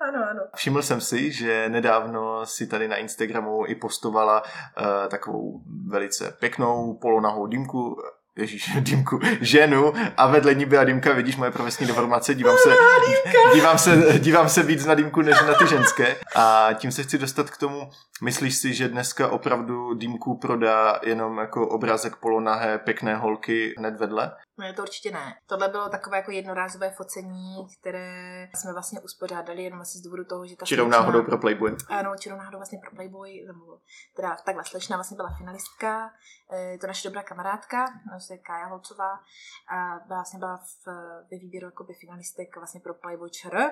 Ano, ano. Všiml jsem si, že nedávno si tady na Instagramu i postovala uh, takovou velice pěknou polonahou dýmku, Ježíš, dýmku, ženu a vedle ní byla dýmka, vidíš moje profesní deformace, dívám se, dívám se, dívám se víc na dýmku než na ty ženské a tím se chci dostat k tomu, myslíš si, že dneska opravdu dýmku prodá jenom jako obrázek polonahé pěkné holky hned vedle? Ne, to určitě ne. Tohle bylo takové jako jednorázové focení, které jsme vlastně uspořádali jenom asi z důvodu toho, že ta Čirou slečna- náhodou pro Playboy. Ano, čirou náhodou vlastně pro Playboy, teda takhle slečna vlastně byla finalistka, eh, je to naše dobrá kamarádka, vlastně Kája Holcová, a vlastně byla v, ve výběru jakoby finalistek vlastně pro Playboy ČR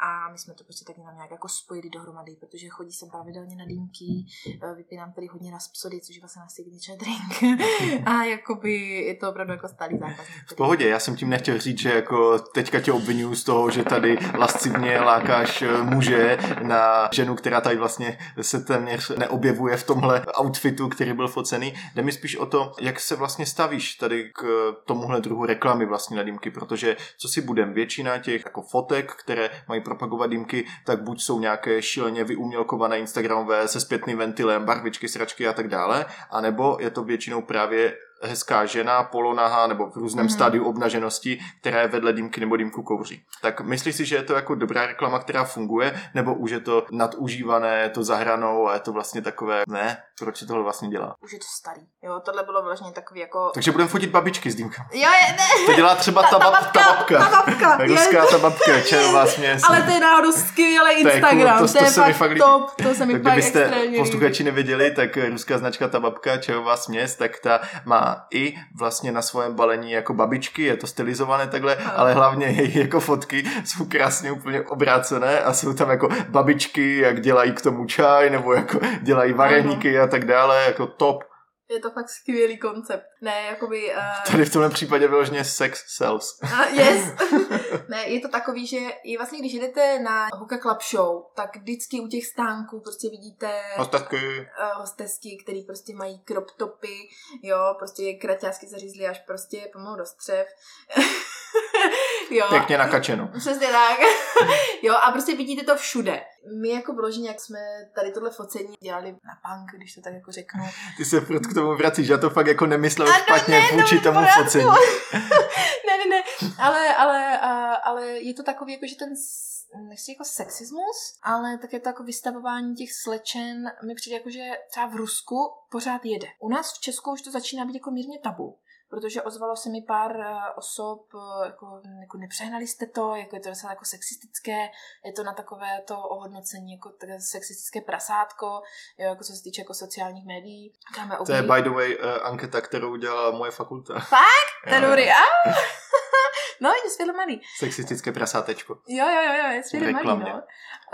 a my jsme to prostě tak jenom nějak jako spojili dohromady, protože chodí sem pravidelně na dýmky, eh, vypínám tady hodně na psody, což je vlastně na signature drink a jakoby je to opravdu jako stálý zákazník. V pohodě, já jsem tím nechtěl říct, že jako teďka tě obvinuju z toho, že tady lascivně lákáš eh, muže na ženu, která tady vlastně se téměř neobjevuje v tomhle outfitu, který byl focený. Jde mi spíš o to, jak se vlastně stavíš tady k tomuhle druhu reklamy vlastně na dýmky, protože co si budem, většina těch jako fotek, které mají propagovat dýmky, tak buď jsou nějaké šíleně vyumělkované Instagramové se zpětným ventilem, barvičky, sračky a tak dále, anebo je to většinou právě hezká žena, polonaha nebo v různém Mhm. mm-hmm. stádiu obnaženosti, která je vedle dýmky nebo dýmku kouří. Tak myslíš si, že je to jako dobrá reklama, která funguje, nebo už je to nadužívané, je to zahranou a je to vlastně takové, ne, proč se tohle vlastně dělá? Už je to starý. Jo, tohle bylo vlastně takový jako... Takže budeme fotit babičky s dýmkami. Jo, je, ne, To dělá třeba ta, ta, babka, ta babka. ta babka. Ruská ta babka, čerová směs. Ale to je náhodou skvělý To Instagram, cool, to, je se mi fakt top, to se mi Tak fakt kdybyste posluchači nevěděli, tak ruská značka ta babka, čajová směs, tak ta má i vlastně na svém balení jako babičky, je to stylizované takhle, ale hlavně její jako fotky jsou krásně úplně obrácené a jsou tam jako babičky, jak dělají k tomu čaj, nebo jako dělají vareníky a tak dále, jako top. Je to fakt skvělý koncept. Ne, jakoby... Uh, Tady v tomhle případě vyloženě sex sells. uh, yes. ne, je to takový, že i vlastně, když jdete na Hoka Club Show, tak vždycky u těch stánků prostě vidíte Ostatky. uh, hostesky, který prostě mají crop topy, jo, prostě kraťásky zařízly až prostě pomalu do střev. jo. Pěkně nakačeno. Přesně tak. jo, a prostě vidíte to všude. My jako vloženě, jak jsme tady tohle focení dělali na punk, když to tak jako řeknu. Ty se furt k tomu vracíš, já to fakt jako nemyslel Ano, špatně ne, vůči no, tomu focení. ne, ne, ne, ale, ale, a, ale je to takový, jako, že ten nechci jako sexismus, ale tak je to jako vystavování těch slečen, mi přijde jako, že třeba v Rusku pořád jede. U nás v Česku už to začíná být jako mírně tabu. Protože ozvalo se mi pár eh, osob, eh, jako, jako nepřehnali jste to, jako je to docela jako sexistické, je to na takové to ohodnocení jako sexistické prasátko, jo, jako co se týče jako sociálních médií. Dáme To je by the way uh, anketa, kterou dělala moje fakulta. To je dobrý. No, je světle malý. Sexistické prasátečko. Jo, jo, jo, jo, je malý, no.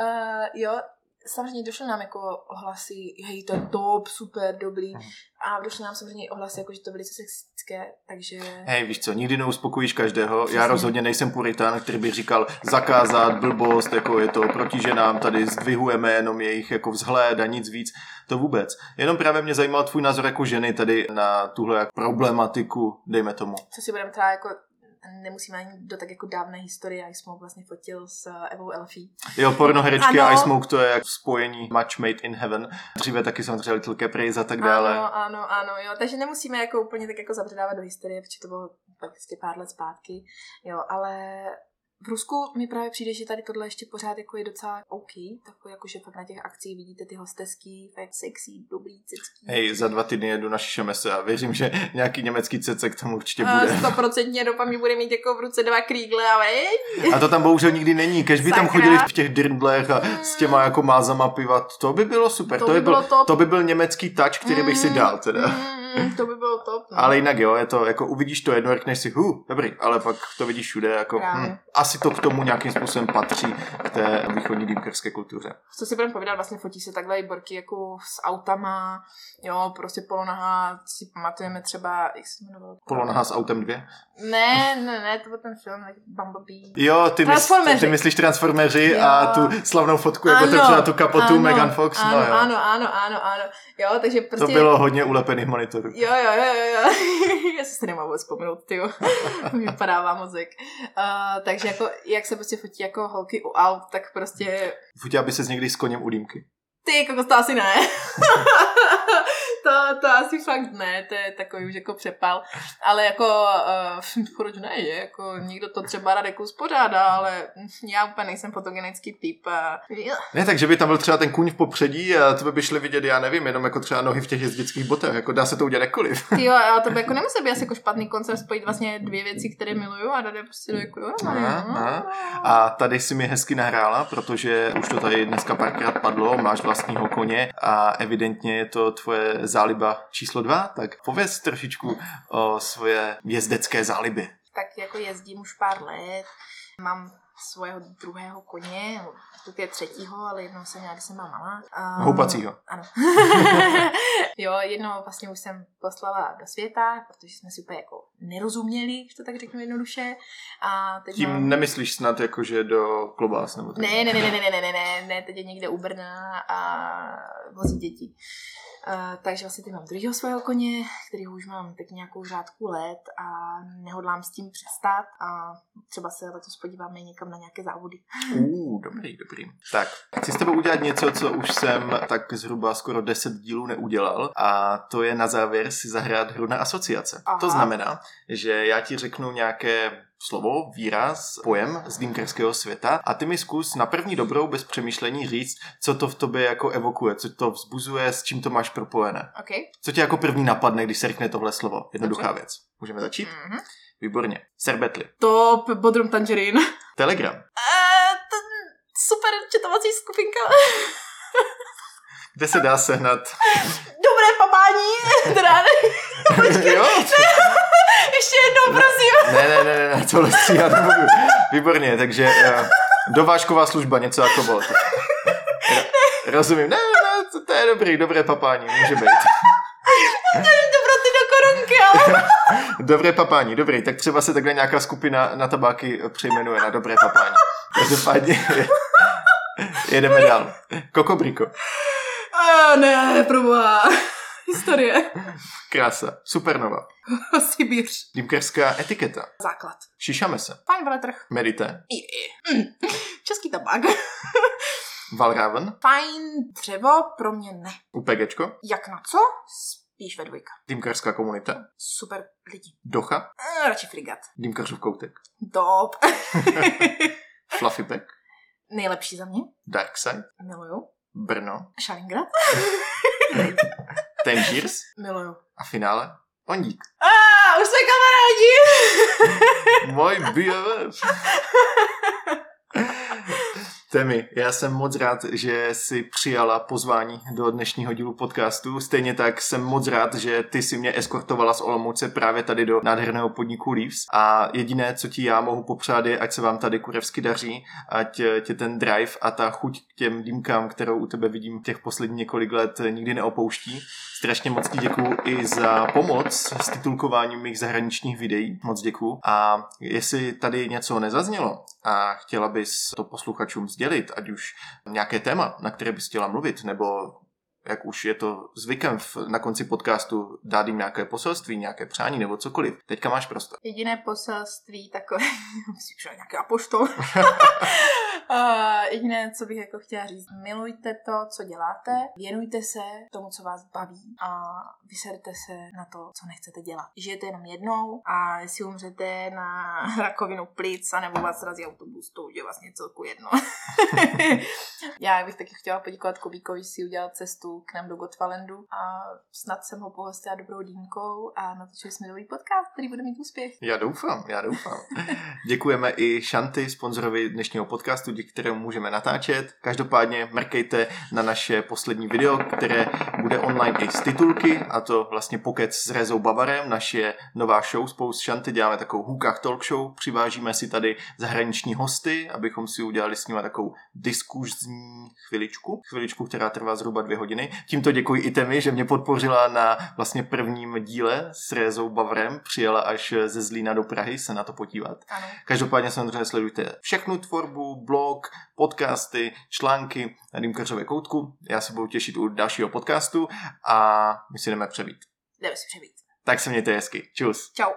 Uh, jo, samozřejmě došly nám jako ohlasy, hej, to je top, super, dobrý. Mhm. A došly nám samozřejmě ohlasy, jako, že to velice sexistické, takže... Hej, víš co, nikdy neuspokojíš každého. Přesně. Já rozhodně nejsem puritán, který by říkal zakázat blbost, jako je to proti ženám, tady zdvihujeme jenom jejich jako vzhled a nic víc. To vůbec. Jenom právě mě zajímal tvůj názor jako ženy tady na tuhle problematiku, dejme tomu. Co si budeme třeba jako nemusíme ani do tak jako dávné historie, jak jsme vlastně fotil s eh, Evou Elfie. Jo, pornoherečky Ano. a Ice Smoke, to je jak spojení Match Made in Heaven. Dříve taky samozřejmě Little Caprice a tak dále. Ano, ano, ano, jo. Takže nemusíme jako úplně tak jako zabředávat do historie, protože to bylo prakticky pár let zpátky. Jo, ale v Rusku mi právě přijde, že tady tohle ještě pořád jako je docela OK, takový jako, že fakt na těch akcích vidíte ty hostesky, fakt sexy, dobrý cicky. Hej, za dva týdny jedu na Šišemese a věřím, že nějaký německý cecek tam určitě A bude. stoprocentně doufám, že bude mít jako v ruce dva krýgle a vej. A to tam bohužel nikdy není. Kež by tam Sakra. chodili v těch dirndlech a s těma jako mázama pivat. To by bylo super. To To, by by, byl, bylo top. to by byl německý touch, který bych si dal teda. Mm, to by bylo top. No. Ale jinak jo, je to, jako uvidíš to jedno, řekneš si, hu, dobrý, ale pak to vidíš všude, jako, Právě. hm, asi to k tomu nějakým způsobem patří k té východní dýmkerské kultuře. Co si budeme povídat, vlastně fotí se takhle i borky jako s autama, jo, prostě polonaha, si pamatujeme třeba, jak se jmenoval? Polonaha s autem dvě. Ne, ne, ne, to byl ten film, like Bumblebee. Jo, ty, mys, Transformeři. ty myslíš Transformeři Jo. a tu slavnou fotku, jak otevřela tu kapotu ano, Megan Fox. Ano, no jo. ano, ano, ano, ano. Jo, takže prostě... To bylo hodně ulepených monitorů. Jo, jo, jo, jo, jo. Já si to nemám vůbec vzpomenout, ty vypadává mozek. Uh, takže jako, jak se prostě fotí jako holky u aut, tak prostě Futila by se někdy s koněm u dýmky. ty, jako to asi ne. To, to asi fakt ne, to je takový už jako přepal. Ale jako, uh, proč ne, že? Jako někdo to třeba rád jako uspořádá, ale já úplně nejsem fotogenický typ. A... Ne, takže by tam byl třeba ten kůň v popředí a to by šli vidět, já nevím, jenom jako třeba nohy v těch jezdických botech, jako dá se to udělat jakkoliv. Ty jo, ale to by jako nemusí být asi jako špatný koncept spojit vlastně dvě věci, které miluju a je prostě do jako aha. A tady si mi hezky nahrála, protože už to tady dneska párkrát padlo, máš vlastního koně a evidentně je to tvoje záliba číslo dva, tak pověz trošičku o svoje jezdecké záliby. tak jako jezdím už pár let. Mám svého druhého koně, je třetího, ale jednou jsem měla, když jsem byla malá. A... Houpacího. Ano. jo, jednou vlastně už jsem poslala do světa, protože jsme si úplně jako nerozuměli, když to tak řeknu jednoduše. A teď Tím mám... nemyslíš snad jakože do klobás nebo tak? Ne, ne, ne, ne, ne, ne, ne, ne, ne, teď je někde u Brna a vozí děti. Uh, takže vlastně teď mám druhého svého koně, který už mám tak nějakou řádku let a nehodlám s tím přestat a třeba se letos podíváme někam na nějaké závody. Uh, dobrý, dobrý. Tak, chci s tebou udělat něco, co už jsem tak zhruba skoro 10 dílů neudělal a to je na závěr si zahrát hru na asociace. Aha. To znamená, že já ti řeknu nějaké slovo, výraz, pojem z dýmkerského světa a ty mi zkus na první dobrou bez přemýšlení říct, co to v tobě jako evokuje, co to vzbuzuje, s čím to máš propojené. OK. Co tě jako první napadne, když se řekne tohle slovo? Jednoduchá věc. Můžeme začít? Mm-hmm. Výborně. Serbetli. Top, Bodrum Tangerine. Telegram. Uh, super četovací skupinka. Kde se dá sehnat? Dobré papání. Teda, ne, jo? ještě jednou, prosím. Ne, ne, ne, ne, ne, tohle stříhat nebudu. Výborně, takže uh, dovážková služba, něco jako Bolt. Ro- Rozumím, ne, ne, to, to je dobrý, dobré papání, může být. Dobroty do korunky, ale... Dobré papání, dobrý, tak třeba se takhle nějaká skupina na tabáky přejmenuje na dobré papání. Každopádně jedeme dál. Kokobriko, Uh, ne, proboha. Historie. krása, supernova, Sibiř. dýmkerská etiketa, Základ. šišame se, Fajn veletrh. medité, Je. Mm. Český tabák. Valraven, Fajn dřevo, pro mě ne. UPGčko, Jak na co? Spíš ve dvojka. dýmkerská komunita, Super lidi. Docha, Eh, radši frigat. dýmkařův koutek, Top. Fluffypack, Nejlepší za mě. Darkside, Miluju. Brno, Šalingrad. Tangiers Miluju. a finále Ondík. A ah, už jsme kamarádi. Můj BFF. Temi, já jsem moc rád, že si přijala pozvání do dnešního dílu podcastu. Stejně tak jsem moc rád, že ty si mě eskortovala z Olomouce právě tady do nádherného podniku Leaves. A jediné, co ti já mohu popřát, je, ať se vám tady kurevsky daří, ať tě ten drive a ta chuť k těm dýmkám, kterou u tebe vidím těch posledních několik let, nikdy neopouští. Strašně moc ti děkuju i za pomoc s titulkováním mých zahraničních videí. Moc děkuju. A jestli tady něco nezaznělo a chtěla bys to posluchačům sdělit, ať už nějaké téma, na které bys chtěla mluvit, nebo jak už je to zvykem v, na konci podcastu, dát jim nějaké poselství, nějaké přání nebo cokoliv. Teďka máš prostor. Jediné poselství takové, že nějaký apoštol. Uh, jediné, co bych jako chtěla říct, milujte to, co děláte, věnujte se tomu, co vás baví a vyserte se na to, co nechcete dělat. Žijete jenom jednou a jestli umřete na rakovinu plic a nebo vás razí autobus, to už je vlastně celku jedno. Já bych taky chtěla poděkovat Kubíkovi, že si udělal cestu k nám do Gotvalendu a snad jsem ho pohostila dobrou dýmkou a natočili jsme nový podcast, který bude mít úspěch. Já doufám, já doufám. Děkujeme i Šanty, sponzorovi dnešního podcastu, díky kterému můžeme natáčet. Každopádně mrkejte na naše poslední video, které bude online i z titulky, a to vlastně Pokec s Rezou Bavarem, naše nová show spolu s Šanty, děláme takovou hůkách talk show, přivážíme si tady zahraniční hosty, abychom si udělali s nimi takovou diskuzní chviličku, chviličku, která trvá zhruba dvě hodiny. Tímto děkuji i Temi, že mě podpořila na vlastně prvním díle s Rezou Bavarem, přijela až ze Zlína do Prahy se na to podívat. Ano. Každopádně samozřejmě sledujte všechnu tvorbu, blog, podcasty, články na Dýmkařově koutku. Já se budu těšit u dalšího podcastu a my si jdeme přebít. Jdeme si přebít. Tak se mějte hezky. Čus. Čau.